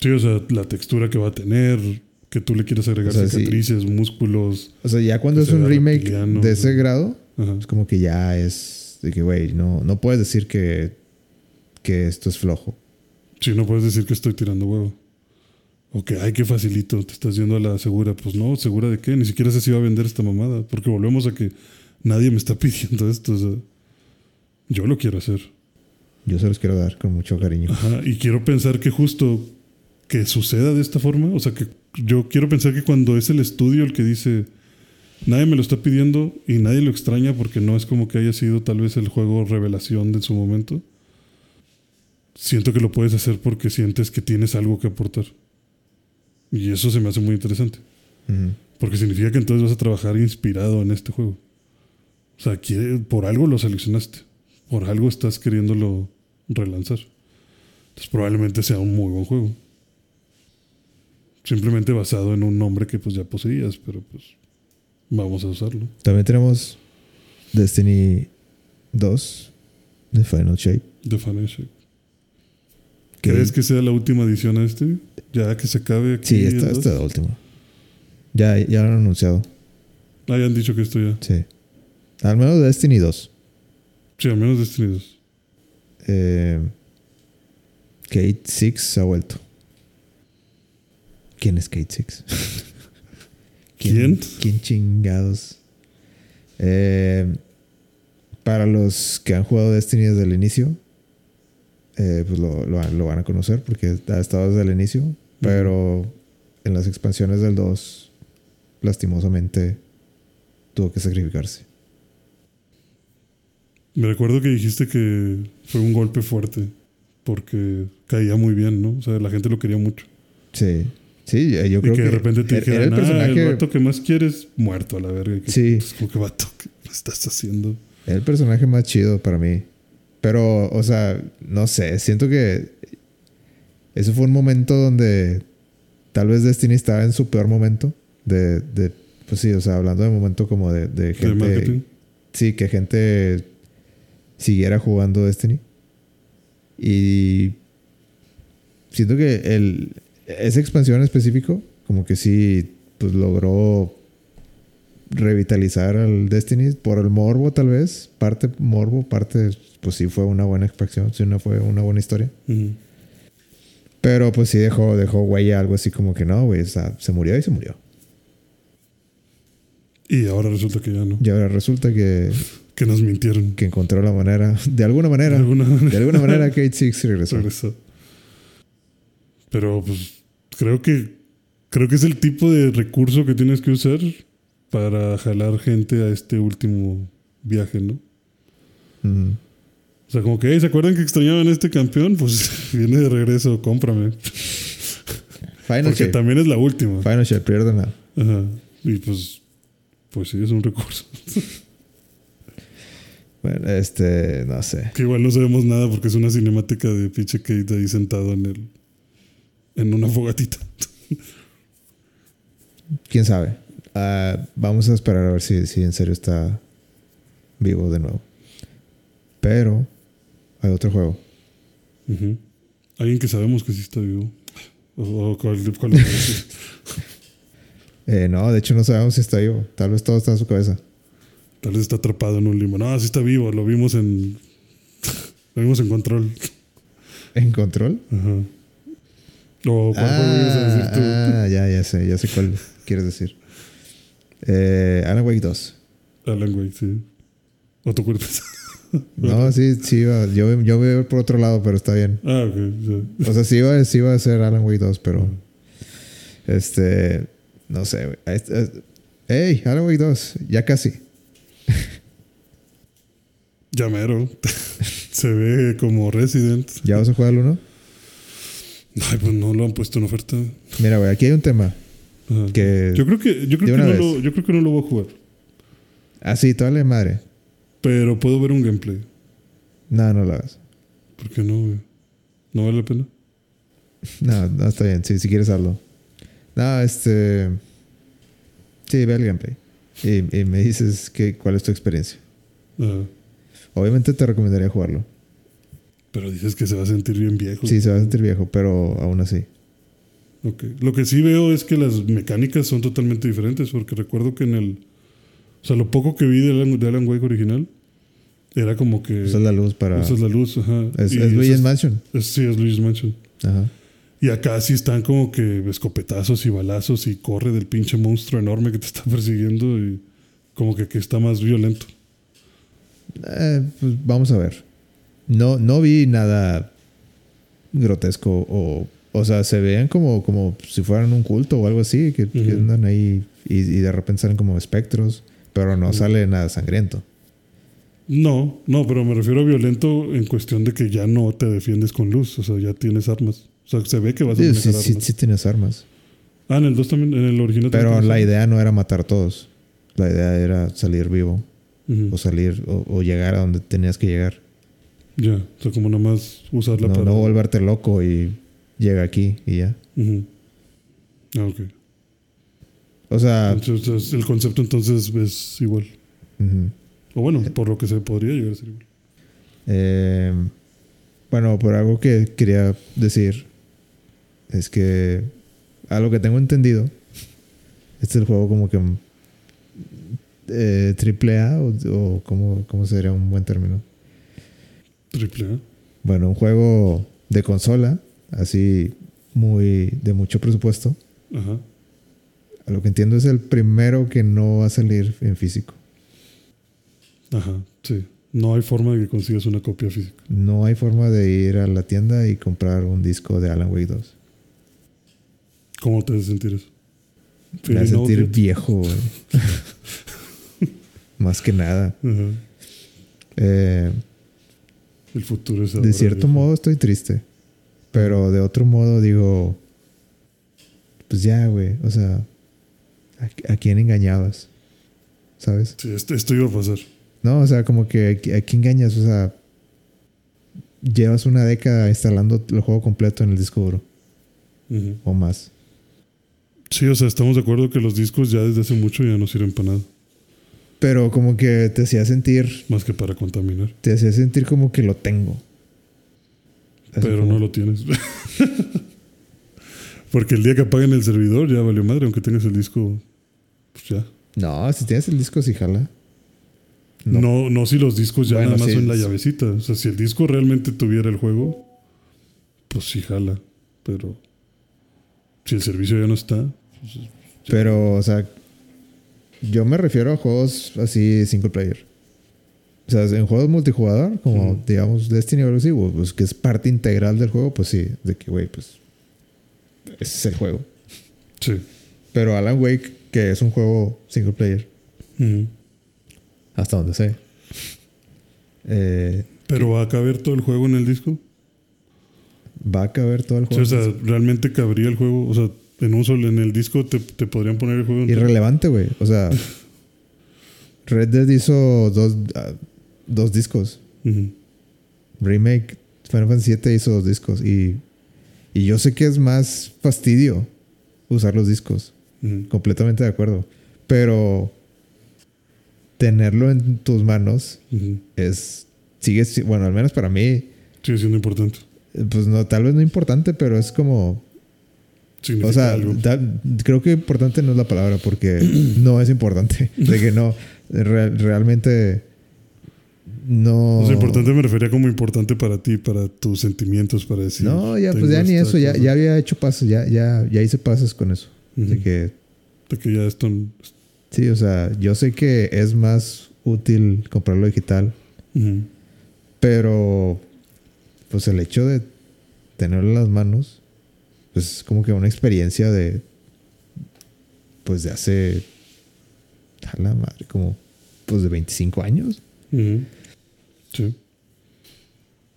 Speaker 2: Sí, o sea, la textura que va a tener, que tú le quieres agregar
Speaker 1: O sea, sí.
Speaker 2: cicatrices, músculos.
Speaker 1: O sea, ya cuando es un remake
Speaker 2: reptiliano,
Speaker 1: de ese grado,
Speaker 2: Ajá.
Speaker 1: es como que ya es de que, güey, no, no puedes decir que, que esto es flojo.
Speaker 2: Sí, no puedes decir que estoy tirando huevo. O que, ay, qué facilito, te estás yendo a la segura. Pues no, ¿segura de qué? Ni siquiera sé si va a vender esta mamada. Porque volvemos a que nadie me está pidiendo esto. o sea, yo lo quiero hacer.
Speaker 1: Yo se los quiero dar con mucho cariño.
Speaker 2: Ajá, y quiero pensar que justo que suceda de esta forma, o sea, que yo quiero pensar que cuando es el estudio el que dice, nadie me lo está pidiendo y nadie lo extraña porque no es como que haya sido tal vez el juego revelación de su momento, siento que lo puedes hacer porque sientes que tienes algo que aportar. Y eso se me hace muy interesante,
Speaker 1: Ujú.
Speaker 2: porque significa que entonces vas a trabajar inspirado en este juego. O sea, por algo lo seleccionaste, por algo estás queriéndolo relanzar. Entonces probablemente sea un muy buen juego. Simplemente basado en un nombre que pues ya poseías, pero pues vamos a usarlo.
Speaker 1: También tenemos Destiny 2 de Final Shape.
Speaker 2: The Financial.
Speaker 1: que-
Speaker 2: ¿Crees que sea la última edición a este? Ya que se acabe aquí.
Speaker 1: Sí, esta es la última. Ya, ya lo han anunciado.
Speaker 2: Ah, ya han dicho que esto ya.
Speaker 1: Sí. Al menos Destiny 2.
Speaker 2: Sí, al menos Destiny 2.
Speaker 1: Eh, Kate Six ha vuelto. ¿Quién es Kate Six?
Speaker 2: ¿Quién?
Speaker 1: ¿Quién chingados? Eh, para los que han jugado Destiny desde el inicio, eh, pues lo, lo- lo van a conocer porque ha estado desde el inicio. Pero en las expansiones del 2, lastimosamente, tuvo que sacrificarse.
Speaker 2: Me recuerdo que dijiste que fue un golpe fuerte porque caía muy bien, ¿no? O sea, la gente lo quería mucho.
Speaker 1: Sí. Sí, yo
Speaker 2: Y
Speaker 1: creo
Speaker 2: que de repente te
Speaker 1: era
Speaker 2: dijeran,
Speaker 1: el
Speaker 2: ah,
Speaker 1: personaje,
Speaker 2: el vato que más quieres, muerto a la verga. Que,
Speaker 1: Sí.
Speaker 2: pues, como que vato, ¿qué estás haciendo?
Speaker 1: era el personaje más chido para mí. Pero, o sea, no sé, siento que ese fue un momento donde tal vez Destiny estaba en su peor momento. De, de pues sí, o sea, hablando de momento como de, de
Speaker 2: De
Speaker 1: gente.
Speaker 2: marketing.
Speaker 1: Sí, que gente siguiera jugando Destiny. Y siento que el, esa expansión en específico, como que sí, pues logró revitalizar al Destiny por el morbo, tal vez. Parte morbo, parte, pues sí fue una buena expansión, sí no fue una buena historia. Pero pues sí dejó, dejó huella algo así como que no, güey, o sea, se murió y se murió.
Speaker 2: Y ahora resulta que ya no.
Speaker 1: Y ahora resulta que,
Speaker 2: Que nos mintieron.
Speaker 1: que encontró la manera, de alguna manera,
Speaker 2: De alguna manera.
Speaker 1: de alguna manera Kate Six regresó.
Speaker 2: regresó. Pero pues creo que creo que es el tipo de recurso que tienes que usar para jalar gente a este último viaje, ¿no? O sea, como que, "Hey, ¿se acuerdan que extrañaban a este campeón? Pues viene de regreso, cómprame.
Speaker 1: Final
Speaker 2: Porque
Speaker 1: Shape.
Speaker 2: también es la última.
Speaker 1: Final Shape, pierden nada.
Speaker 2: Ajá. Y pues, pues sí, es un recurso.
Speaker 1: Bueno, este, no sé.
Speaker 2: Que igual no sabemos nada porque es una cinemática de pinche Kate ahí sentado en el en una fogatita.
Speaker 1: Quién sabe. Ah, vamos a esperar a ver si, si en serio está vivo de nuevo. Pero hay otro juego.
Speaker 2: Alguien que sabemos que sí está vivo. O, o cuál, cuál es?
Speaker 1: Eh, no, de hecho no sabemos si está vivo. Tal vez todo está en su cabeza.
Speaker 2: Tal vez está atrapado en un limbo. No, sí está vivo. Lo vimos en. Lo vimos en control.
Speaker 1: ¿En control?
Speaker 2: Ajá. O cuál ibas a decir tú.
Speaker 1: ah, ya, ya sé, ya sé cuál quieres decir. Eh, Alan Wake 2.
Speaker 2: Alan Wake, sí. O tu cuerpo.
Speaker 1: No, sí, sí iba. Yo, yo voy a ir por otro lado, pero está bien.
Speaker 2: ah, ok. ya.
Speaker 1: O sea, sí iba, sí iba a ser Alan Wake 2, pero. Este. No sé, güey. ¡Ey! Alan Wake 2. Ya casi.
Speaker 2: Ya mero. Se ve como Resident.
Speaker 1: ¿Ya vas a jugar al 1?
Speaker 2: Ay, pues no lo han puesto en oferta.
Speaker 1: Mira, güey, aquí hay un tema.
Speaker 2: Ajá.
Speaker 1: Que.
Speaker 2: Yo creo que, yo creo que no lo, yo creo que no lo voy a jugar.
Speaker 1: Así, toda la madre.
Speaker 2: Pero puedo ver un gameplay.
Speaker 1: No, no lo hagas.
Speaker 2: ¿Por qué no, güey? ¿No vale la pena?
Speaker 1: No, no está bien. Sí, si quieres hazlo. No, este. Sí, ve el gameplay. Y, y me dices que, cuál es tu experiencia.
Speaker 2: Ajá.
Speaker 1: Obviamente te recomendaría jugarlo.
Speaker 2: Pero dices que se va a sentir bien viejo.
Speaker 1: Sí, se va a sentir viejo, pero aún así.
Speaker 2: Ok. Lo que sí veo es que las mecánicas son totalmente diferentes. Porque recuerdo que en el. O sea, lo poco que vi de Alan, de Alan Wake original era como que.
Speaker 1: Usa la luz para.
Speaker 2: Esa es la luz, ajá.
Speaker 1: Es, es
Speaker 2: esa
Speaker 1: Luigi's Mansion.
Speaker 2: es- sí, es Luigi's Mansion.
Speaker 1: Ajá.
Speaker 2: Y acá sí están como que escopetazos y balazos y corre del pinche monstruo enorme que te está persiguiendo y como que aquí está más violento.
Speaker 1: Eh, pues vamos a ver. No, no vi nada grotesco o. O sea, se vean como, como si fueran un culto o algo así, que, que
Speaker 2: Ujú.
Speaker 1: andan ahí y, y de repente salen como espectros, pero no sale nada sangriento.
Speaker 2: No, no, pero me refiero a violento en cuestión de que ya no te defiendes con luz, o sea, ya tienes armas. O sea, se ve que vas a
Speaker 1: Sí,
Speaker 2: manejar
Speaker 1: sí, sí,
Speaker 2: armas.
Speaker 1: sí tienes armas.
Speaker 2: Ah, en el 2 también, en el original
Speaker 1: Pero
Speaker 2: también
Speaker 1: la idea no era matar a todos. La idea era salir vivo o salir o, o llegar a donde tenías que llegar.
Speaker 2: Ya, o sea, como nada más usarla
Speaker 1: No,
Speaker 2: para...
Speaker 1: no volverte loco y llega aquí y ya.
Speaker 2: Ujú. Ah, ok.
Speaker 1: O sea,
Speaker 2: Entonces, el concepto entonces es igual.
Speaker 1: ujú.
Speaker 2: O bueno, por lo que se podría llegar a ser igual.
Speaker 1: Eh, bueno, por algo que quería decir es que a lo que tengo entendido, este es el juego como que eh, triple A o, o ¿cómo, cómo sería un buen término.
Speaker 2: Triple A.
Speaker 1: Bueno, un juego de consola, así muy de mucho presupuesto.
Speaker 2: Ajá.
Speaker 1: A lo que entiendo es el primero que no va a salir en físico.
Speaker 2: Ajá, sí. No hay forma de que consigas una copia física.
Speaker 1: No hay forma de ir a la tienda y comprar un disco de Alan Wake 2.
Speaker 2: ¿Cómo te hace sentir eso?
Speaker 1: Me hace sentir viejo. Más que nada.
Speaker 2: Ajá.
Speaker 1: Eh,
Speaker 2: El futuro es
Speaker 1: de
Speaker 2: ahora,
Speaker 1: cierto
Speaker 2: viejo.
Speaker 1: modo estoy triste. Pero de otro modo digo, pues ya, güey. O sea, ¿a, a quién engañabas? ¿Sabes?
Speaker 2: Sí, esto, esto iba a pasar.
Speaker 1: No, o sea, como que ¿a quién engañas? O sea, llevas una década instalando el juego completo en el disco duro o más.
Speaker 2: Sí, o sea, estamos de acuerdo que los discos ya desde hace mucho ya no sirven para nada.
Speaker 1: Pero como que te hacía sentir,
Speaker 2: Más que para contaminar.
Speaker 1: te hacía sentir como que lo tengo. Así
Speaker 2: Pero
Speaker 1: como-
Speaker 2: no lo tienes. Porque el día que apaguen el servidor ya valió madre, aunque tengas el disco, pues ya.
Speaker 1: No, si tienes el disco sí jala. No.
Speaker 2: No, no, si los discos ya
Speaker 1: Bueno,
Speaker 2: nada más
Speaker 1: sí,
Speaker 2: son la llavecita. O sea, si el disco realmente tuviera el juego, pues sí jala. Pero si el servicio ya no está, pues,
Speaker 1: Pero, o sea, yo me refiero a juegos así single player. O sea, en juegos multijugador, como digamos Destiny o algo así, pues que es parte integral del juego, pues sí, de que, güey, pues ese es el juego.
Speaker 2: sí.
Speaker 1: Pero Alan Wake, que es un juego single player, hasta donde sé. Eh,
Speaker 2: Pero va a caber todo el juego en el disco.
Speaker 1: va a caber todo el
Speaker 2: Sí,
Speaker 1: juego.
Speaker 2: o sea, realmente cabría el juego. O sea, en un solo, en el disco te, te podrían poner el juego.
Speaker 1: Irrelevante, güey. O sea, Red Dead hizo dos, ah, dos discos. Remake Final Fantasy VII hizo dos discos. Y, y yo sé que es más fastidio usar los discos. Completamente de acuerdo. Pero tenerlo en tus manos es. Sigue, si- bueno, al menos para mí,
Speaker 2: Sigue siendo importante.
Speaker 1: eh, pues no, tal vez no importante, pero es como. O sea, tal- creo que importante no es la palabra porque no es importante. De que no, re- realmente no.
Speaker 2: O sea, importante me refería como importante para ti, para tus sentimientos, para decir.
Speaker 1: No, ya, pues ya ni eso, ya, ya había hecho pasos, ya, ya, ya hice pasos con eso. De
Speaker 2: Ujú.
Speaker 1: que,
Speaker 2: De que ya esto.
Speaker 1: sí, o sea, yo sé que es más útil comprarlo digital,
Speaker 2: Ujú.
Speaker 1: pero pues el hecho de tenerlo en las manos, pues es como que una experiencia de, pues de hace, a la madre, como, pues de 25 años.
Speaker 2: Sí.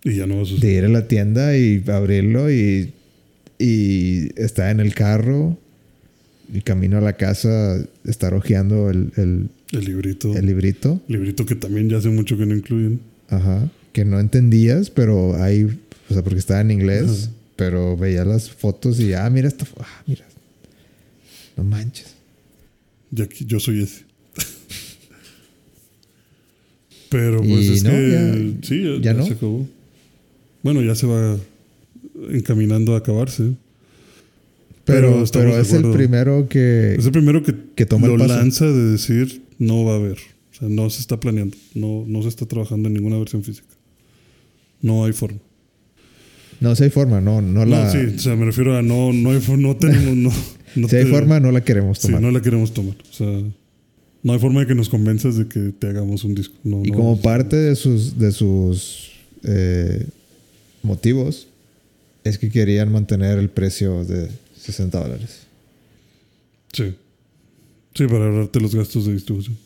Speaker 2: Y ya no vas a
Speaker 1: de ir a la tienda y abrirlo y, y estar en el carro y camino a la casa, estar hojeando el, el,
Speaker 2: El librito.
Speaker 1: el librito,
Speaker 2: librito que también ya hace mucho que no incluyen.
Speaker 1: ajá, que no entendías, pero ahí, o sea, porque estaba en inglés,
Speaker 2: Ajá.
Speaker 1: Pero veía las fotos y, ah, mira esta, fo- ah, mira, no manches.
Speaker 2: Y aquí yo soy ese. Pero pues
Speaker 1: Y
Speaker 2: es
Speaker 1: no,
Speaker 2: que
Speaker 1: ya-
Speaker 2: sí, ya,
Speaker 1: ya
Speaker 2: ya
Speaker 1: no.
Speaker 2: se acabó. Bueno, ya se va encaminando a acabarse.
Speaker 1: Pero,
Speaker 2: Pero
Speaker 1: es el primero que,
Speaker 2: Es el primero que,
Speaker 1: que toma
Speaker 2: lo
Speaker 1: el paso.
Speaker 2: lanza de decir no va a haber. O sea, no se está planeando. No, no se está trabajando en ninguna versión física. No hay forma.
Speaker 1: No, si hay forma, no, no
Speaker 2: No,
Speaker 1: la...
Speaker 2: sí, o sea, me refiero a no, no hay no tenemos, no, no
Speaker 1: si hay
Speaker 2: te-
Speaker 1: forma, no la queremos
Speaker 2: sí,
Speaker 1: tomar.
Speaker 2: no la queremos tomar. O sea, no hay forma de que nos convenzas de que te hagamos un disco. No,
Speaker 1: Y
Speaker 2: no,
Speaker 1: como parte de sus, de sus eh, motivos es que querían mantener el precio de 60 dólares.
Speaker 2: Sí. Sí, para ahorrarte los gastos de distribución.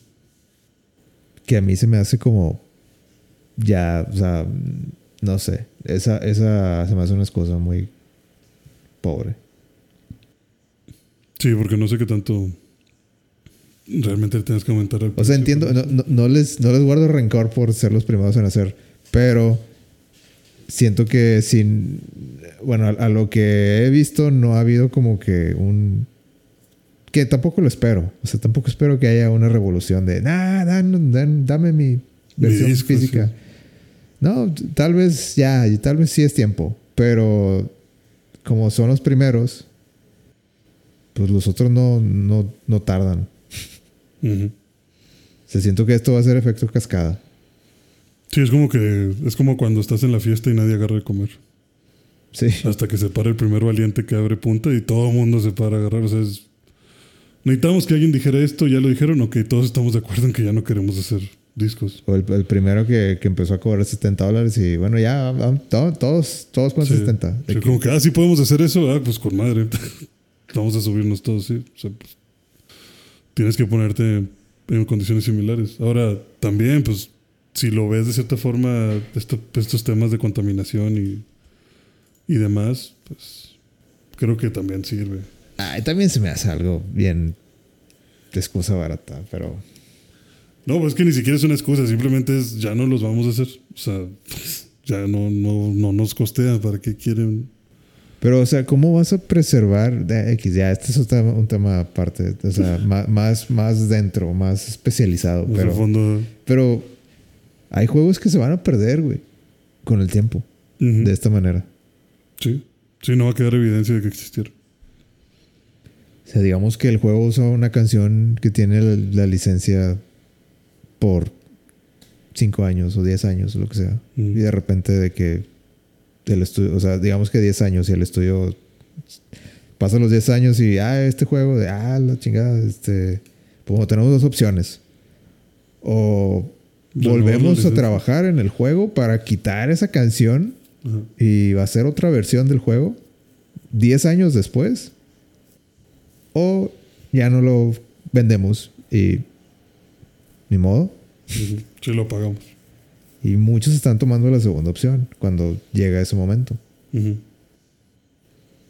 Speaker 1: Que a mí se me hace como ya, o sea, no sé. Esa, esa se me hace una cosa muy pobre.
Speaker 2: Sí, porque no sé qué tanto realmente tienes que aumentar el
Speaker 1: O sea, entiendo, no, no- no les, no les guardo rencor por ser los primeros en hacer, pero siento que sin, bueno, a, a lo que he visto no ha habido como que un, que tampoco lo espero, o sea, tampoco espero que haya una revolución de, nah, dan- dan- dame mi versión
Speaker 2: disco,
Speaker 1: física.
Speaker 2: sí.
Speaker 1: No, tal vez ya, y tal vez sí es tiempo, pero como son los primeros, pues los otros no, no, no tardan. Se siento que esto va a ser efecto cascada.
Speaker 2: Sí, es como que es como cuando estás en la fiesta y nadie agarra de comer.
Speaker 1: Sí.
Speaker 2: Hasta que se para el primer valiente que abre punta y todo el mundo se para a agarrar. O sea, es- necesitamos que alguien dijera esto, ya lo dijeron, ok, todos estamos de acuerdo en que ya no queremos hacer discos.
Speaker 1: O el, el primero que, que empezó a cobrar 70 dólares y bueno, ya todos, todos con
Speaker 2: Sí.
Speaker 1: 70. De
Speaker 2: Sí,
Speaker 1: que-
Speaker 2: como que, ah, sí podemos hacer eso, ah, pues con madre. Vamos a subirnos todos, sí. O sea, pues, tienes que ponerte en condiciones similares. Ahora, también, pues, si lo ves de cierta forma, esto- estos temas de contaminación y, y demás, pues creo que también sirve.
Speaker 1: Ay, también se me hace algo bien de excusa barata, pero
Speaker 2: No, pues es que ni siquiera es una excusa, simplemente es ya no los vamos a hacer. O sea, ya no, no, no nos costea, ¿para qué quieren?
Speaker 1: Pero, o sea, ¿cómo vas a preservar X? Ya, este es otro- un tema aparte, o sea, más, más dentro, más especializado. Pero,
Speaker 2: fondo.
Speaker 1: pero hay juegos que se van a perder, güey, con el tiempo, de esta manera.
Speaker 2: Sí, sí, no va a quedar evidencia de que existieron.
Speaker 1: O sea, digamos que el juego usa una canción que tiene la, la licencia por 5 años o 10 años o lo que sea.
Speaker 2: Ujú.
Speaker 1: Y de repente de que el estudio, o sea, digamos que 10 años y el estudio pasa los 10 años y, ah, este juego de, ah, la chingada, este, pues tenemos dos opciones. O volvemos a trabajar en el juego para quitar esa canción
Speaker 2: Ajá.
Speaker 1: y va a ser otra versión del juego 10 años después. O ya no lo vendemos y ni modo.
Speaker 2: Sí, lo pagamos.
Speaker 1: Y muchos están tomando la segunda opción cuando llega ese momento.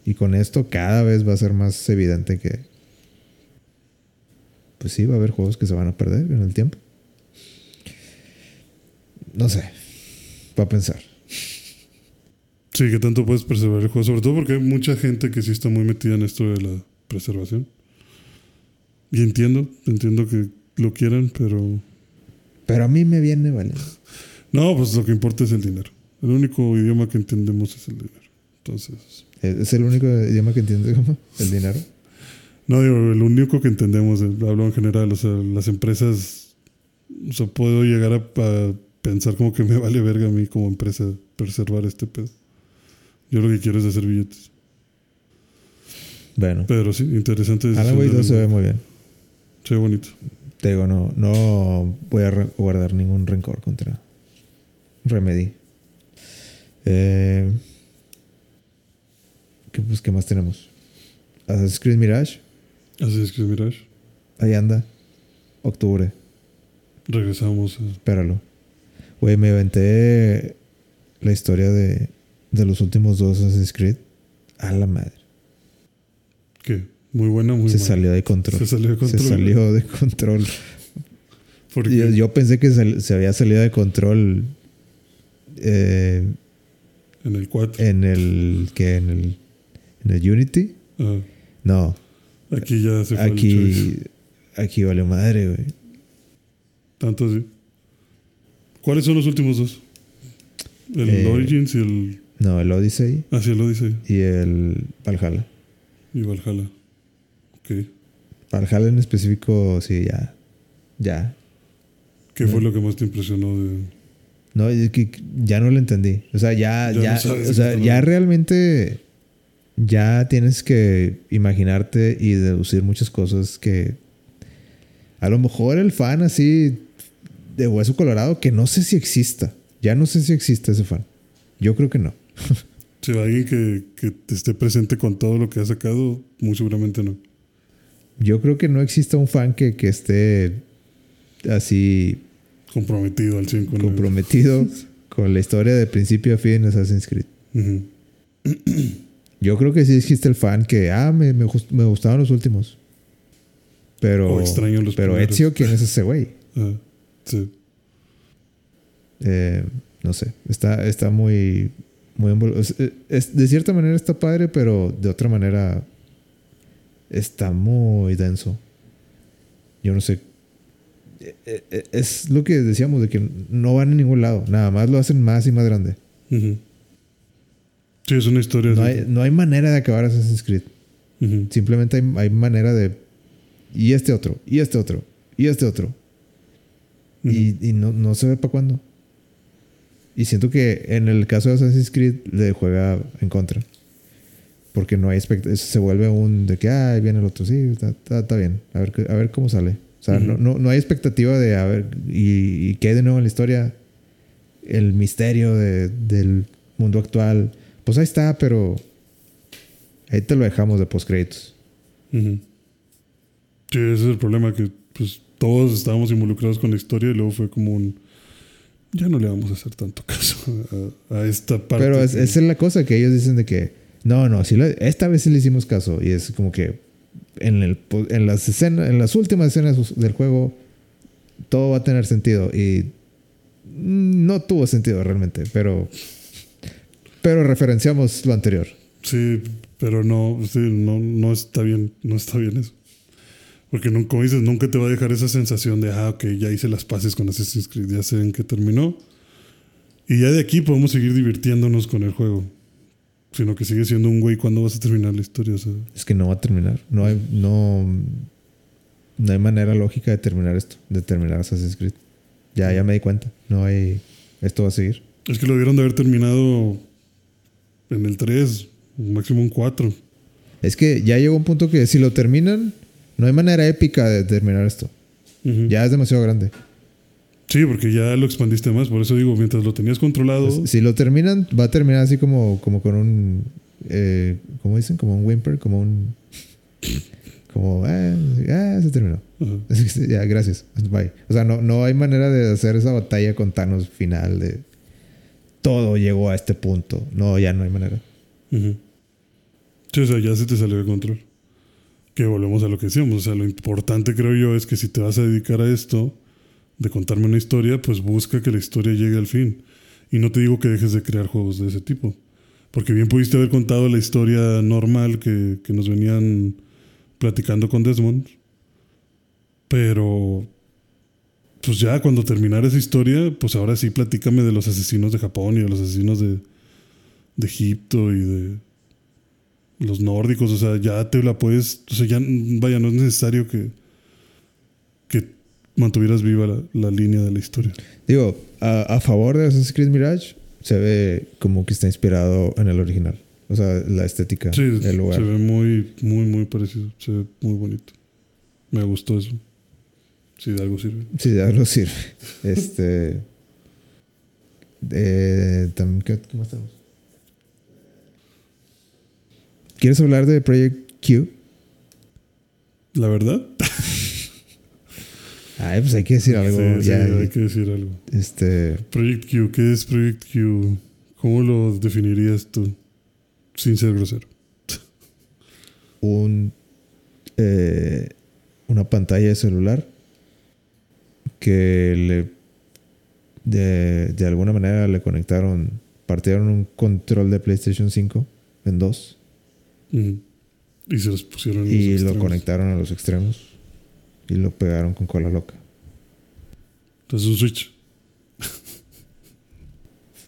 Speaker 1: Y con esto cada vez va a ser más evidente que, pues sí, va a haber juegos que se van a perder en el tiempo. No sé, para pensar.
Speaker 2: Sí, que tanto puedes preservar el juego, sobre todo porque hay mucha gente que sí está muy metida en esto de la preservación. Y entiendo, entiendo que lo quieran, pero
Speaker 1: Pero a mí me viene, vale.
Speaker 2: no, pues lo que importa es el dinero. El único idioma que entendemos es el dinero. Entonces,
Speaker 1: Es el único idioma que entiende como el dinero.
Speaker 2: no digo, el único que entendemos, eh, hablo en general, o sea, las empresas, o sea, puedo llegar a, a pensar como que me vale verga a mí como empresa preservar este pedo. Yo lo que quiero es hacer billetes.
Speaker 1: Bueno,
Speaker 2: Pero sí, interesante.
Speaker 1: Alan Wake
Speaker 2: de
Speaker 1: 2 se ve muy bien.
Speaker 2: Se ve bonito.
Speaker 1: Te digo, no, no voy a guardar ningún rencor contra Remedy. Eh, ¿qué, pues, ¿Qué más tenemos? Assassin's Creed Mirage.
Speaker 2: Es que Mirage.
Speaker 1: Ahí anda. Octubre.
Speaker 2: Regresamos a...
Speaker 1: Espéralo. Güey, me aventé la historia de, de los últimos dos Assassin's Creed. A la madre.
Speaker 2: Muy buena, muy
Speaker 1: Se salió de control.
Speaker 2: Se salió de control.
Speaker 1: Se salió de control. Yo, yo pensé que se había salido de control eh,
Speaker 2: en el 4.
Speaker 1: en el que en el en el Unity.
Speaker 2: ah,
Speaker 1: No,
Speaker 2: aquí ya se fue el
Speaker 1: aquí aquí vale madre, güey.
Speaker 2: Tanto así. ¿Cuáles son los últimos dos? El
Speaker 1: Eh,
Speaker 2: Origins y el...
Speaker 1: No, el Odyssey
Speaker 2: Ah, sí, el Odyssey.
Speaker 1: y el Valhalla.
Speaker 2: Y Valhalla. Ok.
Speaker 1: Valhalla en específico, sí, ya. Ya.
Speaker 2: ¿Qué fue lo que más te impresionó de...?
Speaker 1: No, es que ya no lo entendí. O sea, ya,
Speaker 2: Ya
Speaker 1: o sea, ya realmente ya tienes que imaginarte y deducir muchas cosas que a lo mejor el fan así de hueso colorado, que no sé si exista. Ya no sé si existe ese fan. Yo creo que no.
Speaker 2: Si va alguien que, que esté presente con todo lo que ha sacado, muy seguramente no.
Speaker 1: Yo creo que no exista un fan que, que esté así
Speaker 2: Comprometido al 100 con el-
Speaker 1: comprometido con la historia de principio a fin en Assassin's Creed.
Speaker 2: Ujú.
Speaker 1: Yo creo que sí existe el fan que, ah, me, me, me gustaban los últimos. Pero,
Speaker 2: O extraño los
Speaker 1: pero
Speaker 2: primeros.
Speaker 1: Ezio, ¿quién es ese güey?
Speaker 2: Ah, sí.
Speaker 1: Eh, no sé, está, está muy, muy es- es- de cierta manera está padre, pero de otra manera está muy denso. Yo no sé. Eh, eh, Es lo que decíamos, de que no van a ningún lado. Nada más lo hacen más y más grande.
Speaker 2: Sí, es una historia.
Speaker 1: No hay, no hay manera de acabar Assassin's Creed. Simplemente hay, hay manera de. Y este otro, y este otro, y este otro. Y, y no, no se ve para cuándo. Y siento que en el caso de Assassin's Creed le juega en contra. Porque no hay expect- Se vuelve un de que, ah, viene el otro. Sí, está, está- está bien. A ver, a ver cómo sale. O sea, no,
Speaker 2: Ujú.
Speaker 1: no, no hay expectativa de, a ver, y, y qué hay de nuevo en la historia. El misterio de- del mundo actual. Pues ahí está, pero ahí te lo dejamos de postcréditos.
Speaker 2: Ujú. Sí, ese es el problema, que pues todos estábamos involucrados con la historia y luego fue como un... ya no le vamos a hacer tanto caso a, a esta parte.
Speaker 1: Pero es-
Speaker 2: que-
Speaker 1: esa es la cosa que ellos dicen de que no, no, esta vez sí le hicimos caso. Y es como que en, el, en las escenas, en las últimas escenas del juego, todo va a tener sentido. Y mm, no tuvo sentido realmente, pero. Pero referenciamos lo anterior.
Speaker 2: Sí, pero no, no, no está bien, no está bien eso. Porque no, como dices, nunca te va a dejar esa sensación de, ah, ok, ya hice las paces con Assassin's Creed, ya sé en qué terminó. Y ya de aquí podemos seguir divirtiéndonos con el juego. Sino que sigue siendo un güey cuando vas a terminar la historia. O sea,
Speaker 1: Es que no va a terminar. No hay, no, no hay manera lógica de terminar esto, de terminar Assassin's Creed. Ya, ya me di cuenta. No hay. Esto va a seguir.
Speaker 2: es que lo debieron de haber terminado en el 3, máximo un 4.
Speaker 1: Es que ya llegó un punto que si lo terminan, no hay manera épica de terminar esto. Ya es demasiado grande.
Speaker 2: Sí, porque ya lo expandiste más. Por eso digo, mientras lo tenías controlado.
Speaker 1: Pues, si lo terminan, va a terminar así como, como con un. Eh, ¿Cómo dicen? Como un whimper, como un. Como. Ah, ah, se terminó.
Speaker 2: ajá.
Speaker 1: Así que, ya, gracias. Bye. O sea, no, no hay manera de hacer esa batalla con Thanos final de. Todo llegó a este punto. No, ya no hay manera.
Speaker 2: Sí, o sea, ya se te salió de control. Que volvemos a lo que decíamos. O sea, lo importante creo yo es que si te vas a dedicar a esto, de contarme una historia, pues busca que la historia llegue al fin. Y no te digo que dejes de crear juegos de ese tipo. Porque bien pudiste haber contado la historia normal que, que nos venían platicando con Desmond. Pero, pues ya cuando terminara esa historia, pues ahora sí platícame de los asesinos de Japón y de los asesinos de, de Egipto y de los nórdicos, o sea, ya te la puedes, o sea, ya, vaya, no es necesario que, mantuvieras viva la, la línea de la historia.
Speaker 1: Digo, a, a favor de Assassin's Creed Mirage, se ve como que está inspirado en el original. O sea, la estética
Speaker 2: Sí,
Speaker 1: del lugar.
Speaker 2: se ve muy, muy, muy parecido, se ve muy bonito. Me gustó eso. Si de algo sirve.
Speaker 1: Sí, de algo sirve. este. eh, también, ¿qué, qué más tenemos? ¿Quieres hablar de Project Q?
Speaker 2: La verdad,
Speaker 1: Ay, pues hay que decir algo.
Speaker 2: sí, sí,
Speaker 1: ya,
Speaker 2: hay que decir algo.
Speaker 1: Este.
Speaker 2: Project Q, ¿qué es Project Q? ¿Cómo lo definirías tú? Sin ser grosero.
Speaker 1: un eh, una pantalla de celular que le de, de alguna manera le conectaron partieron un control de PlayStation 5 en dos.
Speaker 2: Y se los pusieron en
Speaker 1: y
Speaker 2: los
Speaker 1: lo conectaron a los extremos y lo pegaron con cola loca
Speaker 2: Entonces un Switch.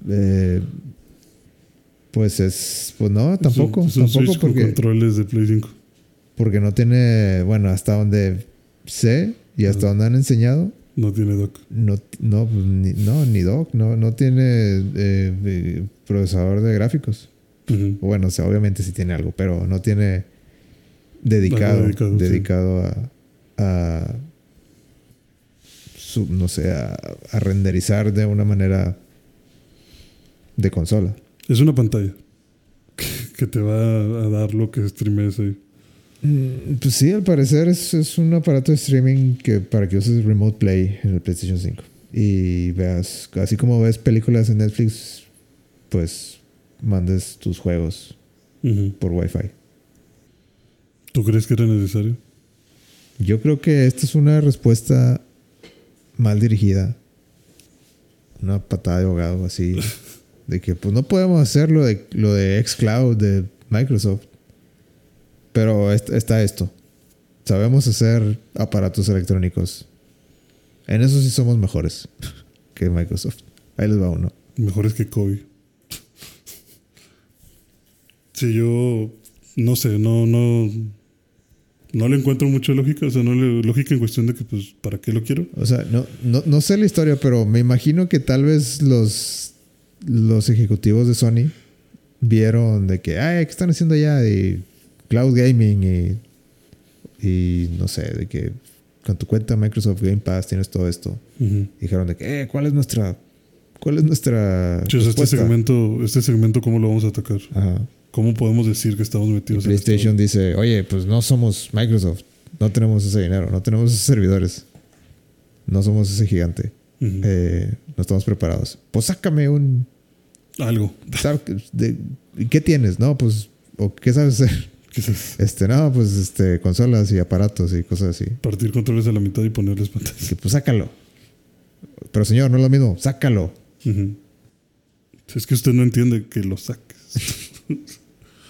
Speaker 1: Eh, pues es pues no tampoco
Speaker 2: Es un, es un
Speaker 1: tampoco
Speaker 2: Switch con
Speaker 1: porque
Speaker 2: controles de Play 5.
Speaker 1: porque no tiene bueno hasta donde sé y hasta
Speaker 2: Ajá.
Speaker 1: donde han enseñado
Speaker 2: No tiene dock.
Speaker 1: No, no, pues, ni, no, ni dock, no, no tiene eh, eh, procesador de gráficos. Bueno, o sea, obviamente sí tiene algo, pero no tiene dedicado,
Speaker 2: dedicado,
Speaker 1: dedicado,
Speaker 2: sí.
Speaker 1: A, no sé, a, a renderizar de una manera de consola.
Speaker 2: Es una pantalla que, que te va a dar lo que streames ahí.
Speaker 1: Mm, Pues sí, al parecer es, es un aparato de streaming que para que uses Remote Play en el PlayStation 5. Y veas, así como ves películas en Netflix, pues mandes tus juegos por Wi-Fi.
Speaker 2: ¿Tú crees que era necesario?
Speaker 1: Yo creo que esta es una respuesta mal dirigida. Una patada de ahogado así. De que pues no podemos hacer lo de, lo de xCloud de Microsoft. Pero est- está esto. Sabemos hacer aparatos electrónicos. En eso sí somos mejores que Microsoft. Ahí les va uno.
Speaker 2: Mejores que Kobe. Sí, yo no sé, no, no, no le encuentro mucha lógica, o sea, no le lógica en cuestión de que, pues, ¿para qué lo quiero?
Speaker 1: O sea, no, no, no sé la historia, pero me imagino que tal vez los, los ejecutivos de Sony vieron de que, ay, ¿qué están haciendo allá? De cloud gaming y, y no sé, de que con tu cuenta Microsoft Game Pass tienes todo esto. Dijeron de que, eh, ¿cuál es nuestra, cuál es nuestra
Speaker 2: este
Speaker 1: respuesta?"
Speaker 2: segmento, este segmento, ¿cómo lo vamos a atacar?
Speaker 1: Ajá.
Speaker 2: ¿Cómo podemos decir que estamos
Speaker 1: Y
Speaker 2: metidos en esto?
Speaker 1: PlayStation dice, oye, pues no somos Microsoft, no tenemos ese dinero, no tenemos esos servidores, no somos ese gigante. Eh, no estamos preparados. Pues sácame un...
Speaker 2: Algo.
Speaker 1: ¿sabe qué- de- ¿Qué tienes? No, pues... ¿O qué sabes hacer?
Speaker 2: Quizás
Speaker 1: Este, no, pues este, consolas y aparatos y cosas así.
Speaker 2: partir controles a la mitad y ponerles pantallas.
Speaker 1: Que, pues sácalo. Pero señor, no es lo mismo, sácalo.
Speaker 2: Si es que usted no entiende que lo saques.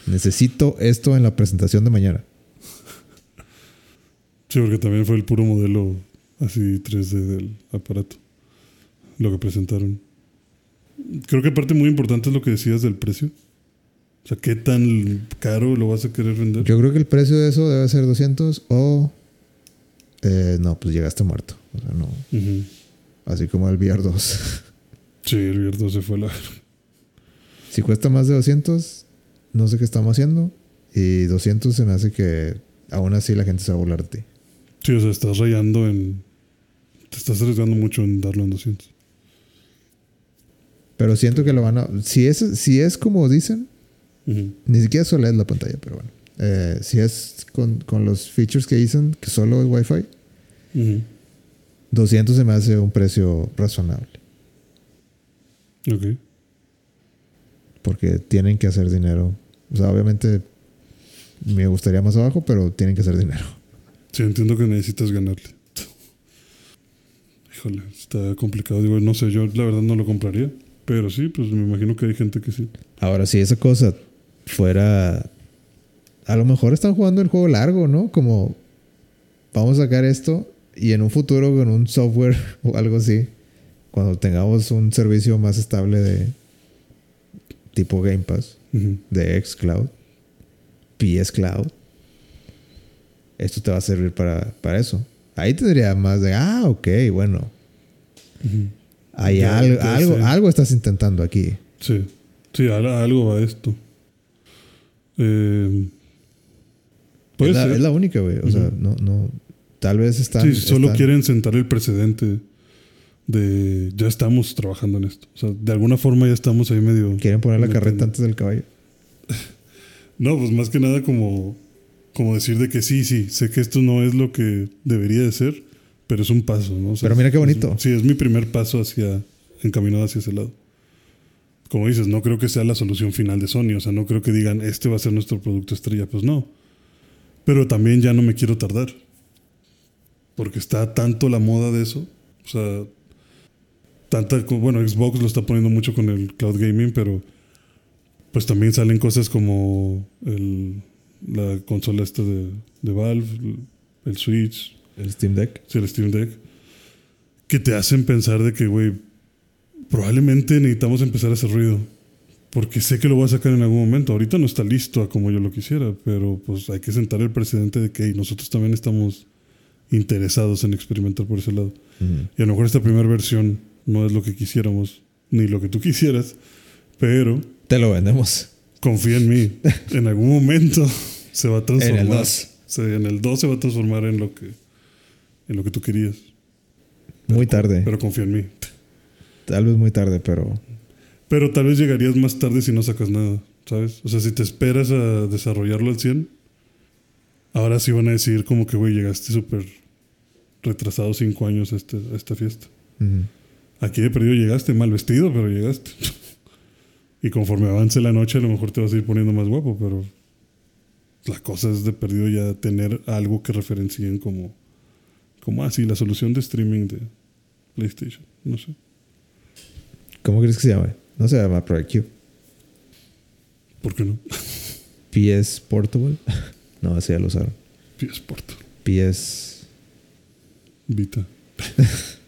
Speaker 1: Necesito esto en la presentación de mañana.
Speaker 2: Sí, porque también fue el puro modelo así 3D del aparato. Lo que presentaron. Creo que parte muy importante es lo que decías del precio. O sea, ¿qué tan caro lo vas a querer vender?
Speaker 1: Yo creo que el precio de eso debe ser 200 o... eh, no, pues llegaste muerto. O sea, no. Así como el VR 2.
Speaker 2: Sí, el vierto se fue a la...
Speaker 1: si cuesta más de 200, no sé qué estamos haciendo. Y 200 se me hace que aún así la gente se va a burlar de ti.
Speaker 2: Sí, o sea, estás rayando en... Te estás arriesgando mucho en darlo en 200.
Speaker 1: Pero siento que lo van a... Si es, si es como dicen, ni siquiera solo es la pantalla, pero bueno. Eh, si es con, con los features que dicen que solo es Wi-Fi,
Speaker 2: Ujú.
Speaker 1: 200 se me hace un precio razonable.
Speaker 2: Ok.
Speaker 1: Porque tienen que hacer dinero. O sea, obviamente me gustaría más abajo, pero tienen que hacer dinero.
Speaker 2: Sí, entiendo que necesitas ganarle. Híjole, está complicado. Digo, no sé, yo la verdad no lo compraría. Pero sí, pues me imagino que hay gente que sí.
Speaker 1: Ahora, si esa cosa fuera. A lo mejor están jugando el juego largo, ¿no? Como vamos a sacar esto y en un futuro con un software o algo así, cuando tengamos un servicio más estable de tipo Game Pass,
Speaker 2: Ujú.
Speaker 1: de xCloud, PS Cloud, esto te va a servir para, para eso. Ahí tendría más de, ah, ok, bueno, hay
Speaker 2: Ya-
Speaker 1: algo, algo, algo estás intentando aquí.
Speaker 2: Sí, sí, algo va esto. Eh,
Speaker 1: es, la, es la única, güey. O sea, no, no. Tal vez están.
Speaker 2: sí, solo
Speaker 1: están-
Speaker 2: quieren sentar el precedente de ya estamos trabajando en esto. O sea, de alguna forma ya estamos ahí medio.
Speaker 1: Quieren poner la carreta antes del caballo.
Speaker 2: No, pues más que nada como, como decir de que sí, sí, sé que esto no es lo que debería de ser, pero es un paso, ¿no? O sea,
Speaker 1: Pero mira qué
Speaker 2: es-
Speaker 1: bonito.
Speaker 2: sí, es mi primer paso hacia, encaminado hacia ese lado. Como dices, no creo que sea la solución final de Sony, o sea, no creo que digan, este va a ser nuestro producto estrella, pues no. Pero también ya no me quiero tardar, porque está tanto la moda de eso, o sea, tanta, bueno, Xbox lo está poniendo mucho con el cloud gaming, pero pues también salen cosas como el, la consola esta de, de Valve, el Switch,
Speaker 1: El Steam Deck.
Speaker 2: sí, el Steam Deck, que te hacen pensar de que, güey, probablemente necesitamos empezar a hacer ruido. Porque sé que lo voy a sacar en algún momento. Ahorita no está listo a como yo lo quisiera, pero pues hay que sentar el precedente de que hey, nosotros también estamos interesados en experimentar por ese lado.
Speaker 1: Ujú.
Speaker 2: Y a lo mejor esta primera versión no es lo que quisiéramos, ni lo que tú quisieras, pero
Speaker 1: Te lo vendemos.
Speaker 2: confía en mí. En algún momento se va a transformar.
Speaker 1: En el 2.
Speaker 2: Sí, en el 2 se va a transformar en lo que, en lo que tú querías.
Speaker 1: Muy tarde.
Speaker 2: Pero confía en mí.
Speaker 1: Tal vez muy tarde, pero.
Speaker 2: Pero tal vez llegarías más tarde si no sacas nada, ¿sabes? O sea, si te esperas a desarrollarlo al 100, ahora sí van a decir como que, güey, llegaste súper retrasado cinco años a, este- a esta fiesta.
Speaker 1: ujú.
Speaker 2: Aquí de perdido llegaste mal vestido, pero llegaste. y conforme avance la noche, a lo mejor te vas a ir poniendo más guapo, pero la cosa es de perdido ya tener algo que referencien como, como así, la solución de streaming de PlayStation. No sé.
Speaker 1: ¿Cómo crees que se llama? No se llama Project Q.
Speaker 2: ¿Por qué no?
Speaker 1: PS Portable. no, ese ya lo usaron.
Speaker 2: PS Portal.
Speaker 1: PS.
Speaker 2: Vita.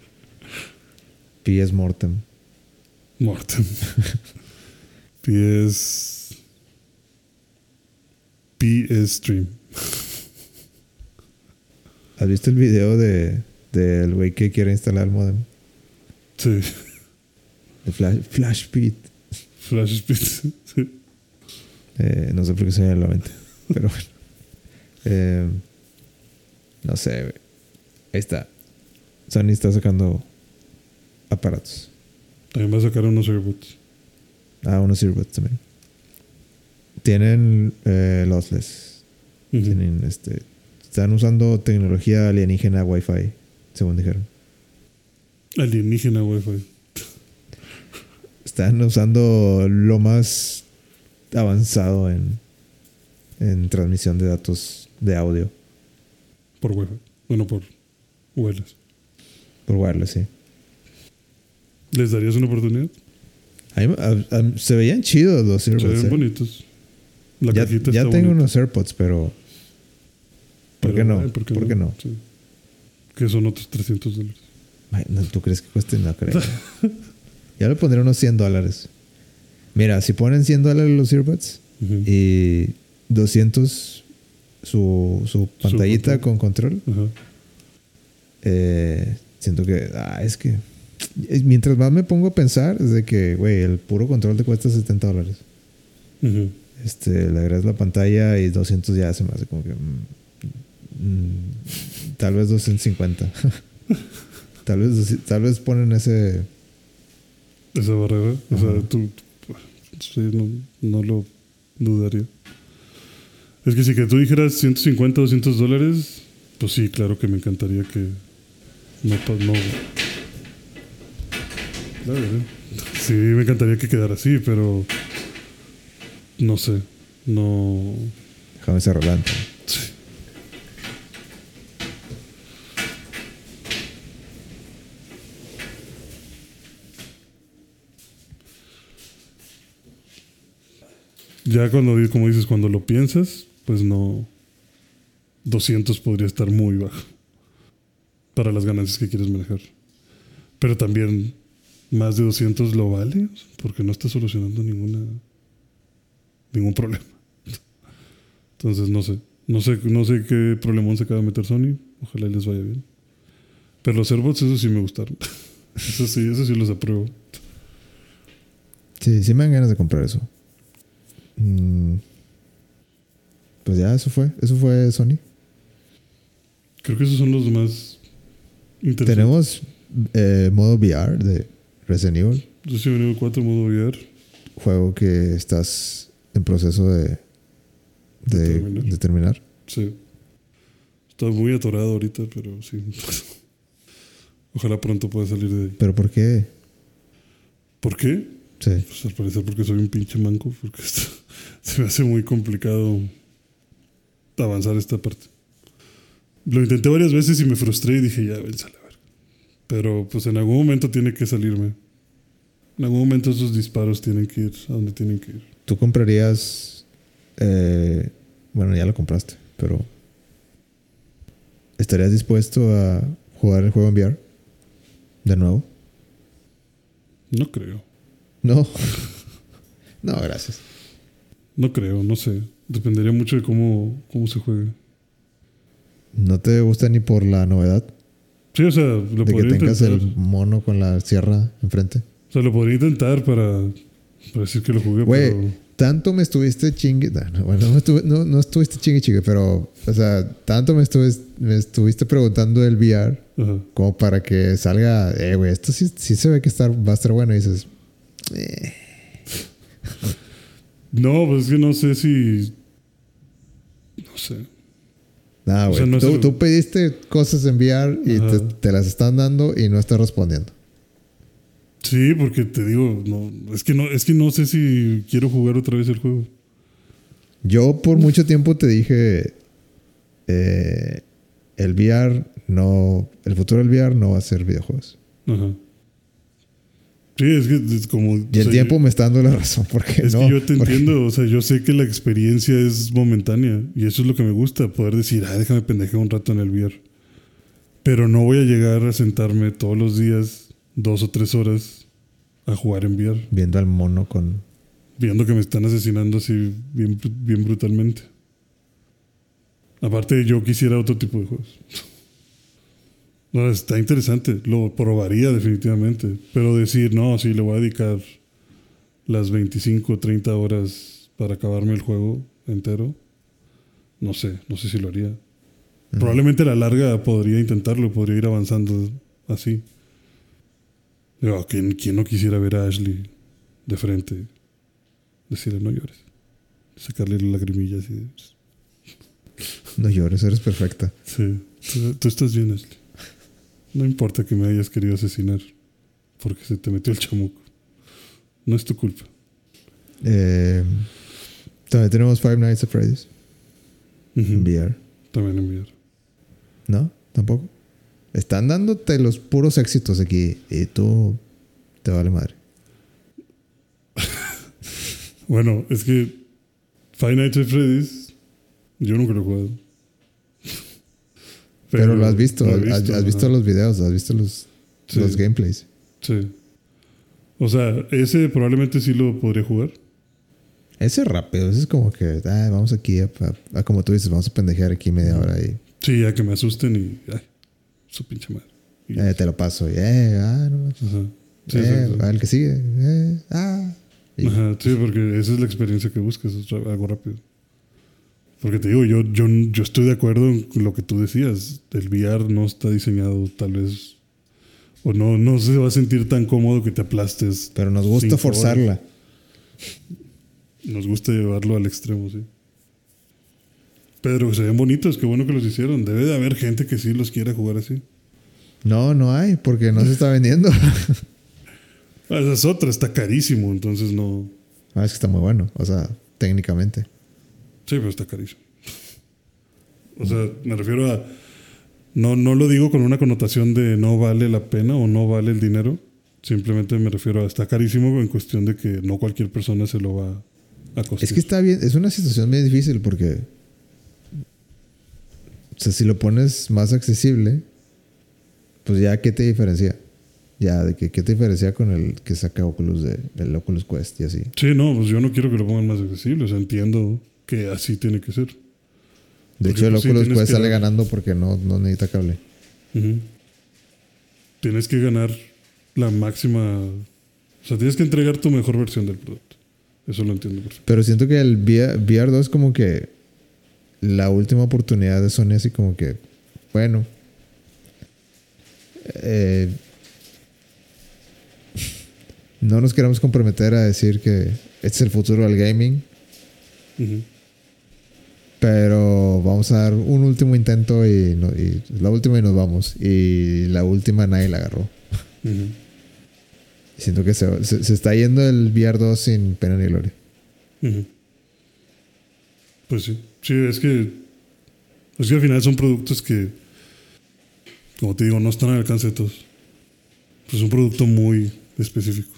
Speaker 1: PS Mortem.
Speaker 2: Mortem. PS. PS Stream.
Speaker 1: ¿Has visto el video de del güey que quiere instalar el modem?
Speaker 2: Sí.
Speaker 1: De Flash, Flash Speed.
Speaker 2: Flash Speed. Sí.
Speaker 1: Eh, no sé por qué se me la mente. Pero bueno. Eh, no sé, güey. Ahí está. Sony está sacando aparatos.
Speaker 2: También va a sacar unos AirBots.
Speaker 1: Ah, unos earbuds también. Tienen eh, lossless. Tienen este. Están usando tecnología alienígena Wi-Fi, según dijeron.
Speaker 2: Alienígena Wi-Fi.
Speaker 1: Están usando lo más avanzado en, en transmisión de datos de audio
Speaker 2: Por Wi-Fi. Bueno, por wireless.
Speaker 1: por wireless, sí.
Speaker 2: ¿Les darías una oportunidad?
Speaker 1: A mí- a- a- se veían chidos los
Speaker 2: Se
Speaker 1: earbuds.
Speaker 2: ven
Speaker 1: eh.
Speaker 2: bonitos. La
Speaker 1: Ya,
Speaker 2: cajita
Speaker 1: ya
Speaker 2: está
Speaker 1: tengo
Speaker 2: bonita.
Speaker 1: unos AirPods, pero ¿por
Speaker 2: Pero,
Speaker 1: qué no?
Speaker 2: ay,
Speaker 1: ¿Por qué no?
Speaker 2: Sí. Que son otros 300 dólares.
Speaker 1: Ay, no, ¿Tú crees que cueste? No creo. ya le pondré unos 100 dólares. Mira, si ponen 100 dólares los earbuds
Speaker 2: Ujú.
Speaker 1: y 200 su, su pantallita
Speaker 2: control.
Speaker 1: con control,
Speaker 2: Ajá.
Speaker 1: eh, siento que, ah, es que, mientras más me pongo a pensar, es de que, güey, el puro control te cuesta 70 dólares.
Speaker 2: Ujú.
Speaker 1: Este, le agregas la pantalla y 200 ya se me hace como que, mm, mm, tal vez 250. tal vez, tal vez ponen ese,
Speaker 2: Esa barrera. O sea, tú. Sí, no, no lo dudaría. Es que si que tú dijeras 150 o 200 dólares, pues sí, claro que me encantaría que. No. no La verdad. Sí, me encantaría que quedara así, pero. No sé. No.
Speaker 1: déjame la ventana.
Speaker 2: Sí. Ya cuando, como dices, cuando lo piensas, pues no. 200 podría estar muy bajo para las ganancias que quieres manejar. Pero también más de 200 lo vale porque no está solucionando ninguna ningún problema. Entonces no sé, no sé, no sé qué problemón se acaba de meter Sony. Ojalá les vaya bien. Pero los AirPods, eso sí me gustaron. Eso sí, eso sí los apruebo.
Speaker 1: Sí, sí me dan ganas de comprar eso. Mm, pues ya, eso fue. Eso fue Sony.
Speaker 2: Creo que esos son los más interesantes.
Speaker 1: Tenemos eh, modo VR de Resident Evil.
Speaker 2: Resident Evil 4 modo VR.
Speaker 1: Juego que estás en proceso de, de,
Speaker 2: De terminar.
Speaker 1: de terminar.
Speaker 2: Sí. Está muy atorado ahorita, pero sí. Ojalá pronto pueda salir de ahí.
Speaker 1: ¿Pero por qué?
Speaker 2: ¿Por qué?
Speaker 1: Sí.
Speaker 2: Pues al parecer porque soy un pinche manco, porque esto- se me hace muy complicado avanzar esta parte. Lo intenté varias veces y me frustré y dije, ya, vence a la verga. Pero pues en algún momento tiene que salirme. En algún momento esos disparos tienen que ir a donde tienen que ir.
Speaker 1: ¿Tú comprarías... eh, bueno, ya lo compraste, pero... ¿Estarías dispuesto a jugar el juego en VR? ¿De nuevo?
Speaker 2: No creo.
Speaker 1: No. no, gracias.
Speaker 2: No creo, no sé. Dependería mucho de cómo, cómo se juegue.
Speaker 1: ¿No te gusta ni por la novedad?
Speaker 2: Sí, o sea, lo
Speaker 1: de que
Speaker 2: podría
Speaker 1: tengas
Speaker 2: intentar.
Speaker 1: el mono con la sierra enfrente.
Speaker 2: O sea, lo podría intentar para, para decir que lo jugué,
Speaker 1: Güey,
Speaker 2: pero...
Speaker 1: tanto me estuviste chingue. no, no, bueno, no, estuve- no, no estuviste chingue chingue, pero, o sea, tanto me, estuve, me estuviste preguntando el VR
Speaker 2: Ajá.
Speaker 1: como para que salga, eh, güey, esto sí, sí se ve que estar, va a estar bueno. Y dices, eh,
Speaker 2: No, pues es que no sé si... No sé.
Speaker 1: Nah,
Speaker 2: O
Speaker 1: güey.
Speaker 2: sea, no es
Speaker 1: tú,
Speaker 2: el-
Speaker 1: tú pediste cosas en VR y te, las están dando y no estás respondiendo.
Speaker 2: Sí, porque te digo, no, es que no, es que no sé si quiero jugar otra vez el juego.
Speaker 1: Yo por mucho tiempo te dije, eh, el VR no, el futuro del VR no va a ser videojuegos.
Speaker 2: Ajá. Sí, es que es como.
Speaker 1: Y el
Speaker 2: sea,
Speaker 1: tiempo
Speaker 2: yo-
Speaker 1: me está dando la razón porque
Speaker 2: es
Speaker 1: no.
Speaker 2: que yo te
Speaker 1: porque-
Speaker 2: entiendo, o sea, yo sé que la experiencia es momentánea y eso es lo que me gusta, poder decir, ah, déjame pendejear un rato en el VR. Pero no voy a llegar a sentarme todos los días, dos o tres horas, a jugar en VR,
Speaker 1: Viendo al mono con.
Speaker 2: viendo que me están asesinando así bien, bien brutalmente. Aparte, yo quisiera otro tipo de juegos. No, está interesante. Lo probaría definitivamente. Pero decir, no, sí, le voy a dedicar las 25 o 30 horas para acabarme el juego entero. No sé, no sé si lo haría. Probablemente a la larga podría intentarlo, podría ir avanzando así. Digo, ¿quién, quién no quisiera ver a Ashley de frente? Decirle, no llores. Sacarle la lagrimilla así.
Speaker 1: No llores, eres perfecta.
Speaker 2: Sí, tú, tú estás bien, Ashley. No importa que me hayas querido asesinar. Porque se te metió el chamuco. No es tu culpa.
Speaker 1: Eh, también tenemos Five Nights at Freddy's.
Speaker 2: Ujú.
Speaker 1: VR.
Speaker 2: También enviar.
Speaker 1: ¿No? Tampoco. Están dándote los puros éxitos aquí. Y tú te vale madre.
Speaker 2: Bueno, es que Five Nights at Freddy's, yo nunca lo he jugado.
Speaker 1: Pero, lo has visto.
Speaker 2: lo he
Speaker 1: has, has visto los videos. Has visto los,
Speaker 2: Sí.
Speaker 1: los gameplays.
Speaker 2: Sí. O sea, ese probablemente sí lo podría jugar.
Speaker 1: Ese es rápido. Ese es como que, ah, vamos aquí, a, a- a- como tú dices, vamos a pendejear aquí media hora y
Speaker 2: Sí, ya que me asusten y. Ay, su pinche madre. Y-
Speaker 1: eh, te lo paso. Y, eh, ah, no.
Speaker 2: Ajá. Sí,
Speaker 1: Eh, el que sigue. Eh, ah. Y-
Speaker 2: Ajá, sí, porque esa es la experiencia que buscas, algo rápido. Porque te digo, yo, yo, yo estoy de acuerdo en lo que tú decías. El VR no está diseñado tal vez, o no, no se va a sentir tan cómodo que te aplastes.
Speaker 1: Pero nos gusta forzarla.
Speaker 2: Nos gusta llevarlo al extremo, sí. Pero se ven bonitos, qué bueno que los hicieron. Debe de haber gente que sí los quiera jugar así.
Speaker 1: No, no hay, porque no se está vendiendo.
Speaker 2: Ah, Esa es otra, está carísimo, entonces no.
Speaker 1: ah, es que está muy bueno. O sea, técnicamente.
Speaker 2: Sí, pero está carísimo. O sea, me refiero a. No, no lo digo con una connotación de no vale la pena o no vale el dinero. Simplemente me refiero a está carísimo en cuestión de que no cualquier persona se lo va a costar.
Speaker 1: Es que está bien, es una situación bien difícil porque. O sea, si lo pones más accesible, pues ya, ¿qué te diferencia? Ya, de que, ¿qué te diferencia con el que saca Oculus de, del Oculus Quest y así?
Speaker 2: Sí, no, pues yo no quiero que lo pongan más accesible. O sea, entiendo que así tiene que ser.
Speaker 1: De
Speaker 2: Porque,
Speaker 1: hecho, el
Speaker 2: pues, sí,
Speaker 1: Oculus Quest sale ganando porque no, no necesita cable.
Speaker 2: Tienes que ganar la máxima. O sea, tienes que entregar tu mejor versión del producto. Eso lo entiendo perfecto.
Speaker 1: Pero siento que el VR, VR 2 es como que la última oportunidad de Sony, así como que, bueno, eh, no nos queremos comprometer a decir que este es el futuro del gaming,
Speaker 2: Ujú.
Speaker 1: Pero vamos a dar un último intento y, no- y la última y nos vamos. Y la última nadie la agarró.
Speaker 2: Ujú.
Speaker 1: Siento que se, se- se está yendo el VR 2 sin pena ni gloria.
Speaker 2: Pues sí. Sí, es que. Es que al final son productos que. Como te digo, no están al alcance de todos. Es un producto muy específico.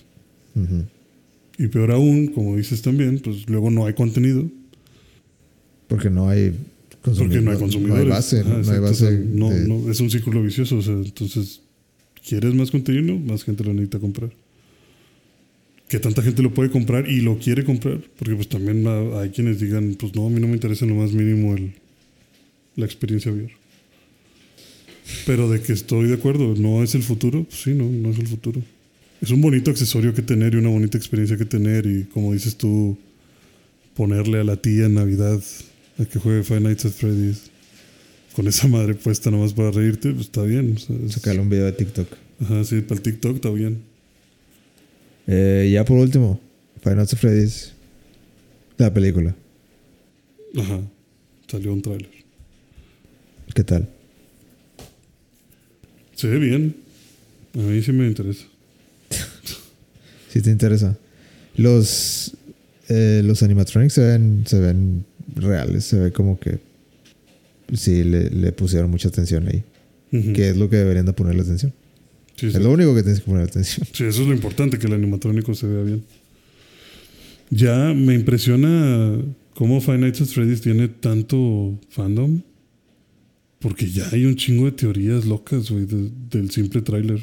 Speaker 2: Y peor aún, como dices también, pues luego no hay contenido.
Speaker 1: Porque no hay
Speaker 2: Porque no hay
Speaker 1: consumidor-
Speaker 2: consumidores.
Speaker 1: No hay base,
Speaker 2: Ajá,
Speaker 1: no hay base.
Speaker 2: no,
Speaker 1: de-
Speaker 2: no, es un círculo vicioso. O sea, entonces, ¿quieres más contenido? Más gente lo necesita comprar. Que tanta gente lo puede comprar y lo quiere comprar. Porque pues también ha- hay quienes digan, pues no, a mí no me interesa en lo más mínimo el, la experiencia VR. Pero de que estoy de acuerdo, no es el futuro, pues sí, no, no es el futuro. Es un bonito accesorio que tener y una bonita experiencia que tener y como dices tú, ponerle a la tía en Navidad a que juegue Five Nights at Freddy's con esa madre puesta nomás para reírte, pues está bien. o
Speaker 1: Sacarle un video de TikTok.
Speaker 2: Ajá, sí, para el TikTok está bien.
Speaker 1: Eh, ya por último, Final Fantasy Freddy's. La película.
Speaker 2: Ajá, salió un tráiler.
Speaker 1: ¿Qué tal?
Speaker 2: Se ve bien. A mí sí me interesa.
Speaker 1: Si te interesa. Los, eh, los animatronics se ven, se ven reales. Se ve como que sí le, le pusieron mucha atención ahí. Que es lo que deberían de ponerle atención.
Speaker 2: Sí, sí.
Speaker 1: Es lo único que tienes que poner atención.
Speaker 2: Sí, eso es lo importante, que el animatrónico se vea bien. Ya me impresiona cómo Five Nights at Freddy's tiene tanto fandom. Porque ya hay un chingo de teorías locas, güey, de- del simple tráiler.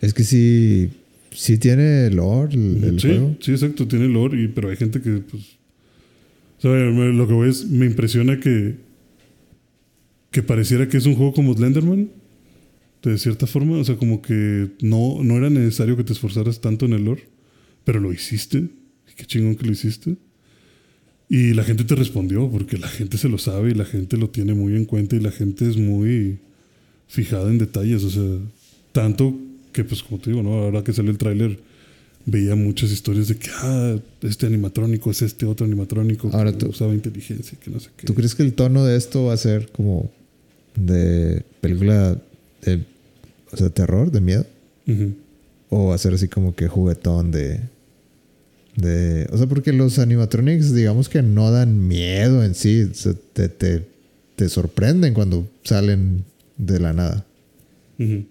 Speaker 1: Es que sí, sí tiene lore el, el
Speaker 2: sí,
Speaker 1: juego.
Speaker 2: sí, exacto, tiene lore, y, pero hay gente que, pues... Me- lo que voy es, me impresiona que... Que pareciera que es un juego como Slenderman. De cierta forma, o sea, como que no, no era necesario que te esforzaras tanto en el lore, pero lo hiciste. Qué chingón que lo hiciste. Y la gente te respondió, porque la gente se lo sabe y la gente lo tiene muy en cuenta y la gente es muy fijada en detalles. O sea, tanto que, pues, como te digo, ¿no? Ahora que salió el tráiler, veía muchas historias de que, ah, este animatrónico es este otro animatrónico
Speaker 1: Ahora
Speaker 2: que
Speaker 1: tú-
Speaker 2: usaba inteligencia y que no sé qué.
Speaker 1: ¿Tú crees que el tono de esto va a ser como de película de o sea, terror, de miedo. O hacer así como que juguetón de. de o sea, porque los animatronics, digamos que no dan miedo en sí. O sea, te, te, te sorprenden cuando salen de la nada.
Speaker 2: Ujú.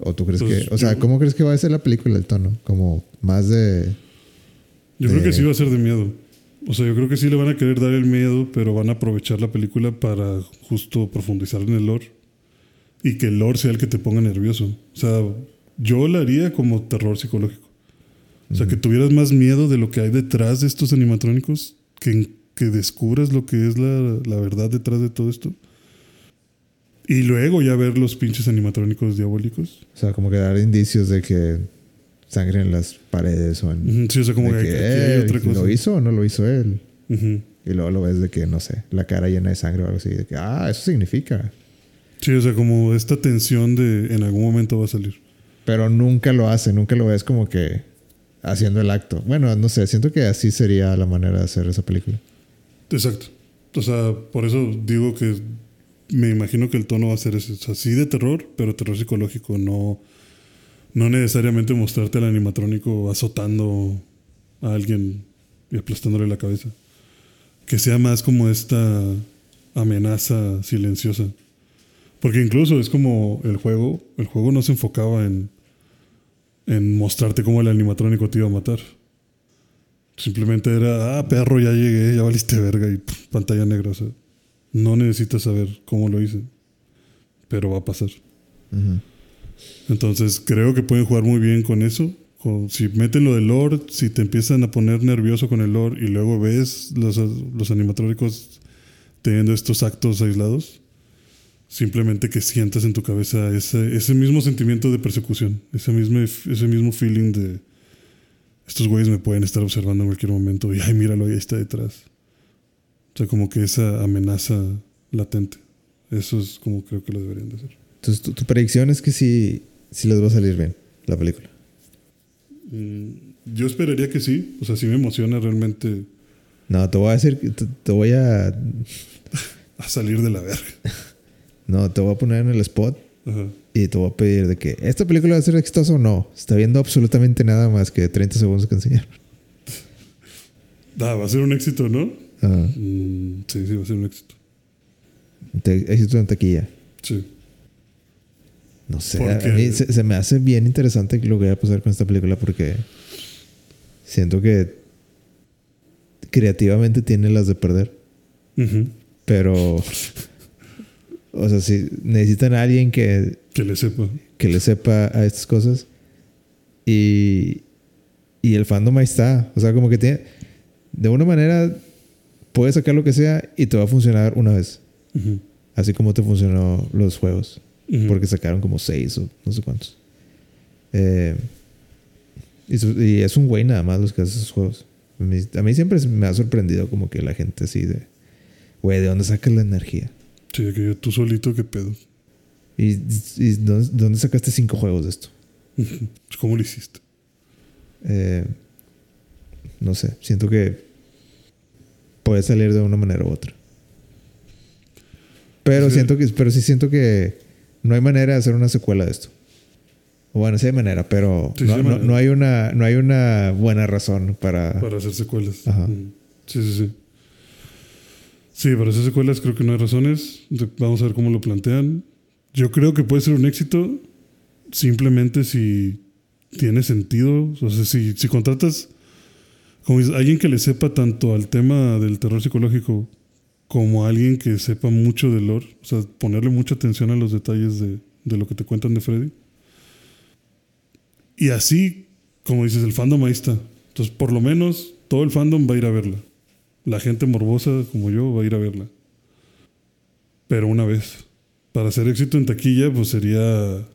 Speaker 1: ¿O tú crees
Speaker 2: Pues
Speaker 1: que.? O sea,
Speaker 2: yo-
Speaker 1: ¿cómo crees que va a ser la película el tono? Como más de.
Speaker 2: Yo creo que sí va a ser de miedo. O sea, yo creo que sí le van a querer dar el miedo, pero van a aprovechar la película para justo profundizar en el lore y que el lore sea el que te ponga nervioso. O sea, yo la haría como terror psicológico. O sea, que tuvieras más miedo de lo que hay detrás de estos animatrónicos, que, que descubras lo que es la, la verdad detrás de todo esto. Y luego ya ver los pinches animatrónicos diabólicos.
Speaker 1: O sea, como que dar indicios de que sangre en las paredes o en.
Speaker 2: Sí, o sea, como que,
Speaker 1: que,
Speaker 2: aquí hay
Speaker 1: "Eh,
Speaker 2: otra cosa.
Speaker 1: ¿Lo hizo o no lo hizo él? Y luego lo ves de que, no sé, la cara llena de sangre o algo así. De que, ah, eso significa.
Speaker 2: Sí, o sea, como esta tensión de en algún momento va a salir.
Speaker 1: Pero nunca lo hace, nunca lo ves como que haciendo el acto. Bueno, no sé, siento que así sería la manera de hacer esa película.
Speaker 2: Exacto. O sea, por eso digo que me imagino que el tono va a ser ese. O sea, sí de terror, pero terror psicológico. No, no necesariamente mostrarte al animatrónico azotando a alguien y aplastándole la cabeza. Que sea más como esta amenaza silenciosa. Porque incluso es como el juego. El juego no se enfocaba en, en mostrarte cómo el animatrónico te iba a matar. Simplemente era, ah, perro, ya llegué, ya valiste verga y pantalla negra. O sea, no necesitas saber cómo lo hice, pero va a pasar. Entonces creo que pueden jugar muy bien con eso. Con- si meten lo del lore, si te empiezan a poner nervioso con el lore y luego ves los, los animatrónicos teniendo estos actos aislados, simplemente que sientas en tu cabeza ese, ese mismo sentimiento de persecución, ese mismo, ese mismo feeling de estos güeyes me pueden estar observando en cualquier momento y ay, míralo, ahí está detrás. O sea, como que esa amenaza latente. Eso es como creo que lo deberían de hacer.
Speaker 1: Entonces, tu, tu predicción es que sí, sí les va a salir bien la película.
Speaker 2: Mm, Yo esperaría que sí. O sea, sí me emociona realmente
Speaker 1: No, te voy a decir, te voy a.
Speaker 2: a salir de la verga.
Speaker 1: No, te voy a poner en el spot
Speaker 2: Ajá.
Speaker 1: y te voy a pedir de que esta película va a ser exitosa o no. Está viendo absolutamente nada más que 30 segundos que enseñar.
Speaker 2: Ah, va a ser un éxito, ¿no?
Speaker 1: Ajá.
Speaker 2: Mm, sí, sí, va a ser un éxito.
Speaker 1: Te- éxito en taquilla.
Speaker 2: Sí.
Speaker 1: No sé,
Speaker 2: Porque-
Speaker 1: a mí se, se me hace bien interesante lo que va a pasar con esta película porque siento que creativamente tiene las de perder,
Speaker 2: Ujú.
Speaker 1: pero o sea, si necesitan a alguien que,
Speaker 2: Que le sepa.
Speaker 1: que le sepa a estas cosas y, y el fandom ahí está, o sea, como que tiene de una manera puedes sacar lo que sea y te va a funcionar una vez, así como te funcionó los juegos.
Speaker 2: Ujú.
Speaker 1: porque sacaron como seis o no sé cuántos. Eh, y, es un güey nada más los que hacen esos juegos. A mí, a mí siempre me ha sorprendido como que la gente así de, güey, ¿de dónde sacas la energía?
Speaker 2: Sí, que yo, tú solito, qué pedo.
Speaker 1: ¿Y, y dónde, dónde sacaste cinco juegos de esto?
Speaker 2: ¿Cómo lo hiciste?
Speaker 1: Eh, no sé, siento que puede salir de una manera u otra. Pero
Speaker 2: Sí.
Speaker 1: siento que, pero sí siento que no hay manera de hacer una secuela de esto. Bueno, sí hay manera, pero
Speaker 2: Sí,
Speaker 1: no,
Speaker 2: sí hay
Speaker 1: no-
Speaker 2: manera.
Speaker 1: no hay una, no hay una buena razón para.
Speaker 2: Para hacer secuelas.
Speaker 1: Ajá.
Speaker 2: Mm. Sí, sí, sí. Sí, para hacer secuelas creo que no hay razones. Vamos a ver cómo lo plantean. Yo creo que puede ser un éxito simplemente si tiene sentido. O sea, si, si contratas alguien que le sepa tanto al tema del terror psicológico como alguien que sepa mucho del lore. O sea, ponerle mucha atención a los detalles de, de lo que te cuentan de Freddy. Y así, como dices, el fandom ahí está. Entonces, por lo menos, todo el fandom va a ir a verla. La gente morbosa como yo va a ir a verla. Pero una vez. Para hacer éxito en taquilla, pues sería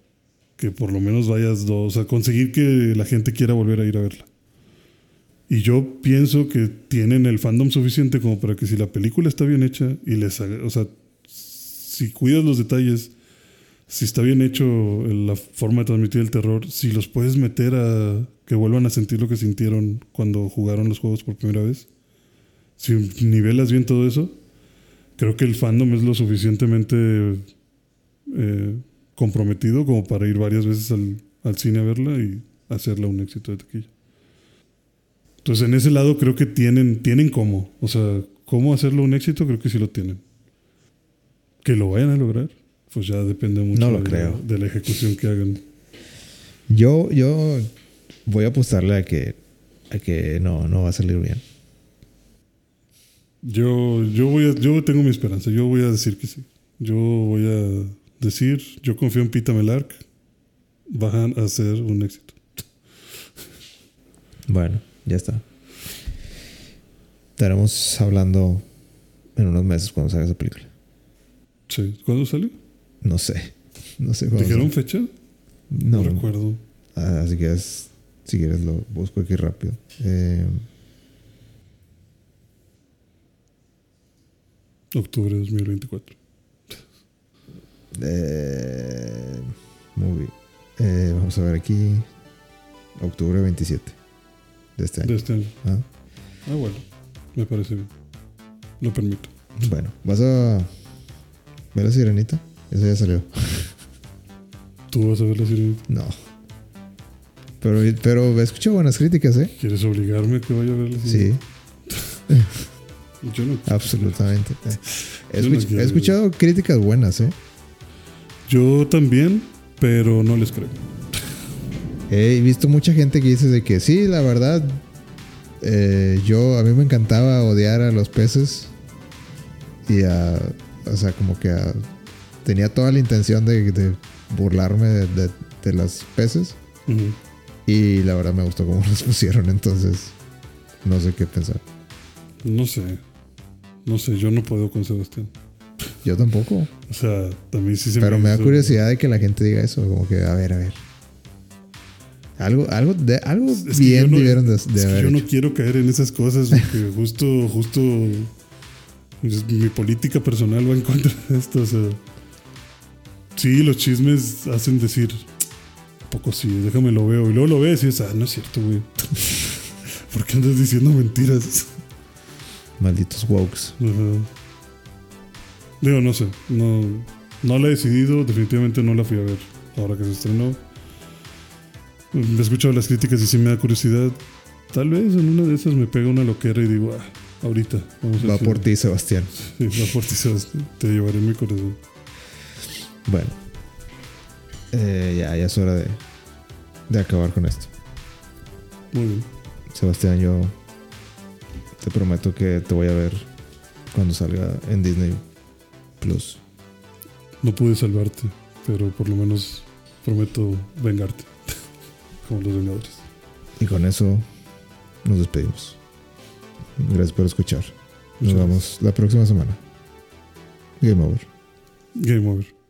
Speaker 2: que por lo menos vayas dos. O sea, conseguir que la gente quiera volver a ir a verla. Y yo pienso que tienen el fandom suficiente como para que si la película está bien hecha y les o sea, si cuidas los detalles, si está bien hecho la forma de transmitir el terror, si los puedes meter a que vuelvan a sentir lo que sintieron cuando jugaron los juegos por primera vez, si nivelas bien todo eso, creo que el fandom es lo suficientemente eh, comprometido como para ir varias veces al, al cine a verla y hacerla un éxito de taquilla. Entonces, en ese lado creo que tienen, tienen cómo. O sea, cómo hacerlo un éxito, creo que sí lo tienen. Que lo vayan a lograr, pues ya depende mucho
Speaker 1: No lo
Speaker 2: de,
Speaker 1: creo.
Speaker 2: de la ejecución que hagan.
Speaker 1: Yo, yo voy a apostarle a que, a que no, no va a salir bien.
Speaker 2: Yo, yo, voy a, yo tengo mi esperanza. Yo voy a decir que sí. Yo voy a decir, yo confío en Pita Melark. Van a hacer un éxito.
Speaker 1: Bueno, ya está. Estaremos hablando en unos meses cuando salga esa película.
Speaker 2: Sí. ¿Cuándo salió?
Speaker 1: No sé. No sé.
Speaker 2: ¿Dijeron
Speaker 1: sale.
Speaker 2: fecha?
Speaker 1: No,
Speaker 2: No, recuerdo.
Speaker 1: Ah, así que es- si quieres lo busco aquí rápido. Eh,
Speaker 2: Octubre de 2024.
Speaker 1: eh, movie. Eh, vamos a ver aquí. Octubre 27 de este año.
Speaker 2: De este año.
Speaker 1: Ah,
Speaker 2: Ah, bueno. Me parece bien. Lo permito.
Speaker 1: Bueno, ¿vas a ver la sirenita? Esa ya salió.
Speaker 2: ¿Tú vas a ver la sirenita?
Speaker 1: No. Pero, pero he escuchado buenas críticas, ¿eh?
Speaker 2: ¿Quieres obligarme a que vaya a ver la
Speaker 1: Sí,
Speaker 2: sirenita? Yo no.
Speaker 1: absolutamente. He,
Speaker 2: Yo no quiero.
Speaker 1: he escuchado críticas buenas, ¿eh?
Speaker 2: Yo también, pero no les creo.
Speaker 1: He visto mucha gente que dice de que sí, la verdad, eh, yo a mí me encantaba odiar a los peces y a, o sea, como que a- tenía toda la intención de, de burlarme de, de, de los peces y la verdad me gustó cómo los pusieron, entonces no sé qué pensar.
Speaker 2: No sé. No sé, yo no puedo con Sebastián.
Speaker 1: Yo tampoco,
Speaker 2: O sea, también sí se
Speaker 1: pero me da
Speaker 2: hizo-
Speaker 1: curiosidad de que la gente diga eso, como que a ver, a ver. Algo, algo, de, algo
Speaker 2: Es que
Speaker 1: bien
Speaker 2: yo no-
Speaker 1: debieron de,
Speaker 2: es
Speaker 1: de
Speaker 2: que yo no quiero caer en esas cosas porque justo, justo pues, mi política personal va en contra de esto. O sea, sí, los chismes hacen decir, "¿A poco sí, déjame lo veo. Y luego lo ves y dices, ah, no es cierto, güey. ¿Por qué andas diciendo mentiras?
Speaker 1: Malditos wokes.
Speaker 2: Ajá. Digo, no sé. No, no la he decidido. Definitivamente no la fui a ver ahora que se estrenó. He escuchado las críticas y sí me da curiosidad. Tal vez en una de esas me pega una loquera y digo, ah, ahorita. Vamos a
Speaker 1: Va por ti, Sebastián.
Speaker 2: Sí, va por ti, Sebastián. Te llevaré en mi corazón.
Speaker 1: Bueno. Eh, ya, ya es hora de, de acabar con esto.
Speaker 2: Muy bien.
Speaker 1: Sebastián, yo te prometo que te voy a ver cuando salga en Disney Plus.
Speaker 2: No pude salvarte, pero por lo menos prometo vengarte. Como los Vengadores.
Speaker 1: Y con eso nos despedimos. Gracias por escuchar. Nos vemos la próxima semana. Game over.
Speaker 2: Game over.